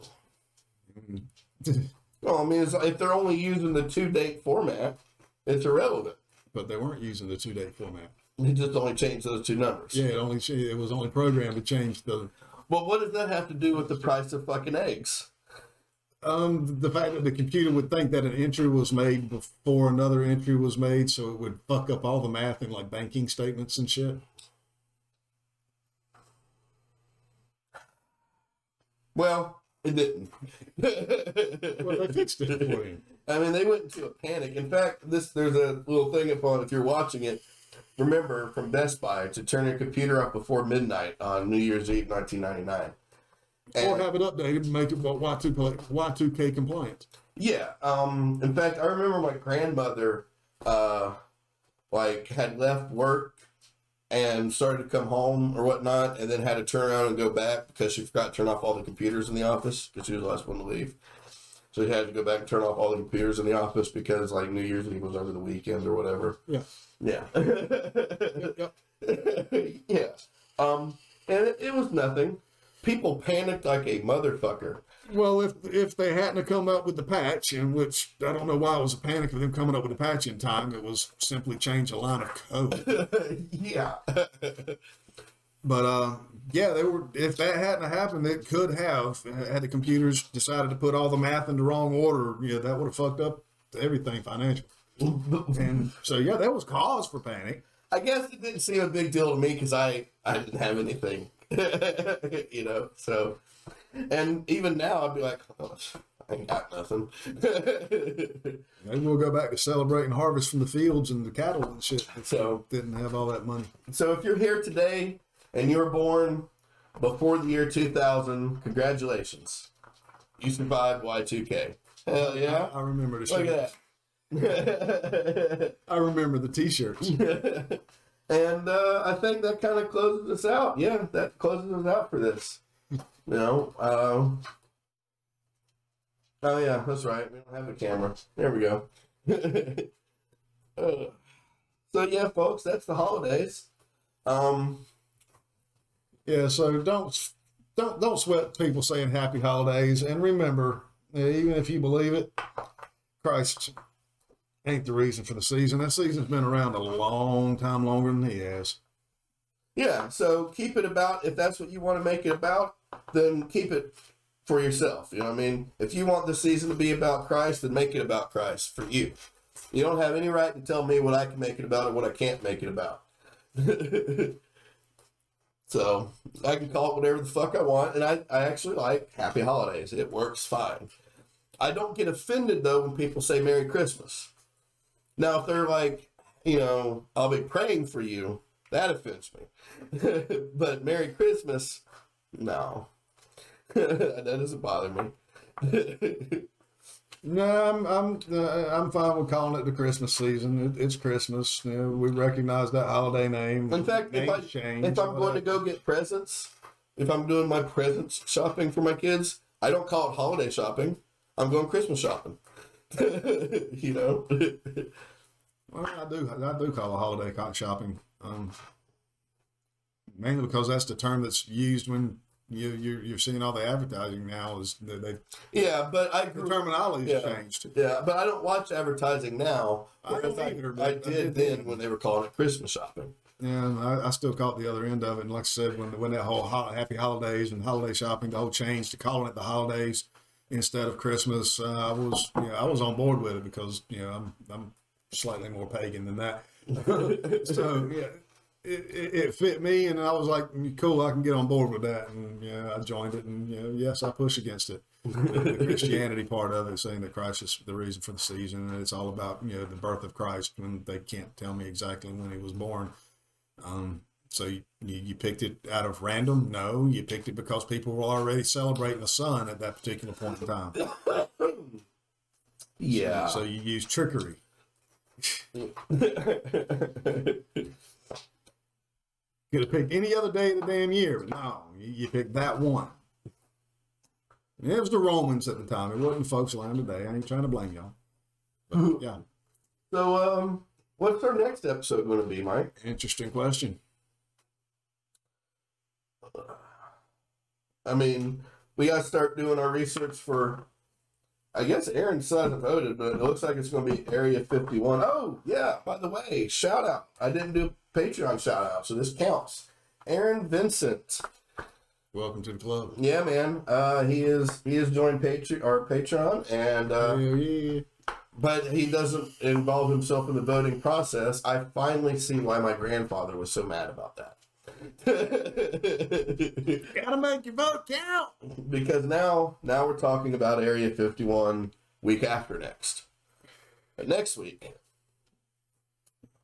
<laughs>
Well, I mean, it's, if they're only using the two date format, it's irrelevant.
But they weren't using the two date format.
It just only changed those two numbers.
Yeah, it only it was only programmed to change the
Well, what does that have to do with the price of fucking eggs?
Um, the fact that the computer would think that an entry was made before another entry was made, so it would fuck up all the math in like banking statements and shit.
Well, it didn't. <laughs>
Well, they fixed it for.
I mean, they went into a panic. In fact, this there's a little thing upon if you're watching it. Remember from Best Buy to turn your computer up before midnight on New Year's Eve, 1999.
Or have it updated and make it Y2K, Y2K compliant.
Yeah. Um. In fact, I remember my grandmother, uh, like had left work and started to come home or whatnot, and then had to turn around and go back because she forgot to turn off all the computers in the office because she was the last one to leave. So she had to go back and turn off all the computers in the office because like New Year's Eve was over the weekend or whatever.
Yeah.
Yeah.
Yep.
yeah. <laughs> Um. And it, it was nothing. People panicked like a motherfucker.
Well, if if they hadn't have come up with the patch, in which I don't know why it was a panic of them coming up with the patch in time, it was simply change a line of code. <laughs>
yeah. <laughs>
But uh, yeah, they were. If that hadn't happened, it could have had the computers decided to put all the math in the wrong order. Yeah, that would have fucked up everything financial. and so yeah, that was cause for panic.
I guess it didn't seem a big deal to me because I I didn't have anything, <laughs> you know. So, and even now I'd be like, oh, I ain't got nothing. <laughs>
Maybe we'll go back to celebrating harvest from the fields and the cattle and shit.
So-
didn't have all that money.
so if you're here today and you were born before the year 2000, congratulations, you survived Y2K. Hell yeah!
I remember the
Look
shit.
at that. <laughs>
I remember the T-shirts.
And uh, I think that kind of closes us out. Yeah, that closes us out for this. You know. Um, oh yeah, that's right. We don't have a camera. There we go. <laughs> Uh, so yeah, folks, that's the holidays. Um,
Yeah, so don't don't don't sweat people saying happy holidays, and remember, even if you believe it, Christ ain't the reason for the season. That season's been around a long time longer than he has.
yeah, so keep it about. If that's what you want to make it about, then keep it for yourself. You know what I mean? If you want the season to be about Christ, then make it about Christ for you. You don't have any right to tell me what I can make it about or what I can't make it about. <laughs> so I can call it whatever the fuck I want, and I, I actually like Happy Holidays. It works fine. I don't get offended though when people say Merry Christmas. Now, if they're like, you know, I'll be praying for you, that offends me. <laughs> but Merry Christmas, no. <laughs> that doesn't bother me. <laughs>
No, I'm I'm uh, I'm fine with calling it the Christmas season. It, it's Christmas. You know, we recognize that holiday name.
In fact, if, I,
change,
if I'm going to go get presents, if I'm doing my presents shopping for my kids, I don't call it holiday shopping. I'm going Christmas shopping. <laughs> you know? <laughs>
Well, I do. I do call it holiday cock shopping. Um, mainly because that's the term that's used when you you're, you're seeing all the advertising now. Is that they
yeah, but I
the
grew
terminology
Yeah.
changed.
Yeah, but I don't watch advertising now.
I don't either,
I
I
did
did
then
then.
when they were calling it Christmas shopping.
Yeah, I, I still caught the other end of it. And like I said, when when that whole ho- happy holidays and holiday shopping, the whole change to calling it the holidays instead of Christmas, uh, I was yeah I was on board with it because you know I'm I'm slightly more pagan than that. <laughs> so yeah, it, it, it fit me, and I was like, cool, I can get on board with that, and yeah, I joined it, and you know, yes, I push against it. the, the Christianity part of it, saying that Christ is the reason for the season, and it's all about you know the birth of Christ. When they can't tell me exactly when he was born, um, so you, you picked it out of random? No, you picked it because people were already celebrating the sun at that particular point in time.
Yeah.
So you use trickery. <laughs> Could have picked any other day of the damn year, but no, you, you picked that one. And it was the Romans at the time. It wasn't folks around today. I ain't trying to blame y'all. But, <laughs> yeah,
so, um, what's our next episode going to be, Mike?
interesting question.
I mean, we got to start doing our research for. I guess Aaron hasn't voted, but it looks like it's going to be Area 51. Oh, yeah, by the way, shout out. I didn't do a Patreon shout out, so this counts. Aaron Vincent.
Welcome to the club.
Yeah, man. Uh, he is he has joined Patreon our Patreon, and uh,
yeah.
but he doesn't involve himself in the voting process. I finally see why my grandfather was so mad about that. <laughs>
Gotta make your vote count.
because now now we're talking about Area 51 week after next. But next week,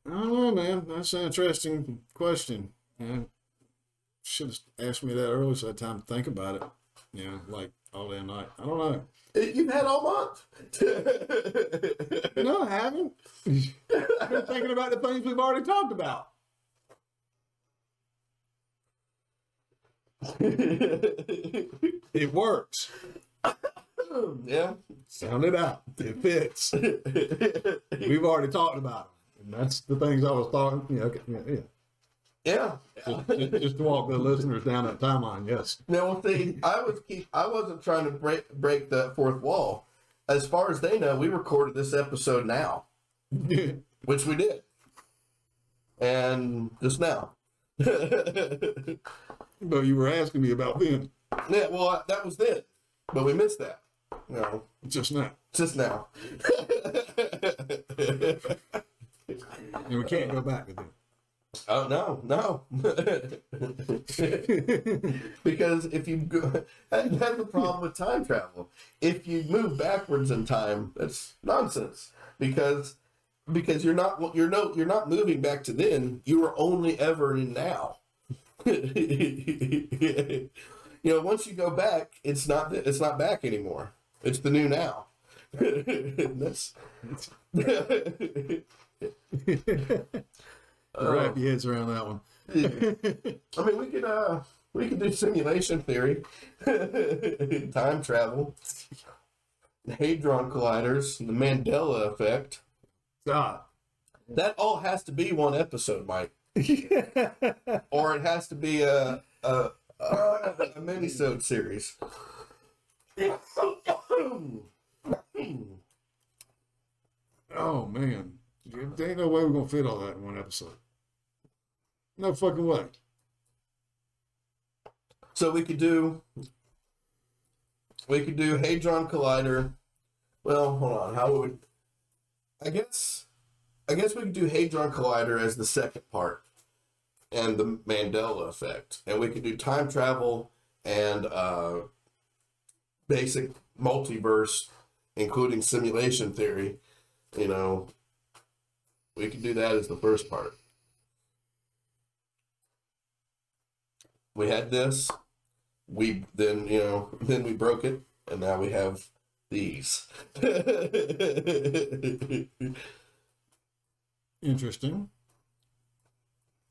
I don't know, man. That's an interesting question. Yeah. Should have asked me that earlier so I had time to think about it. You know, like all day and night. I don't know.
Eh, you've had all month.
No, I haven't. <laughs> I've been thinking about the things we've already talked about. <laughs> It works.
yeah.
Sound it out. It fits. We've already talked about it. And that's the things I was talking. Yeah, okay, yeah, yeah.
Yeah.
Just, just, just to walk the listeners down that timeline. Yes.
Now, well, see, I was keep. I wasn't trying to break break that fourth wall. As far as they know, we recorded this episode now, <laughs> which we did, and just now. <laughs>
But you were asking me about then, Yeah,
well, that was then, but we missed that. No,
just now.
just now. <laughs>
And we can't go back to.
Oh no, no. <laughs> because if you go, that- that's the problem with time travel. If you move backwards in time, that's nonsense. Because because you're not you're no you're not moving back to then. You are only ever in now. <laughs> you know, once you go back, it's not it's not back anymore. It's the new now. <laughs> that's <laughs>
Wrap your heads around that one.
I mean, we could uh, we could do simulation theory, time travel, hadron colliders, the Mandela effect.
God.
That all has to be one episode, Mike, <laughs> or it has to be a a, a, a minisode series.
Oh man, there ain't no way we're gonna fit all that in one episode. No fucking way.
So we could do we could do Hadron Collider. Well, hold on. How would I guess I guess we could do Hadron Collider as the second part and the Mandela effect. And we could do time travel and uh basic multiverse, including simulation theory. You know, we could do that as the first part. We had this. We then, you know, <laughs> then we broke it, and now we have these. <laughs>
Interesting.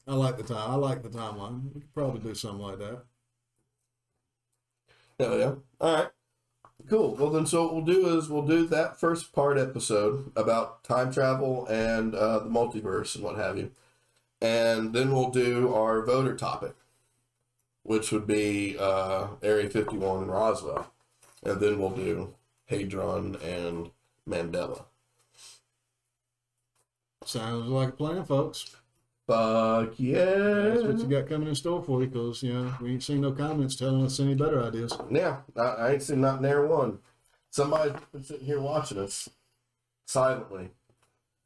I like the time. I like the timeline. We could probably do something like that.
Oh yeah. All right. Cool. Well, then, so what we'll do is we'll do that first part episode about time travel and uh, the multiverse and what have you, and then we'll do our voter topic, which would be uh, Area Fifty One in Roswell, and then we'll do Hadron and Mandela.
Sounds like a plan, folks.
Fuck yeah!
That's what you got coming in store for you, because you know we ain't seen no comments telling us any better ideas.
Yeah, I, I ain't seen not near one. Somebody's been sitting here watching us silently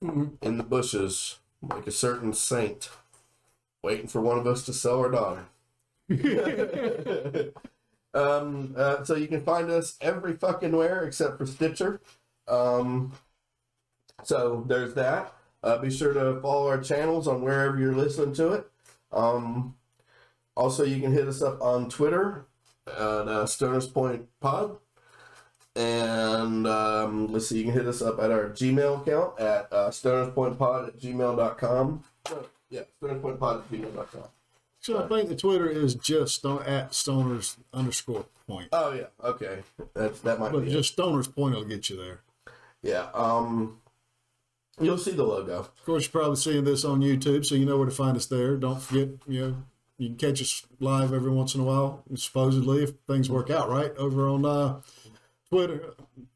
in the bushes, like a certain saint, waiting for one of us to sell our daughter. <laughs> <laughs> um, uh, so you can find us every fucking where except for Stitcher. Um, so there's that. Uh, be sure to follow our channels on wherever you're listening to it. Um, also, you can hit us up on Twitter at uh, Stoners Point Pod. And um, let's see, you can hit us up at our Gmail account at uh, stonerspointpod at gmail.com. Yeah, stonerspointpod at gmail.com.
So I think the Twitter is just at stoners underscore point.
Oh, yeah, okay. That's, that might
But
be it.
just stoners point will get you there.
Yeah, um, you'll see the logo.
Of course, you're probably seeing this on YouTube, so you know where to find us there. Don't forget, you know, you can catch us live every once in a while, supposedly, if things work out right, over on uh, Twitter,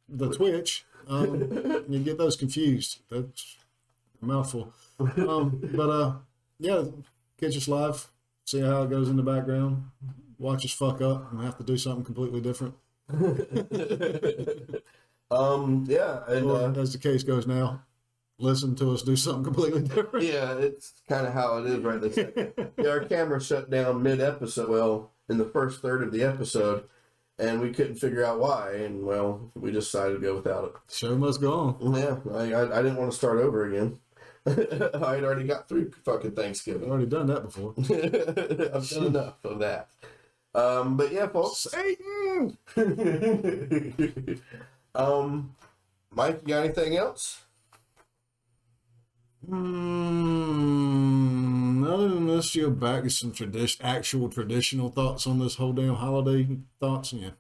the Twitch. Um, you get those confused. That's a mouthful. Um, but uh, yeah, catch us live, see how it goes in the background, watch us fuck up and have to do something completely different. <laughs>
Um, yeah, and
Or,
uh,
as the case goes now, listen to us do something completely different.
yeah, it's kind of how it is right this <laughs> second. yeah, our camera shut down mid episode. Well, in the first third of the episode, and we couldn't figure out why. And well, we decided to go without it.
Show must go on.
Yeah, I, I, I didn't want to start over again. <laughs> I had already got through fucking Thanksgiving.
I've already done that before. <laughs>
I've done enough of that. Um, but yeah, folks.
Satan.
um, Mike, you got anything else?
Mm, other than this, you're back to some tradition, actual traditional thoughts on this whole damn holiday thoughts. Yeah,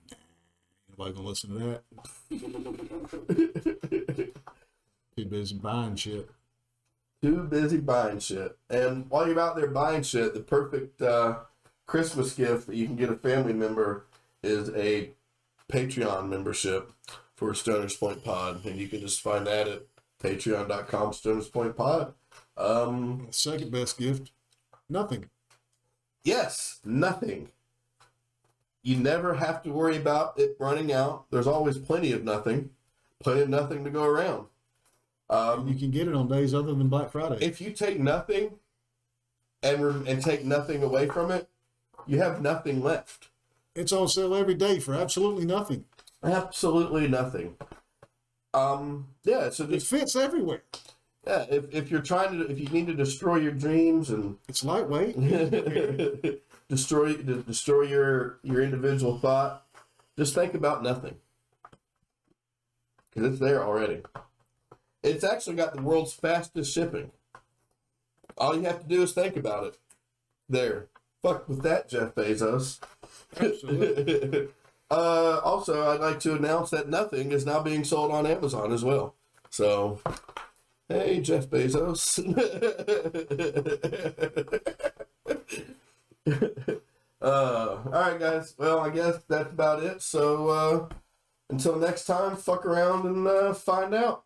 nobody gonna listen to that. <laughs> Too busy buying shit.
Too busy buying shit. And while you're out there buying shit, the perfect uh, Christmas gift that you can get a family member is a Patreon membership for Stoners Point Pod. And you can just find that at patreon.com Stoners Point Pod. Um,
Second best gift, nothing.
yes, nothing. You never have to worry about it running out. There's always plenty of nothing, plenty of nothing to go around. Um,
You can get it on days other than Black Friday.
if you take nothing and rem- and take nothing away from it, you have nothing left.
It's on sale every day for absolutely nothing.
Absolutely nothing. Um, yeah. So
It fits everywhere.
yeah, if, if you're trying to, if you need to destroy your dreams and
It's lightweight. <laughs>
destroy de- destroy your your individual thought, just think about nothing because it's there already. It's actually got the world's fastest shipping. All you have to do is think about it. There. Fuck with that, Jeff Bezos.
Absolutely. <laughs>
uh, also, I'd like to announce that nothing is now being sold on Amazon as well. So, hey, Jeff Bezos. <laughs> uh, all right, guys. Well, I guess that's about it. So, uh, until next time, fuck around and uh, find out.